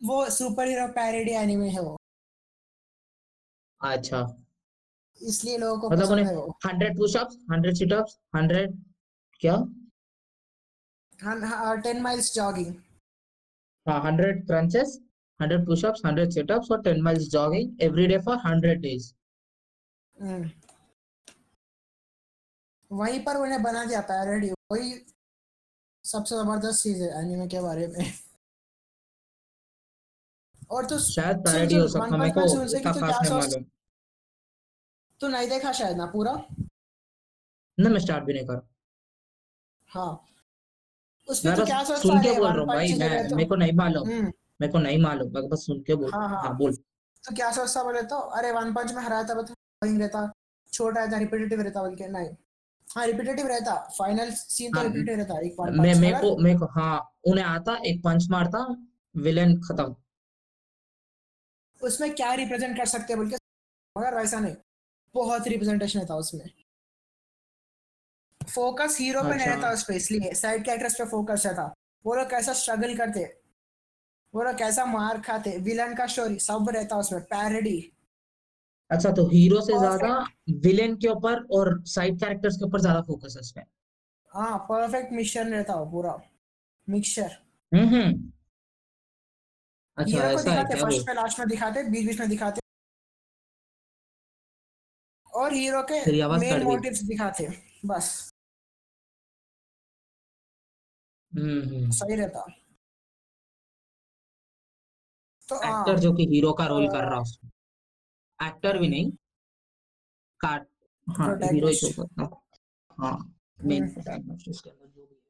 वो सुपर हीरो पैरोडी एनिमे है वो। अच्छा। इसलिए लोगों को मतलब उन्हें hundred pushups hundred situps hundred क्या? टेन माइल्स जॉगिंग हाँ hundred crunches hundred pushups hundred situps और ten miles jogging every day for hundred days वहीं पर उन्हें बना दिया पैरोडी वही सबसे ज़बरदस्त चीज़ है एनिमे के बारे में। और तो शायद पैरोडी हो सकता मेरे को मैन सुन से कि इतना खास नहीं मालूम। तू नहीं देखा शायद ना पूरा? ना मैं स्टार्ट भी नहीं करा हाँ। उसमें तू क्या सोचता सुन के है बोल रहा हूँ भाई मैं मेरे को नहीं मालूम। हम्म। मेरे को नहीं मालूम मैं बस सुन के बोल हाँ हाँ। हाँ बोल। तो क्या सोचता बोले तो अरे वन पंच में हराया था बस बोरिंग रहता। छोटा रहता रिपीटेटिव रहता बोल के नहीं। हाँ रिपीटेटिव रहता। फाइनल सीन तो हाँ। रिपीटेटिव रहता एक वन मैं मेरे को मेरे को हाँ उन्हें आता एक पंच मारता विलेन खत्म। उसमें क्या रिप्रेजेंट कर सकते हैं बोल के मगर वैसा नहीं। बहुत रिप्रेजेंटेशन था उसमें। फोकस हीरो पे नहीं अच्छा। रहता उस पे इसलिए साइड कैरेक्टर्स पे फोकस रहता। वो लोग कैसा स्ट्रगल करते वो लोग कैसा मार खाते विलन का स्टोरी सब रहता उसमें पैरोडी अच्छा तो हीरो से ज़्यादा विलेन के ऊपर और साइड कैरेक्टर्स के ऊपर ज़्यादा फोकस है इसमें हाँ परफेक्ट मिक्सचर रहता वो पूरा। मिक्सचर हम्म हम्म। अच्छा ऐसा है क्या फ़र्स्ट में लास्ट में दिखाते बीच बीच में दिखाते। और हीरो के मेन मोटिव्स दिखाते बस। हम्म हम्म। सही रहता। तो हाँ। एक्टर जो कि हीरो का रोल कर रहा उसमें। एक्टर भी नहीं। काट हाँ हीरो ही तो करता हाँ। मेन प्रोटैगनिस्ट उसके अंदर जो भी है।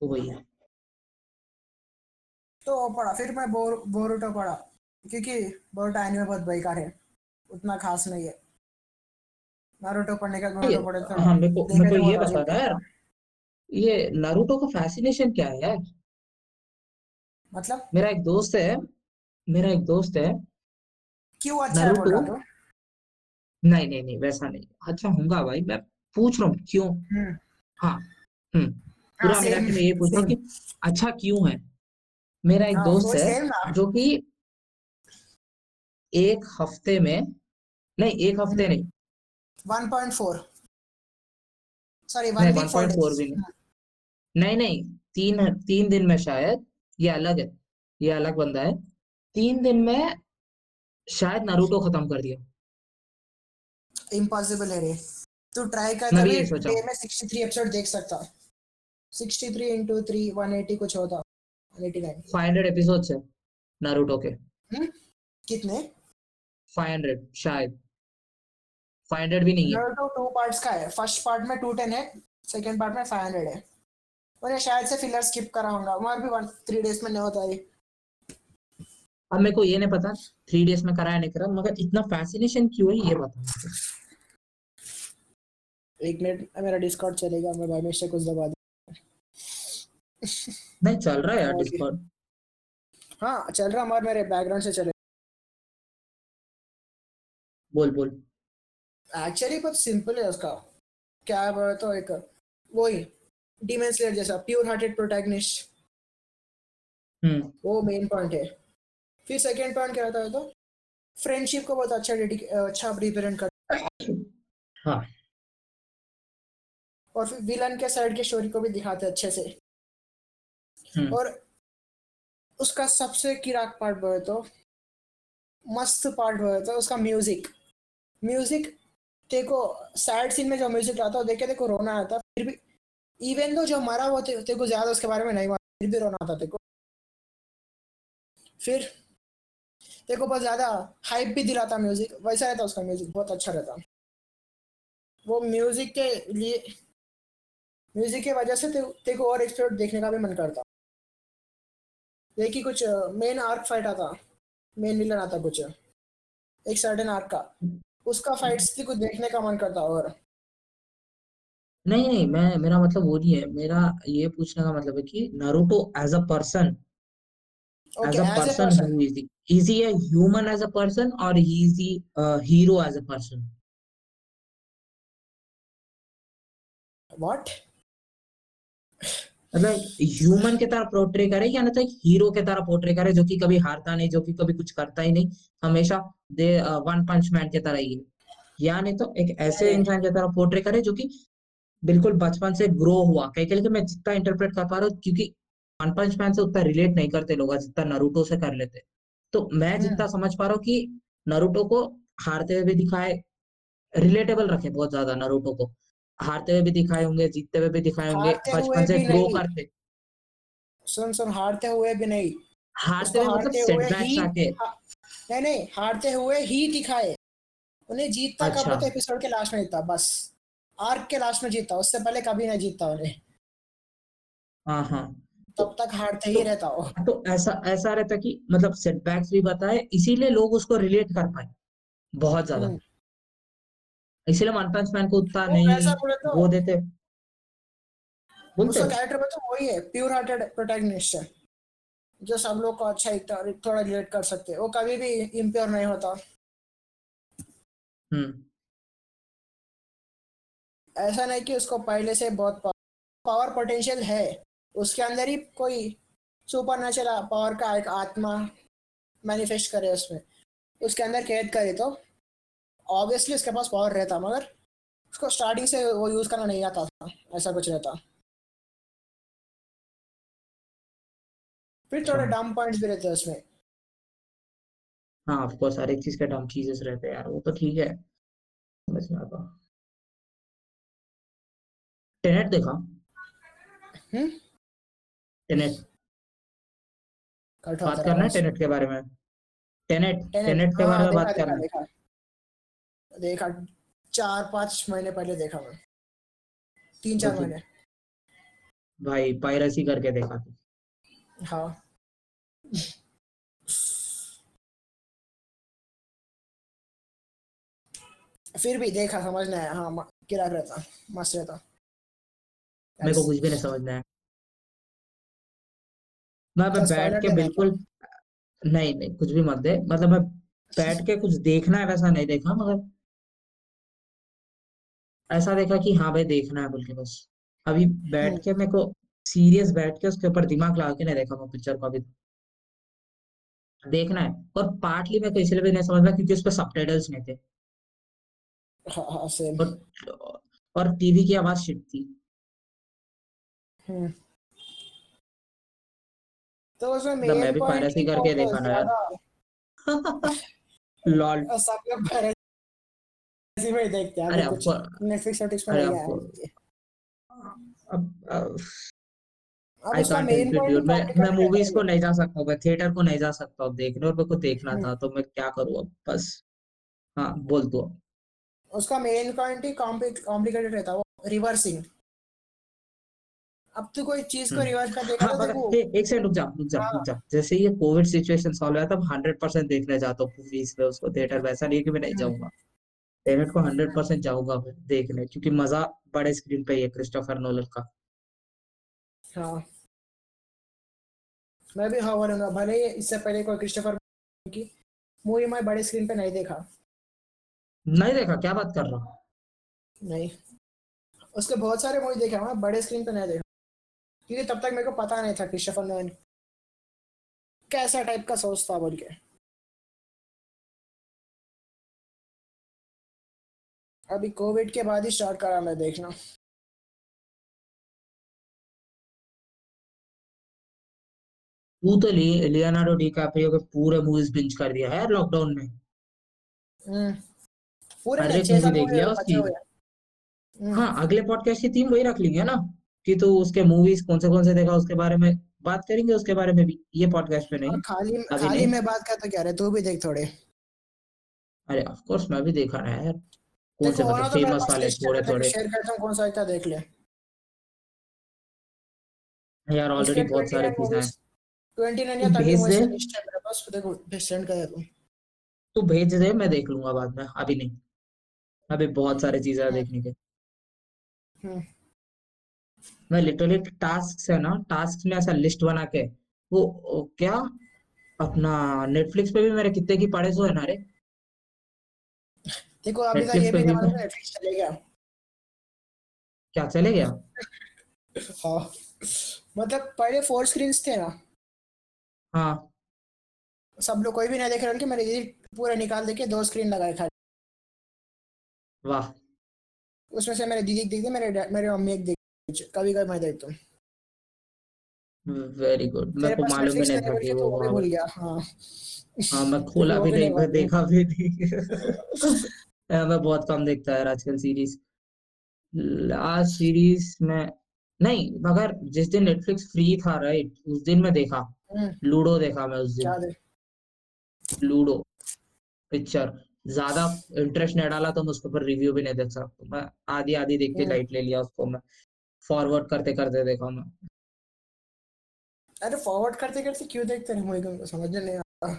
तो वही है। तो पढ़ा। फिर मैं बोर बोरुटो पढ़ा। क्योंकि बोरुटो एनिमे बहुत बेकार है। उतना खास नहीं है। नारुतो पढ़ने का बोरुटो पढ़े तो हाँ मेरे को मेरे को ये बता है था यार। ये नारुतो का फैसिनेशन क्या है यार? मतलब? मेरा एक दोस्त है मेरा एक दोस्त है। क्यों अच्छा नारुतो तो? नहीं नहीं नहीं वैसा नहीं। अच्छा होगा भाई मैं पूछ रहा हूँ क्यों? हम्म। हाँ हम्म। हाँ पूरा के मैं ये पूछ रहा हूँ कि अच्छा क्यों है? मेरा एक हाँ दोस्त है जो कि एक हफ़्ते में नहीं एक हफ़्ते हम्म। नहीं सॉरी नहीं वीक भी नहीं। नहीं नहीं तीन तीन दिन में शायद ये अलग है ये अलग बंदा है। तीन दिन में शायद नारुतो खत्म कर दिया। इम्पॉसिबल है रे। तू ट्राई कर तभी डे में 63 एपिसोड देख सकता। 63 इंटू थ्री वन एटी कुछ होता। One eighty nine five hundred episodes है नारुतो के। कितने? फाइव हंड्रेड शायद। फाइव हंड्रेड भी नहीं है। नारुतो टू पार्ट्स का है। फ़र्स्ट पार्ट में 210 है सेकंड पार्ट में 500 है। और शायद से फिलर स्किप करा होगा। मगर भी वन थ्री डेज़ में नहीं होता ये। अब मेरे को ये नहीं पता थ्री डेज़ में कराया नहीं करा। मगर इतना फैसिनेशन क्यों है ये बता एक मिनट मेरा डिस्कॉर्ड चलेगा मैं बाय मिस्टेक कुछ दबा दूँ नहीं चल रहा है यार डिस्कॉर्ड हाँ चल रहा हमारे मेरे बैकग्राउंड से चले। बोल बोल। एक्चुअली बहुत सिंपल है उसका। क्या है बोले तो एक वही डीमन स्लेयर जैसा प्योर हार्टेड प्रोटैगनिस्ट वो मेन पॉइंट है। फिर सेकंड पॉइंट क्या होता है तो फ्रेंडशिप को बहुत अच्छा अच्छा रिप्रेजेंट कर हाँ। और फिर विलन के साइड के स्टोरी को भी दिखाते हैं अच्छे से। हम्म। और उसका सबसे किराक पार्ट बोले तो मस्त पार्ट बोले तो उसका म्यूज़िक म्यूज़िक देखो सैड सीन में जो म्यूज़िक आता है देखे देखो रोना आता फिर भी इवन दो जो मरा वो तेरे को ज़्यादा उसके बारे में नहीं मालूम, फिर भी रोना आता को। फिर तेरे को बहुत ज़्यादा हाइप भी दिलाता म्यूज़िक वैसा रहता उसका म्यूज़िक बहुत अच्छा रहता वो म्यूज़िक के लिए म्यूज़िक की वजह से ते- को और एपिसोड देखने का भी मन करता देखिए कुछ मेन आर्क फाइट आता मेन विलन आता कुछ, एक सर्टेन आर्क का। उसका फाइट्स भी कुछ देखने का मन करता और नहीं नहीं मैं मेरा मतलब वो नहीं है। मेरा ये पूछने का मतलब है कि Naruto as a person as person person is he is he a human as a person or he is he a hero as a what मतलब ह्यूमन के तरह पोर्ट्रे करे या ना तो एक हीरो की तरह पोर्ट्रे करे जो कि कभी हारता नहीं जो कि कभी कुछ करता ही नहीं हमेशा दे वन पंच मैन की तरह ही या नहीं तो एक ऐसे इंसान की तरह पोर्ट्रे करे जो कि बिल्कुल बचपन से ग्रो हुआ। कहीं कहीं मैं जितना इंटरप्रेट कर पा रहा हूँ क्योंकि वन पंच मैन से उतना रिलेट नहीं करते लोग जितना नरूटो से कर लेते। तो मैं जितना हम्म समझ पा रहा हूँ कि नरूटो को हारते हुए भी दिखाए रिलेटेबल रखे बहुत ज़्यादा नरूटो को। हारते हुए भी दिखाए होंगे जीतते हुए भी दिखाए होंगे बचपन से ग्रो करते। सुन सुन हारते हुए भी नहीं। हारते हुए मतलब सेटबैक्स आके। नहीं नहीं हारते हुए ही दिखाए। उन्हें जीतता कब अच्छा। होता एपिसोड के लास्ट में जीतता बस। आर्क के लास्ट में जीतता उससे पहले कभी नहीं जीतता उन्हें। हाँ हाँ। तब तक हारते ही रहता वो तो ऐसा ऐसा रहता कि मतलब सेटबैक्स भी बताए इसीलिए लोग उसको रिलेट कर पाए। बहुत ज़्यादा। हम्म। इसीलिए वन पंच मैन को उतना नहीं ऐसा तो वो देते। उसका कैरेक्टर में तो वही है प्योर हार्टेड प्रोटैगनिस्ट है। जो सब लोग को अच्छा और थोड़ा रिलेट कर सकते हैं। वो कभी भी इम्प्योर नहीं होता। हम्म। ऐसा नहीं कि उसको पहले से बहुत पावर पोटेंशियल है। उसके अंदर ही कोई सुपर नेचुरल पावर का एक आत्मा मैनिफेस्ट करे उसमें। उसके अंदर कैद करे तो। ऑब्वियसली उसके पास पावर रहता मगर उसको स्टार्टिंग से वो यूज़ करना नहीं आता था ऐसा कुछ रहता। फिर थोड़े। डम पॉइंट्स भी रहते हैं उसमें। हाँ ऑफ़ कोर्स हर एक चीज़ के डम चीजेस रहते हैं यार वो तो ठीक है। समझ में आता। टेनेट देखा? हम्म? टेनेट बात करना है टेनेट के बारे में? टेनेट टेनेट के हाँ, बारे में बात करना है। देखा चार पाँच महीने पहले देखा मैं तीन चार महीने। भाई पायरेसी करके देखा तू हाँ। फिर भी देखा समझ नहीं आया। हाँ गिरा रहता मस्त रहता। मेरे को कुछ भी नहीं समझ में आया। मैं तो बैठ के बिल्कुल नहीं नहीं कुछ भी मत दे। मतलब मैं बैठ <laughs> के कुछ देखना है वैसा नहीं देखा मगर ऐसा देखा कि हाँ भाई देखना है बोल के बस। अभी बैठ। के मेरे को सीरियस बैठ के उसके ऊपर दिमाग लगा के नहीं देखा मैं पिक्चर को अभी। देखना है। और पार्टली मेरे को इसलिए भी नहीं समझ आया क्योंकि उस पर सबटाइटल्स नहीं थे। हाँ हाँ और और टीवी की आवाज़ शिट थी। हम्म। तो उसमें मतलब मैं भी पायरेसी करके देखा ना यार लॉल सब लोग पायरेसी में ही देखते हैं अभी कुछ नेटफ्लिक्स आया आपको अब अब I can't main help it point मैं मैं मूवीज़ को नहीं जा सकता मैं थिएटर को नहीं जा सकता अब देखने और मेरे को देखना हम्म। था तो मैं क्या करूँ अब? बस। हाँ बोल दो उसका मेन पॉइंट ही कॉम्प्लिकेटेड रहता है वो रिवर्सिंग अब तू कोई चीज़ को हम्म। रिवर्स कर देगा हाँ तो एक सेकंड रुक जा रुक जा हाँ। रुक जा। जैसे ये कोविड सिचुएशन सॉल्व हुआ तब हंड्रेड परसेंट देखने जाता हूँ मूवीज़ में उसको थिएटर वैसा नहीं कि मैं नहीं हम्म। जाऊँगा। टेनेट को हंड्रेड परसेंट जाऊँगा मैं देखने क्योंकि मज़ा बड़े स्क्रीन पे ही है क्रिस्टोफर नोलन का। हाँ। मैं भी हाँ बोलूँगा भले ही इससे पहले कोई क्रिस्टोफर की मूवी मैं बड़े स्क्रीन पे नहीं देखा। नहीं देखा? क्या बात कर रहा हूँ? नहीं। उसके बहुत सारे मूवी देखे मैं बड़े स्क्रीन पे नहीं देखा। क्योंकि तब तक मेरे को पता नहीं था क्रिस्टोफर नोलन कैसा टाइप का सोचता बोल के। अभी कोविड के बाद ही स्टार्ट करा मैं देखना। तू तो लि, लियोनार्डो डिकैप्रियो के पूरे मूवीज़ बिंज कर दिया है यार लॉकडाउन में। हम्म। पूरे हर एक देख लिया उसकी। हम्म, हाँ अगले पॉडकास्ट की थीम वही रख लेंगे ना? कि तू उसके मूवीज़ कौन से कौन से देखा उसके बारे में बात करेंगे उसके बारे में भी। ये पॉडकास्ट में नहीं खाली खाली नहीं। में बात करता क्या रहे? तू भी देख थोड़े। अरे ऑफ़ कोर्स मैं भी देखा ना यार। कौन से मतलब तो फ़ेमस वाले थोड़े थोड़े? शेयर करता हूँ कौन सा इतना देख ले। यार ऑलरेडी बहुत सारे 29 चीज़ें हैं। 29 या 30 भेज दे। पास देखो सेंड कर हूँ तू भेज दे मैं देख लूँगा बाद में अभी नहीं। अभी बहुत सारे चीज़ें हैं देखने के। हम्म। मैं लिटरली टास्क है ना टास्क में ऐसा लिस्ट बना के वो क्या? अपना नेटफ्लिक्स पे भी मेरे कितने की पड़े सो है ना रे? देखो अभी तक ये भी तो- नेटफ्लिक्स चले गया क्या चले गया हाँ। मतलब पहले फोर स्क्रीन्स थे ना। हाँ। सब लोग कोई भी नहीं देख रहे कि मैंने दीदी पूरा निकाल दे के दो स्क्रीन लगाए खाली। वाह। उसमें से मेरे दीदी दिखते मेरे मेरे मम्मी एक दिख कभी कभी मैं देखता हूँ। वेरी गुड मेरे को मालूम भी नहीं था कि वो तो भूल गया हाँ। हाँ मैं खोला भी नहीं मैं देखा भी नहीं। <laughs> मैं बहुत कम देखता है आजकल सीरीज़ लास्ट सीरीज़ में नहीं मगर जिस दिन नेटफ्लिक्स फ्री था राइट उस दिन मैं देखा। हम्म, लूडो देखा मैं उस दिन। लूडो पिक्चर ज़्यादा इंटरेस्ट नहीं डाला तो मैं उसके ऊपर रिव्यू भी नहीं देख सकता। मैं आधी आधी देख के हम्म। लाइट ले लिया उसको मैं। फॉरवर्ड करते करते देखा मैं। अरे फॉरवर्ड करते करते क्यों देखते हैं? मुझे को समझ नहीं आता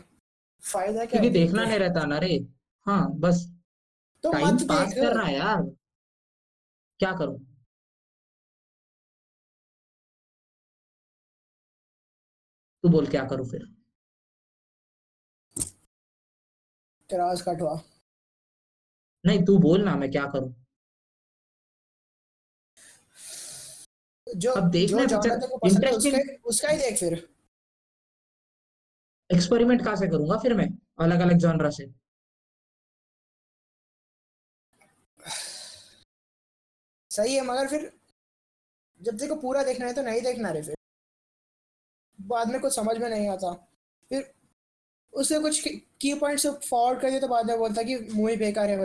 फ़ायदा क्या क्योंकि देखना नहीं रहता ना रे। हाँ बस। तो टाइम मत पास देख। करना है यार। क्या करूँ? तू बोल क्या करूँ फिर? तेरा आवाज़ कट हुआ। नहीं तू बोल ना मैं क्या करूँ? जो अब देखना जो इंटरेस्टिंग उसका उसका ही देख फिर। एक्सपेरिमेंट कहाँ से करूँगा फिर मैं? अलग अलग जॉनरा से। सही है मगर फिर जब देखो पूरा देखना है तो नहीं देखना रे फिर। बाद में कुछ समझ में नहीं आता। फिर उससे कुछ की पॉइंट्स फॉरवर्ड कर दिया तो बाद में बोलता कि मूवी बेकार है।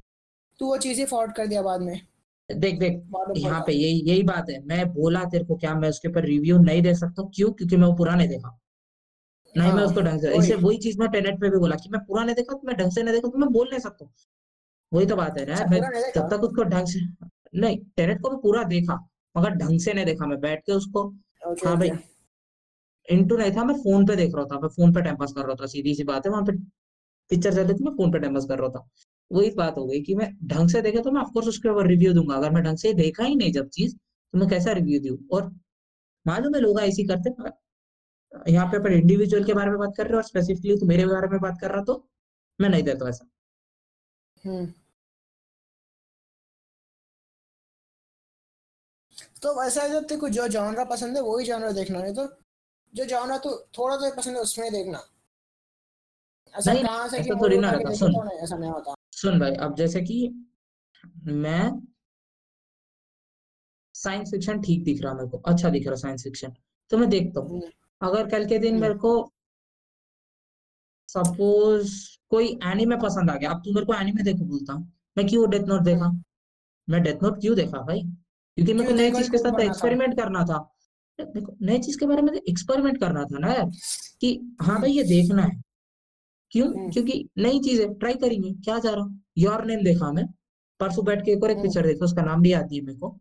तू वो चीज़ें फॉरवर्ड कर दिया बाद में। देख देख यहाँ पे यही यही बात है। मैं बोला तेरे को क्या मैं उसके ऊपर रिव्यू नहीं दे सकता क्यों? क्योंकि मैं वो पुराने देखा। नहीं मैं हाँ, उसको ढंग से। इसे वही चीज़ मैं टेनेट पे भी बोला कि मैं पूरा नहीं देखा तो मैं ढंग से नहीं देखा तो मैं बोल नहीं सकता हूँ। वही तो बात है ना अच्छा, मैं पूरा नहीं? जब तक उसको ढंग से नहीं टेनेट को मैं पूरा देखा मगर ढंग से नहीं देखा मैं बैठ के उसको। ओके हाँ भाई इंटू नहीं था मैं फ़ोन पे देख रहा था मैं फ़ोन पे टाइम पास कर रहा था सीधी सी बात है वहाँ पे पिक्चर चल रही थी मैं फ़ोन पे टाइम पास कर रहा था। वही बात हो गई कि मैं ढंग से देखे तो मैं ऑफकोर्स उसके ऊपर रिव्यू दूँगा अगर मैं ढंग से देखा ही नहीं जब चीज़ तो मैं कैसा रिव्यू दू? और मालूम है लोग ऐसी करते हैं, यहाँ पे अपन इंडिविजुअल के बारे में बात कर रहे हो और स्पेसिफिकली तो मेरे बारे में बात कर रहा तो मैं नहीं देता ऐसा तो वैसा है जब तेरे को जो जॉनरा पसंद है वही जॉनरा देखना। है तो जो जॉनरा तो थोड़ा तो पसंद है उसमें देखना। ऐसा नहीं, कहाँ से कि थोड़ी ना रहता, सुन। ऐसा नहीं होता। सुन भाई अब जैसे कि मैं साइंस फिक्शन ठीक दिख रहा मेरे को अच्छा दिख रहा साइंस फिक्शन तो मैं देखता हूँ। हम्म, अगर कल के दिन हम्म। मेरे को सपोज़ कोई एनीमे पसंद आ गया अब तू मेरे को एनिमे देखो बोलता हूँ। मैं क्यों डेथ नोट देखा? मैं डेथ नोट क्यों देखा भाई? क्योंकि मेरे को नई चीज़ के साथ एक्सपेरिमेंट करना था। देखो नई चीज़ के बारे में एक्सपेरिमेंट करना था ना यार कि हाँ भाई ये देखना है। क्यों? हम्म। क्योंकि नई चीज़ है ट्राई करेंगे क्या जा रहा? हूँ योर नेम देखा मैं। परसों बैठ के एक और एक हम्म। पिक्चर देखा उसका नाम भी आती है मेरे को।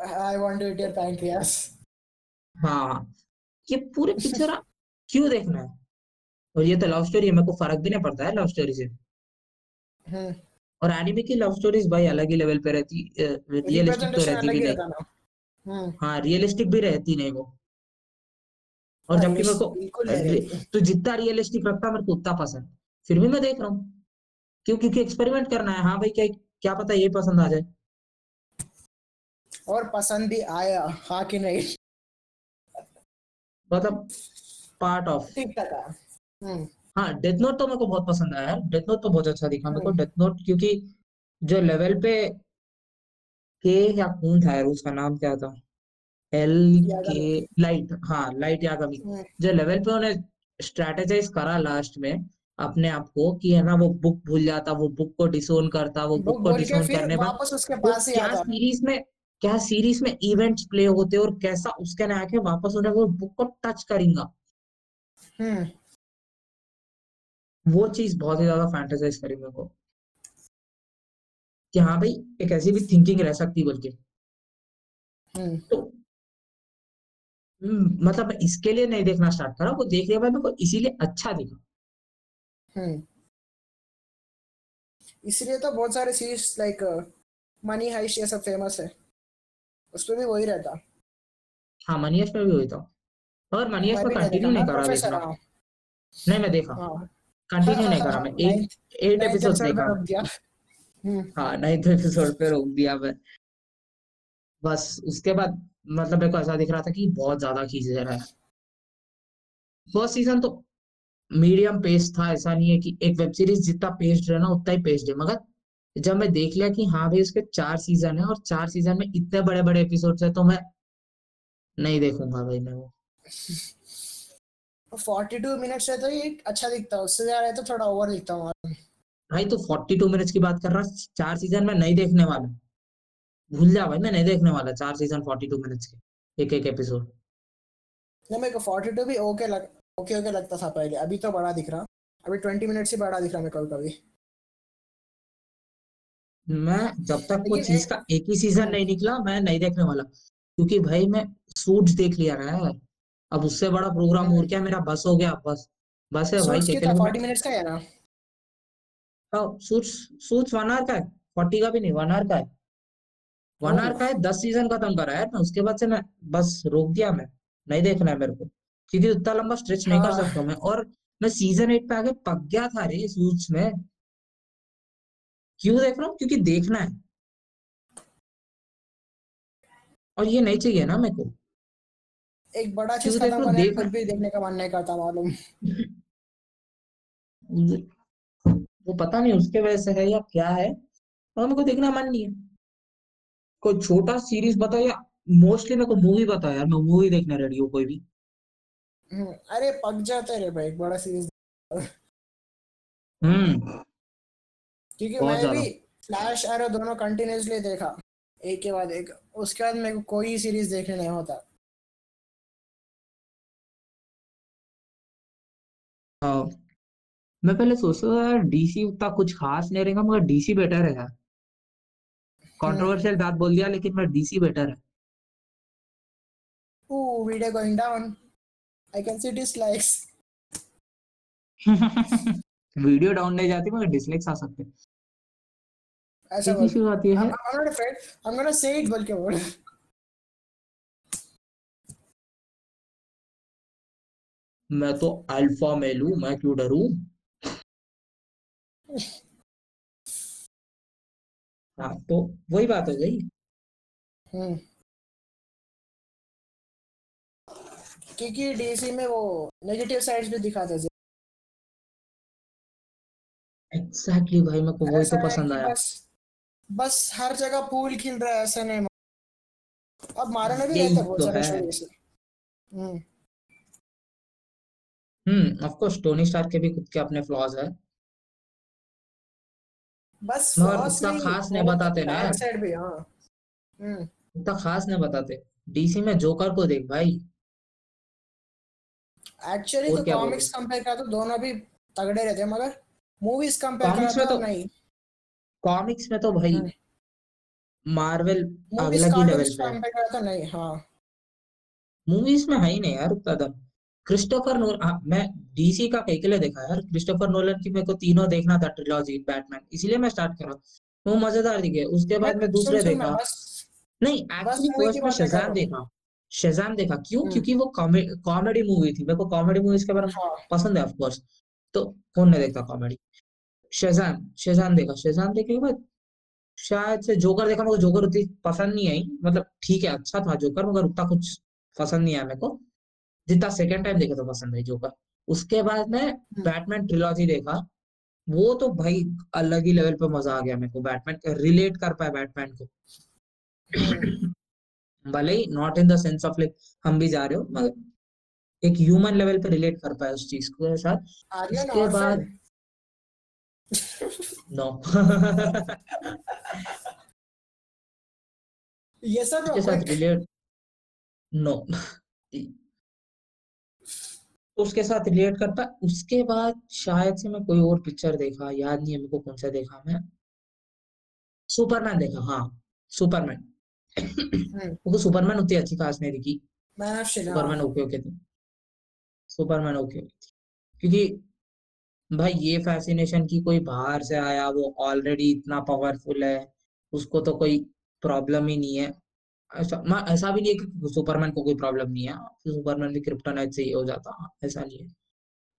I want to eat your हाँ। ये पूरे <laughs> पिक्चर क्यों देखना है? और ये तो लव स्टोरी है मेरे को फ़र्क भी नहीं पड़ता है लव स्टोरी से। हम्म। और एनिमे की लव स्टोरीज भाई अलग ही लेवल पे रहती रियलिस्टिक तो रहती भी नहीं। हम्म। हाँ रियलिस्टिक भी रहती नहीं वो। और जबकि मेरे को। तो जितना रियलिस्टिक है मेरे को उतना पसंद। फिर भी मैं देख रहा हूँ। क्यों? क्योंकि एक्सपेरिमेंट करना है। हाँ भाई क्या क्या पता ये पसंद आ जाए। और पसंद भी आया। हाँ कि नहीं? मतलब पार्ट ऑफ़ ठीक हम्म। हाँ डेथ नोट तो मेरे को बहुत पसंद आया यार। डेथ नोट तो बहुत अच्छा दिखा मेरे को। हम्म। डेथ नोट क्योंकि जो लेवल पे के या कौन था यार उसका नाम क्या था? एल के लाइट हाँ लाइट यागामी हम्म, जो लेवल पे उन्हें स्ट्रेटेजाइज करा लास्ट में अपने आप को कि है ना वो बुक भूल जाता वो बुक को डिसोन करता वो बुक को डिसोन करने पर वापस उसके पास ही क्या सीरीज़ में क्या सीरीज़ में इवेंट्स प्ले होते और कैसा उसके ना आके वापस उन्हें वो बुक को टच करेंगे। हम्म। वो चीज़ बहुत ही ज़्यादा फैंटेसाइज करी मेरे को। कि हाँ भाई एक ऐसी भी थिंकिंग रह सकती बल्कि हम्म। तो हम्म, मतलब इसके लिए नहीं देखना स्टार्ट करा वो देख लिया मेरे को इसीलिए अच्छा दिखा। हम्म। इसलिए तो बहुत सारे सीरीज़ लाइक मनी हाइस्ट ये सब फ़ेमस है। उसमें भी वही रहता। हाँ मनी मनीष में भी हुई था। और मनीष मैं में भी नहीं कंटिन्यू नहीं करा देखना। नहीं मैं देखा। हाँ। कंटिन्यू नहीं करा मैं। Ninth- एट एपिसोड देखा हाँ नाइन्थ एपिसोड पे रोक दिया मैं। बस उसके बाद मतलब मेरे को ऐसा दिख रहा था कि बहुत ज़्यादा खींच रहा है। फ़र्स्ट सीज़न तो मीडियम पेस था ऐसा नहीं है कि एक वेब सीरीज़ जितना पेस्ड है ना उतना ही पेस्ड है। मगर जब मैं देख लिया कि हाँ भाई उसके चार सीज़न है और चार सीज़न में इतने बड़े बड़े एपिसोड्स है तो मैं नहीं देखूँगा भाई मैं वो। फोर्टी टू मिनट्स है तो ये अच्छा दिखता है उससे ज़्यादा है तो थोड़ा ओवर दिखता हूँ भाई तो 42 मिनट्स की बात कर रहा चार सीज़न में नहीं देखने वाला। भूल जा भाई मैं नहीं देखने वाला चार सीज़न 42 मिनट्स के एक एक एपिसोड नहीं मेरे को 42 भी ओके लग ओके ओके लगता था पहले अभी तो बड़ा दिख रहा। अभी 20 मिनट से बड़ा दिख रहा मेरे को कभी मैं जब तक लेकिन चीज़ का एक ही सीज़न नहीं निकला मैं नहीं देखने वाला क्योंकि भाई मैं सूट्स देख लिया ना यार अब उससे बड़ा प्रोग्राम। और क्या? मेरा बस हो गया बस। बस है भाई कितना 40 मिनट्स का है ना? तो सूट्स सूट्स वन आवर का है। फोर्टी का भी नहीं वन आवर का है। वन आवर का है दस सीज़न खत्म करा है ना उसके बाद से मैं बस रोक दिया मैं। नहीं देखना है मेरे को। क्योंकि उतना लंबा स्ट्रेच नहीं कर हाँ। सकता मैं। और मैं सीज़न एट पे आगे पक गया था रे सूट्स में। क्यों देख रहा हूँ? क्योंकि देखना है। और ये नहीं चाहिए ना मेरे को। एक बड़ा चीज़ खत्म करने फिर भी देखने का मन नहीं करता मालूम। वो पता नहीं उसके वजह से है या क्या है और मेरे को देखना मन नहीं है। कोई छोटा सीरीज़ बताओ या मोस्टली मेरे को मूवी बताओ यार मैं मूवी देखने रेडी हूँ कोई भी। हम्म, अरे पक जाते रे भाई एक बड़ा सीरीज़ हम्म। क्योंकि मैं भी फ्लैश एरो दोनों कंटिन्यूसली देखा। एक के बाद एक उसके बाद मेरे को कोई सीरीज़ देखने नहीं होता। मैं पहले सोचता था यार डीसी उतना कुछ खास नहीं रहेगा मगर डीसी बेटर है यार। कंट्रोवर्शियल बात बोल दिया लेकिन मैं डीसी बेटर है। Ooh, video going down. I can see dislikes. <laughs> Video down नहीं जाती मगर डिसलाइक्स आ सकते हैं। ऐसा इशू आती है। I'm, I'm not afraid. I'm gonna say it बोल के बोल। मैं तो अल्फ़ा मेल हूँ मैं क्यों डरू? हाँ तो वही बात हो गई हम्म। क्योंकि डीसी में वो नेगेटिव साइड्स भी दिखाते थे। एग्जैक्टली भाई मेरे को वही तो पसंद आया। बस बस हर जगह पूल खिल रहा है ऐसा नहीं। अब मारे में भी रहता है बहुत तो सारे है। Hmm hmm of course Tony Stark के भी खुद के अपने फ्लॉज है। बस मगर उतना खास नहीं बताते ना। side भी हाँ। हम्म। उतना खास नहीं बताते। डीसी में जोकर को देख भाई। एक्चुअली तो कॉमिक्स कंपेयर करा तो दोनों भी तगड़े रहते हैं मगर मूवीज़ कंपेयर करा तो तो नहीं। कॉमिक्स में तो भाई हम्म। मार्वल अलग ही लेवल पे है। कंपेयर करा तो नहीं हाँ। मूवीज़ में है ही नहीं यार उतना दम क्रिस्टोफर नोल हाँ, मैं डीसी का कई के लिए देखा यार। क्रिस्टोफर नोलन की मेरे को तीनों देखना था ट्रिलॉजी बैटमैन इसीलिए मैं स्टार्ट करा। वो मज़ेदार दिखे। उसके बाद मैं दूसरे देखा। नहीं एक्चुअली फ़र्स्ट में शज़ाम देखा शज़ाम देखा। क्यों? हम्म। क्योंकि वो कॉमेडी मूवी थी। मेरे को कॉमेडी मूवीज़ के बारे में हाँ। पसंद है ऑफ़ कोर्स तो कौन नहीं देखता कॉमेडी शज़ाम शज़ाम देखा। शज़ाम देखने के बाद शायद से जोकर देखा। मेरे को जोकर उतनी पसंद नहीं आई। मतलब ठीक है अच्छा था जोकर मगर उतना कुछ पसंद नहीं आया मेरे को। जितना सेकंड टाइम देखे तो पसंद आई जोकर उसके बाद मैं बैटमैन ट्रिलॉजी देखा वो तो भाई अलग ही लेवल पे मज़ा आ गया मेरे को। बैटमैन रिलेट कर पाया बैटमैन को। भले ही not in the sense of like हम भी जा रहे हो मगर एक ह्यूमन लेवल पे रिलेट कर पाया उस चीज़ के साथ उसके बाद नो <laughs> ये सब रिलेट नो उसके साथ रिलेट करता। उसके बाद शायद से मैं कोई और पिक्चर देखा याद नहीं है मेरे को कौन सा देखा मैं। सुपरमैन देखा हाँ सुपरमैन वो सुपरमैन उतनी अच्छी खास नहीं दिखी सुपरमैन ओके ओके थी। सुपरमैन ओके ओके थी। क्योंकि भाई ये फैसिनेशन की कोई बाहर से आया वो ऑलरेडी इतना पावरफुल है उसको तो कोई प्रॉब्लम ही नहीं है। ऐसा ऐसा भी नहीं है कि सुपरमैन को कोई प्रॉब्लम नहीं है। सुपरमैन भी क्रिप्टोनाइट से ही हो जाता। हाँ, ऐसा नहीं है।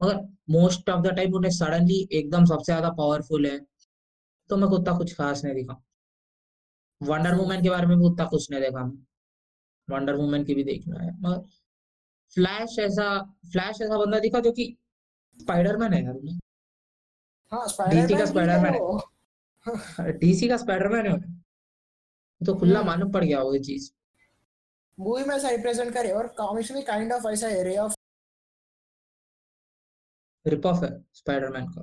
मगर मोस्ट ऑफ़ द टाइम उन्हें सडनली एकदम सबसे ज़्यादा पावरफुल है तो को उतना कुछ खास नहीं दिखा। वंडर वुमन के बारे में भी उतना कुछ नहीं देखा मैं। वंडर वुमन की भी देखना है। मगर फ्लैश ऐसा फ्लैश ऐसा बंदा दिखा जो कि स्पाइडरमैन है यार उन्हें। हाँ का स्पाइडरमैन है। डीसी <laughs> का स्पाइडरमैन है। तो खुला हम्म। मालूम पड़ गया वो चीज़। मूवी में ऐसा रिप्रेजेंट करे और कॉमिक्स में काइंड ऑफ़ ऐसा रे ऑफ़ रिप ऑफ़ है स्पाइडरमैन का।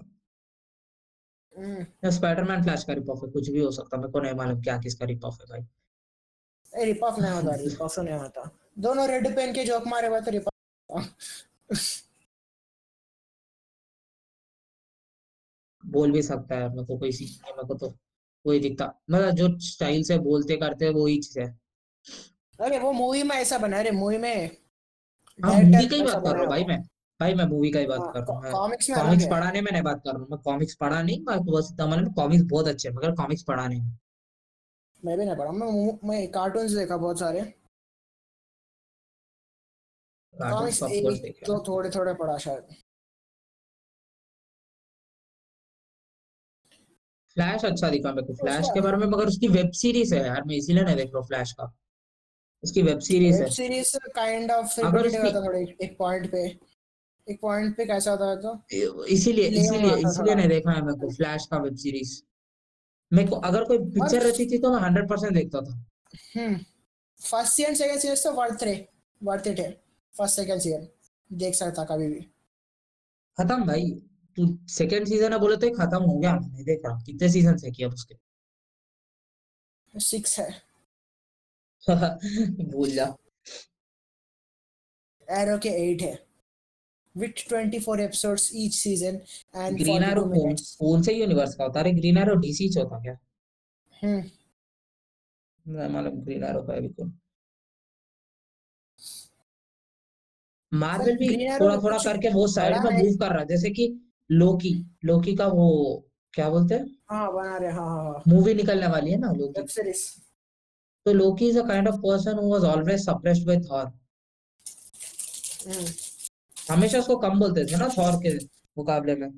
या स्पाइडरमैन फ्लैश का रिप ऑफ़ है कुछ भी हो सकता है मेरे को नहीं मालूम क्या किसका रिप ऑफ़ है भाई। ए रिप ऑफ़ नहीं होता रिप ऑफ़ नहीं होता। दोनों रेड पेन के जोक मारे हुए तो रिप बोल भी सकता है मेरे को कोई सीख नहीं मेरे को तो वही दिखता। मतलब जो स्टाइल से बोलते करते वही चीज़ है। अरे वो मूवी में ऐसा बना है रे मूवी में हाँ मूवी की ही बात कर रहा हूँ भाई मैं। भाई मैं मूवी का ही बात हाँ, कर रहा हूँ कॉमिक्स कॉमिक्स पढ़ाने में नहीं बात कर रहा हूँ मैं। कॉमिक्स पढ़ा नहीं मैं बस इतना मालूम कॉमिक्स बहुत अच्छे हैं मगर कॉमिक्स पढ़ा नहीं मैं भी नहीं पढ़ा मैं मैं कार्टून्स देखा बहुत सारे। कॉमिक्स एक तो थोड़े थोड़े पढ़ा शायद। फ्लैश अच्छा दिखा मेरे को फ्लैश के बारे में मगर उसकी वेब सीरीज़ है यार मैं इसीलिए नहीं देख रहा फ्लैश का। उसकी वेब सीरीज़ है। सीरीज़ काइंड ऑफ़ अगर उसकी थोड़ा एक, पॉइंट पे। एक पॉइंट पे कैसा होता है तो इसीलिए इसीलिए इसीलिए नहीं देखा है मेरे को फ्लैश का वेब सीरीज़ मेरे को अगर कोई पिक्चर रहती थी तो मैं हंड्रेड परसेंट देखता था। हम्म। फ़र्स्ट सीज़न सेकंड सीज़न तो वर्थ रे वर्थ इट है। फ़र्स्ट सेकंड सीज़न देख सकता कभी भी। खत्म भाई। सेकंड सीज़न है बोले तो खत्म हो गया मैं नहीं देख। रहा कितने सीज़न है किया उसके? सिक्स है। <laughs> भूल जा। एरो के एट है। With 24 episodes each season and Green Arrow कौन कौन से यूनिवर्स का होता है? ग्रीन एरो डीसी च होता क्या? हम्म। मैं मालूम ग्रीन एरो का है भी कौन? मार्वल भी थोड़ा थोड़ा करके वो साइड में मूव कर रहा है। जैसे कि लोकी लोकी का वो क्या बोलते हैं? हाँ बना रहे हाँ हाँ हाँ। मूवी निकलने वाली है ना लोकी। वेब सीरीज़ तो Loki is a kind of person who was always suppressed by Thor हमेशा उसको कम बोलते थे ना थॉर के मुकाबले में।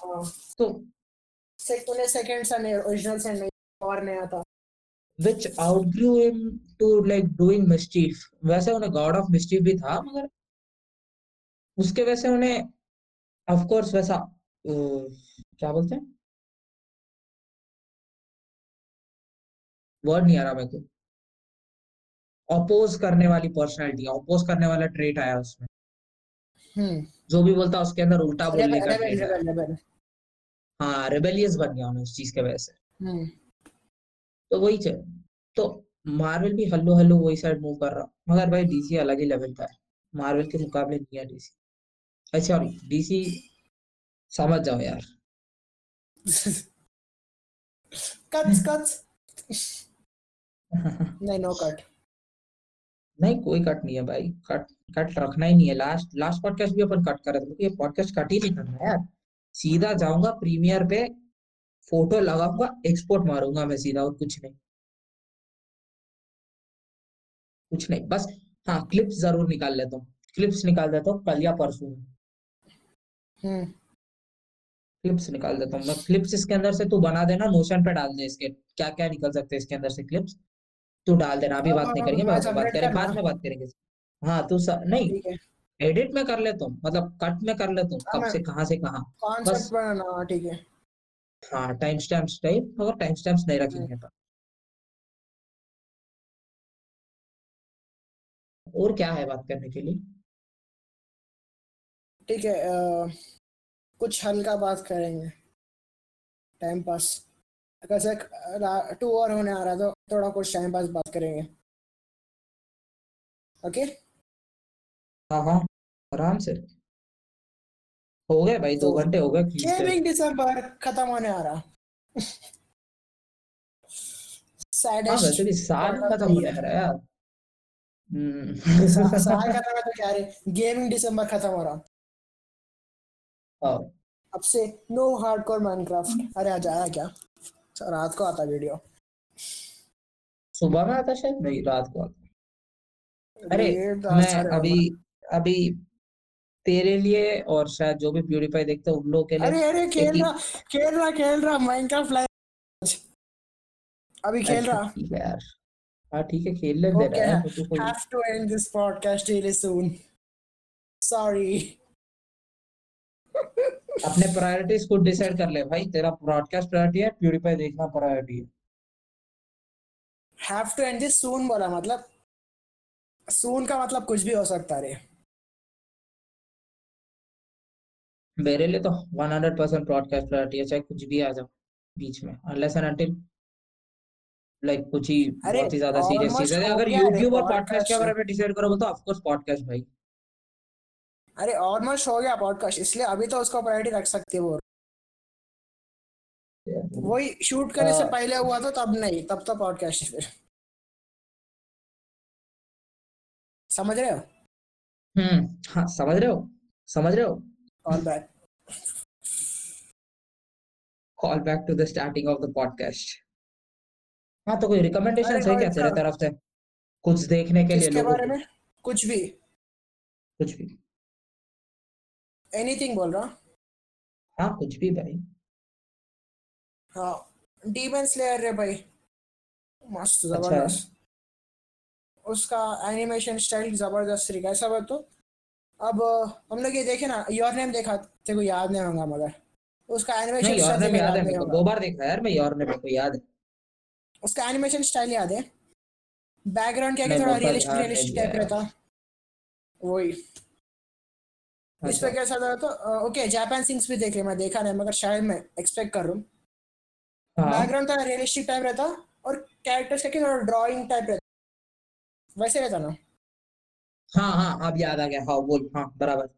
हाँ। तो सेकंड सा नहीं ओरिजिनल से नहीं और नहीं आता which outgrew him to like doing mischief वैसे उन्हें गॉड ऑफ़ मिस्टीफ भी था मगर उसके वैसे उन्हें ऑफ़ कोर्स वैसा क्या बोलते हैं? वर्ड नहीं आ रहा मेरे को। अपोज करने वाली पर्सनैलिटी अपोज करने वाला ट्रेट आया उसमें। हम्म। जो भी बोलता उसके अंदर उल्टा बोलने का ट्रेट हाँ। रेबेलियस बन गया उन्हें उस चीज़ के वजह से। हम्म। तो वही चीज़। तो मार्वल भी हल्लो हल्लो वही साइड मूव कर रहा मगर भाई डीसी अलग ही लेवल का है। मार्वल के मुकाबले नहीं है डीसी अच्छा डीसी समझ जाओ यार। <laughs> कट्स कट्स नहीं नो कट नहीं कोई कट नहीं है भाई। कट कट रखना ही नहीं है। लास्ट लास्ट पॉडकास्ट भी अपन कट कर रहे थे क्योंकि ये पॉडकास्ट कट ही नहीं करना यार। सीधा जाऊँगा प्रीमियर पे फ़ोटो लगाऊँगा एक्सपोर्ट मारूँगा मैं सीधा और कुछ नहीं। कुछ नहीं बस हाँ क्लिप्स ज़रूर निकाल लेता हूँ। क्लिप्स निकाल देता हूँ कल या परसों में। हम्म। क्लिप्स निकाल देता हूँ। मैं क्लिप्स इसके अंदर से तू बना देना नोशन पे डाल दे इसके। क्या क्या निकल सकते हैं इसके अंदर से क्लिप्स तू डाल देना अभी हाँ, बात हाँ, नहीं हाँ, करेंगे मैं बाद में बात करेंगे बाद में बात करेंगे। हाँ तू. नहीं एडिट में कर लेता हूँ मतलब कट में कर लेता हूँ कब से कहाँ से कहाँ। बस। ठीक है। हाँ टाइम स्टैम्प्स टाइप मगर टाइम स्टैम्प्स नहीं। रखेंगे अपन और क्या है बात करने के लिए? ठीक है कुछ हल्का बात करेंगे। टाइम पास कैसे टू आवर होने आ रहा है तो थोड़ा कुछ टाइम पास बात करेंगे। ओके हाँ हाँ। आराम से। हो गए भाई दो तो घंटे हो गए गेमिंग दिसंबर खत्म होने आ रहा। हाँ सैडेस्ट वैसे भी साल खत्म. आ रहा है यार। <laughs> हम्म। साल खत्म है तो क्या रे? गेमिंग दिसंबर खत्म हो रहा। हाँ अब से नो हार्डकोर माइनक्राफ्ट अरे आज आया क्या? अच्छा, रात को आता वीडियो सुबह में आता शायद? नहीं रात को आता। अरे तो मैं अभी अभी तेरे लिए और शायद जो भी प्यूरीफाई देखते हैं उन लोगों के लिए अरे अरे खेल रहा खेल रहा खेल रहा माइनक्राफ्ट लाइव अभी खेल अच्छा, रहा। है यार। हाँ ठीक है खेल ले दे रहा है have to end this podcast really soon. Sorry. अपने प्रायोरिटीज खुद डिसाइड कर ले भाई तेरा ब्रॉडकास्ट प्रायोरिटी है प्यूरीफाई देखना प्रायोरिटी है। Have to end this soon बोला मतलब soon का मतलब कुछ भी हो सकता रे मेरे लिए तो 100% ब्रॉडकास्ट प्रायोरिटी है चाहे कुछ भी आ जाओ बीच में अनलेस एंड अनटिल लाइक कुछ ही बहुत ही ज़्यादा सीरियस चीज़ है। अगर यूट्यूब और पॉडकास्ट के बारे में डिसाइड करोगे तो ऑफकोर्स पॉडकास्ट भाई। अरे ऑलमोस्ट हो गया पॉडकास्ट इसलिए अभी तो उसको प्रायोरिटी रख सकते हो वही शूट करने से हाँ। पहले हुआ था तब नहीं तब तो पॉडकास्ट फिर। समझ रहे हो? हम्म हाँ समझ रहे हो? समझ रहे हो? All back call back to the starting of the podcast हाँ तो कोई रिकमेंडेशन है क्या तेरे तरफ़ से? कुछ देखने के लिए लोगों कुछ भी। कुछ भी। एनीथिंग बोल रहा हाँ? कुछ भी भाई। हाँ डीमन स्लेयर रे भाई। मस्त अच्छा। ज़बरदस्त। उसका एनिमेशन स्टाइल ज़बरदस्त तरीका है सब तो। अब हम लोग ये देखे ना योर नेम देखा तेरे को याद नहीं होगा मगर। उसका एनिमेशन यार स्टाइल याद है दो बार देखा यार मैं यार ने मेरे को याद है। उसका एनिमेशन स्टाइल याद है। बैकग्राउंड क्या थोड़ा रियलिस्टिक रियलिस्टिक टाइप रहता। वही। इस पे अच्छा कैसा था तो ओके जापान सिंग्स भी देखे मैं देखा नहीं मगर शायद मैं एक्सपेक्ट कर रहा हूँ। बैकग्राउंड थोड़ा रियलिस्टिक टाइप रहता और कैरेक्टर्स का थोड़ा ड्राइंग टाइप रहता। वैसे रहता ना? हाँ हाँ अब याद आ गया। हाँ बोल हाँ बराबर।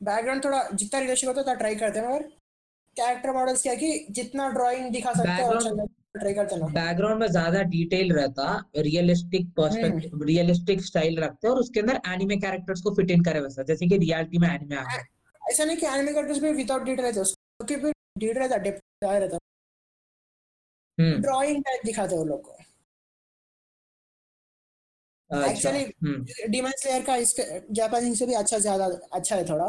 बैकग्राउंड थोड़ा जितना रियलिस्टिक होता है ट्राई करते हैं मगर कैरेक्टर मॉडल्स क्या कि जितना ड्राइंग दिखा सकते हैं अच्छा ट्राई करते ना बैकग्राउंड में ज़्यादा डिटेल रहता रियलिस्टिक पर्सपेक्टिव रियलिस्टिक स्टाइल रखते और उसके अंदर एनिमे कैरेक्टर्स को फिट इन करे वैसा जैसे कि रियलिटी में एनिमे आ ऐसा नहीं कि एनिमे कैरेक्टर्स भी विदाउट डिटेल रहते उसको क्योंकि डिटेल रहता डेप्थ रहता। हम्म। ड्राइंग टाइप दिखाते वो लोग को। अच्छा एक्चुअली हम्म। डीमन स्लेयर का इसके से भी अच्छा ज़्यादा अच्छा है थोड़ा।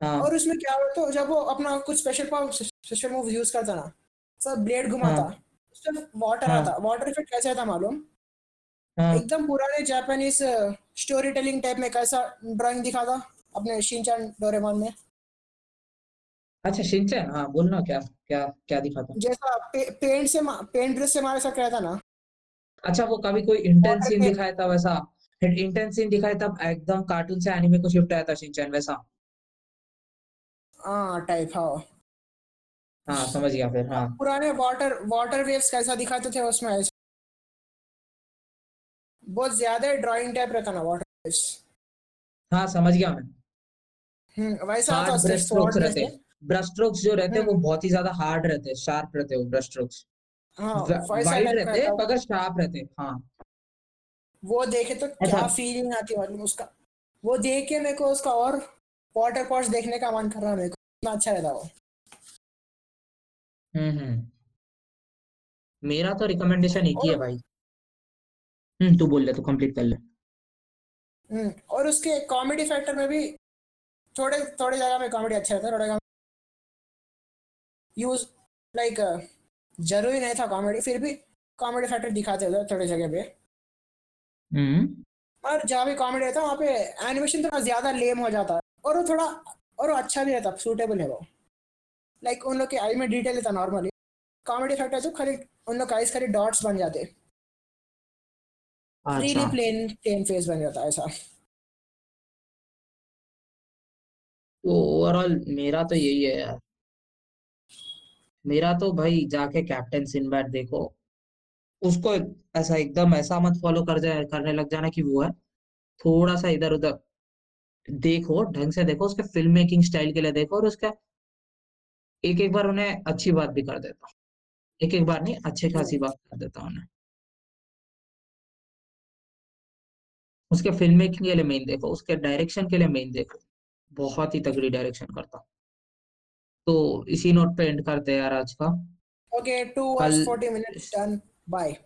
हाँ। और उसमें क्या होता है जब वो अपना कुछ special power special move use करता ना सब ब्लेड घुमाता हाँ। उसमें वाटर हाँ। आता। वाटर इफ़ेक्ट कैसे आता मालूम? हाँ। एकदम पुराने जापानीज स्टोरी टेलिंग टाइप में कैसा ड्राइंग दिखाता अपने शिनचान डोरेमोन में? अच्छा शिनचैन हाँ बोलना क्या क्या क्या दिखाता? जैसा पे, पेंट से पेंट ब्रश से मारे सा रहता ना। अच्छा वो कभी कोई इंटेंस सीन दिखाया था वैसा? इंटेंस सीन दिखाया था एकदम कार्टून से एनिमे को शिफ्ट आया था शिनचैन वैसा? हाँ टाइप हाँ। हाँ समझ गया फिर हाँ। पुराने वाटर वाटर वेव्स कैसा दिखाते थे उसमें? ऐसा बहुत ज़्यादा ड्राइंग टाइप रहता ना वाटर वेव्स हाँ समझ गया मैं। हम्म वैसा हार्ड ब्रश स्ट्रोक्स रहते। हैं ब्रश स्ट्रोक्स जो रहते हैं वो हम्म। बहुत ही ज़्यादा हार्ड रहते हैं शार्प रहते हैं ब्रश स्ट्रोक्स हाँ वाइड रहते मगर शार्प रहते हैं। वो देखे तो अच्छा। क्या फीलिंग आती है उसका। वो देख के मेरे को उसका और वाटर पॉट्स देखने का मन कर रहा है मेरे को इतना अच्छा रहता वो। हम्म हम्म। मेरा तो रिकमेंडेशन एक ही है और- भाई। हम्म तू बोल ले तू कंप्लीट कर ले। हम्म और उसके कॉमेडी फैक्टर में भी थोड़े थोड़े जगह में कॉमेडी अच्छा रहता है थोड़े जगह यूज़ लाइक ज़रूरी नहीं था कॉमेडी फिर भी कॉमेडी फैक्टर दिखाते थे थोड़े जगह पे। हम्म। और जहाँ भी कॉमेडी रहता है वहाँ पे एनिमेशन थोड़ा ज़्यादा लेम हो जाता है और वो थोड़ा और वो अच्छा भी रहता सूटेबल है वो। लाइक उन लोग के आई में डिटेल रहता नॉर्मली कॉमेडी फैक्टर तो खाली उन लोग आइस खाली डॉट्स बन जाते. अच्छा। प्लेन प्लेन फेस बन जाता ऐसा. तो ओवरऑल मेरा तो यही है यार। मेरा तो भाई जाके कैप्टन सिनबैड देखो। उसको ऐसा एकदम ऐसा मत फॉलो कर जाए करने लग जाना कि वो है। थोड़ा सा इधर उधर देखो ढंग से देखो उसके फ़िल्म मेकिंग स्टाइल के लिए देखो और उसका एक एक बार उन्हें अच्छी बात भी कर देता हूँ। एक एक बार नहीं अच्छे खासी बात कर देता हूँ उन्हें। उसके फ़िल्म मेकिंग के लिए मेन देखो उसके डायरेक्शन के लिए मेन देखो। बहुत ही तगड़ी डायरेक्शन करता। तो इसी नोट पे एंड करते हैं यार आज का। Okay two forty minutes done bye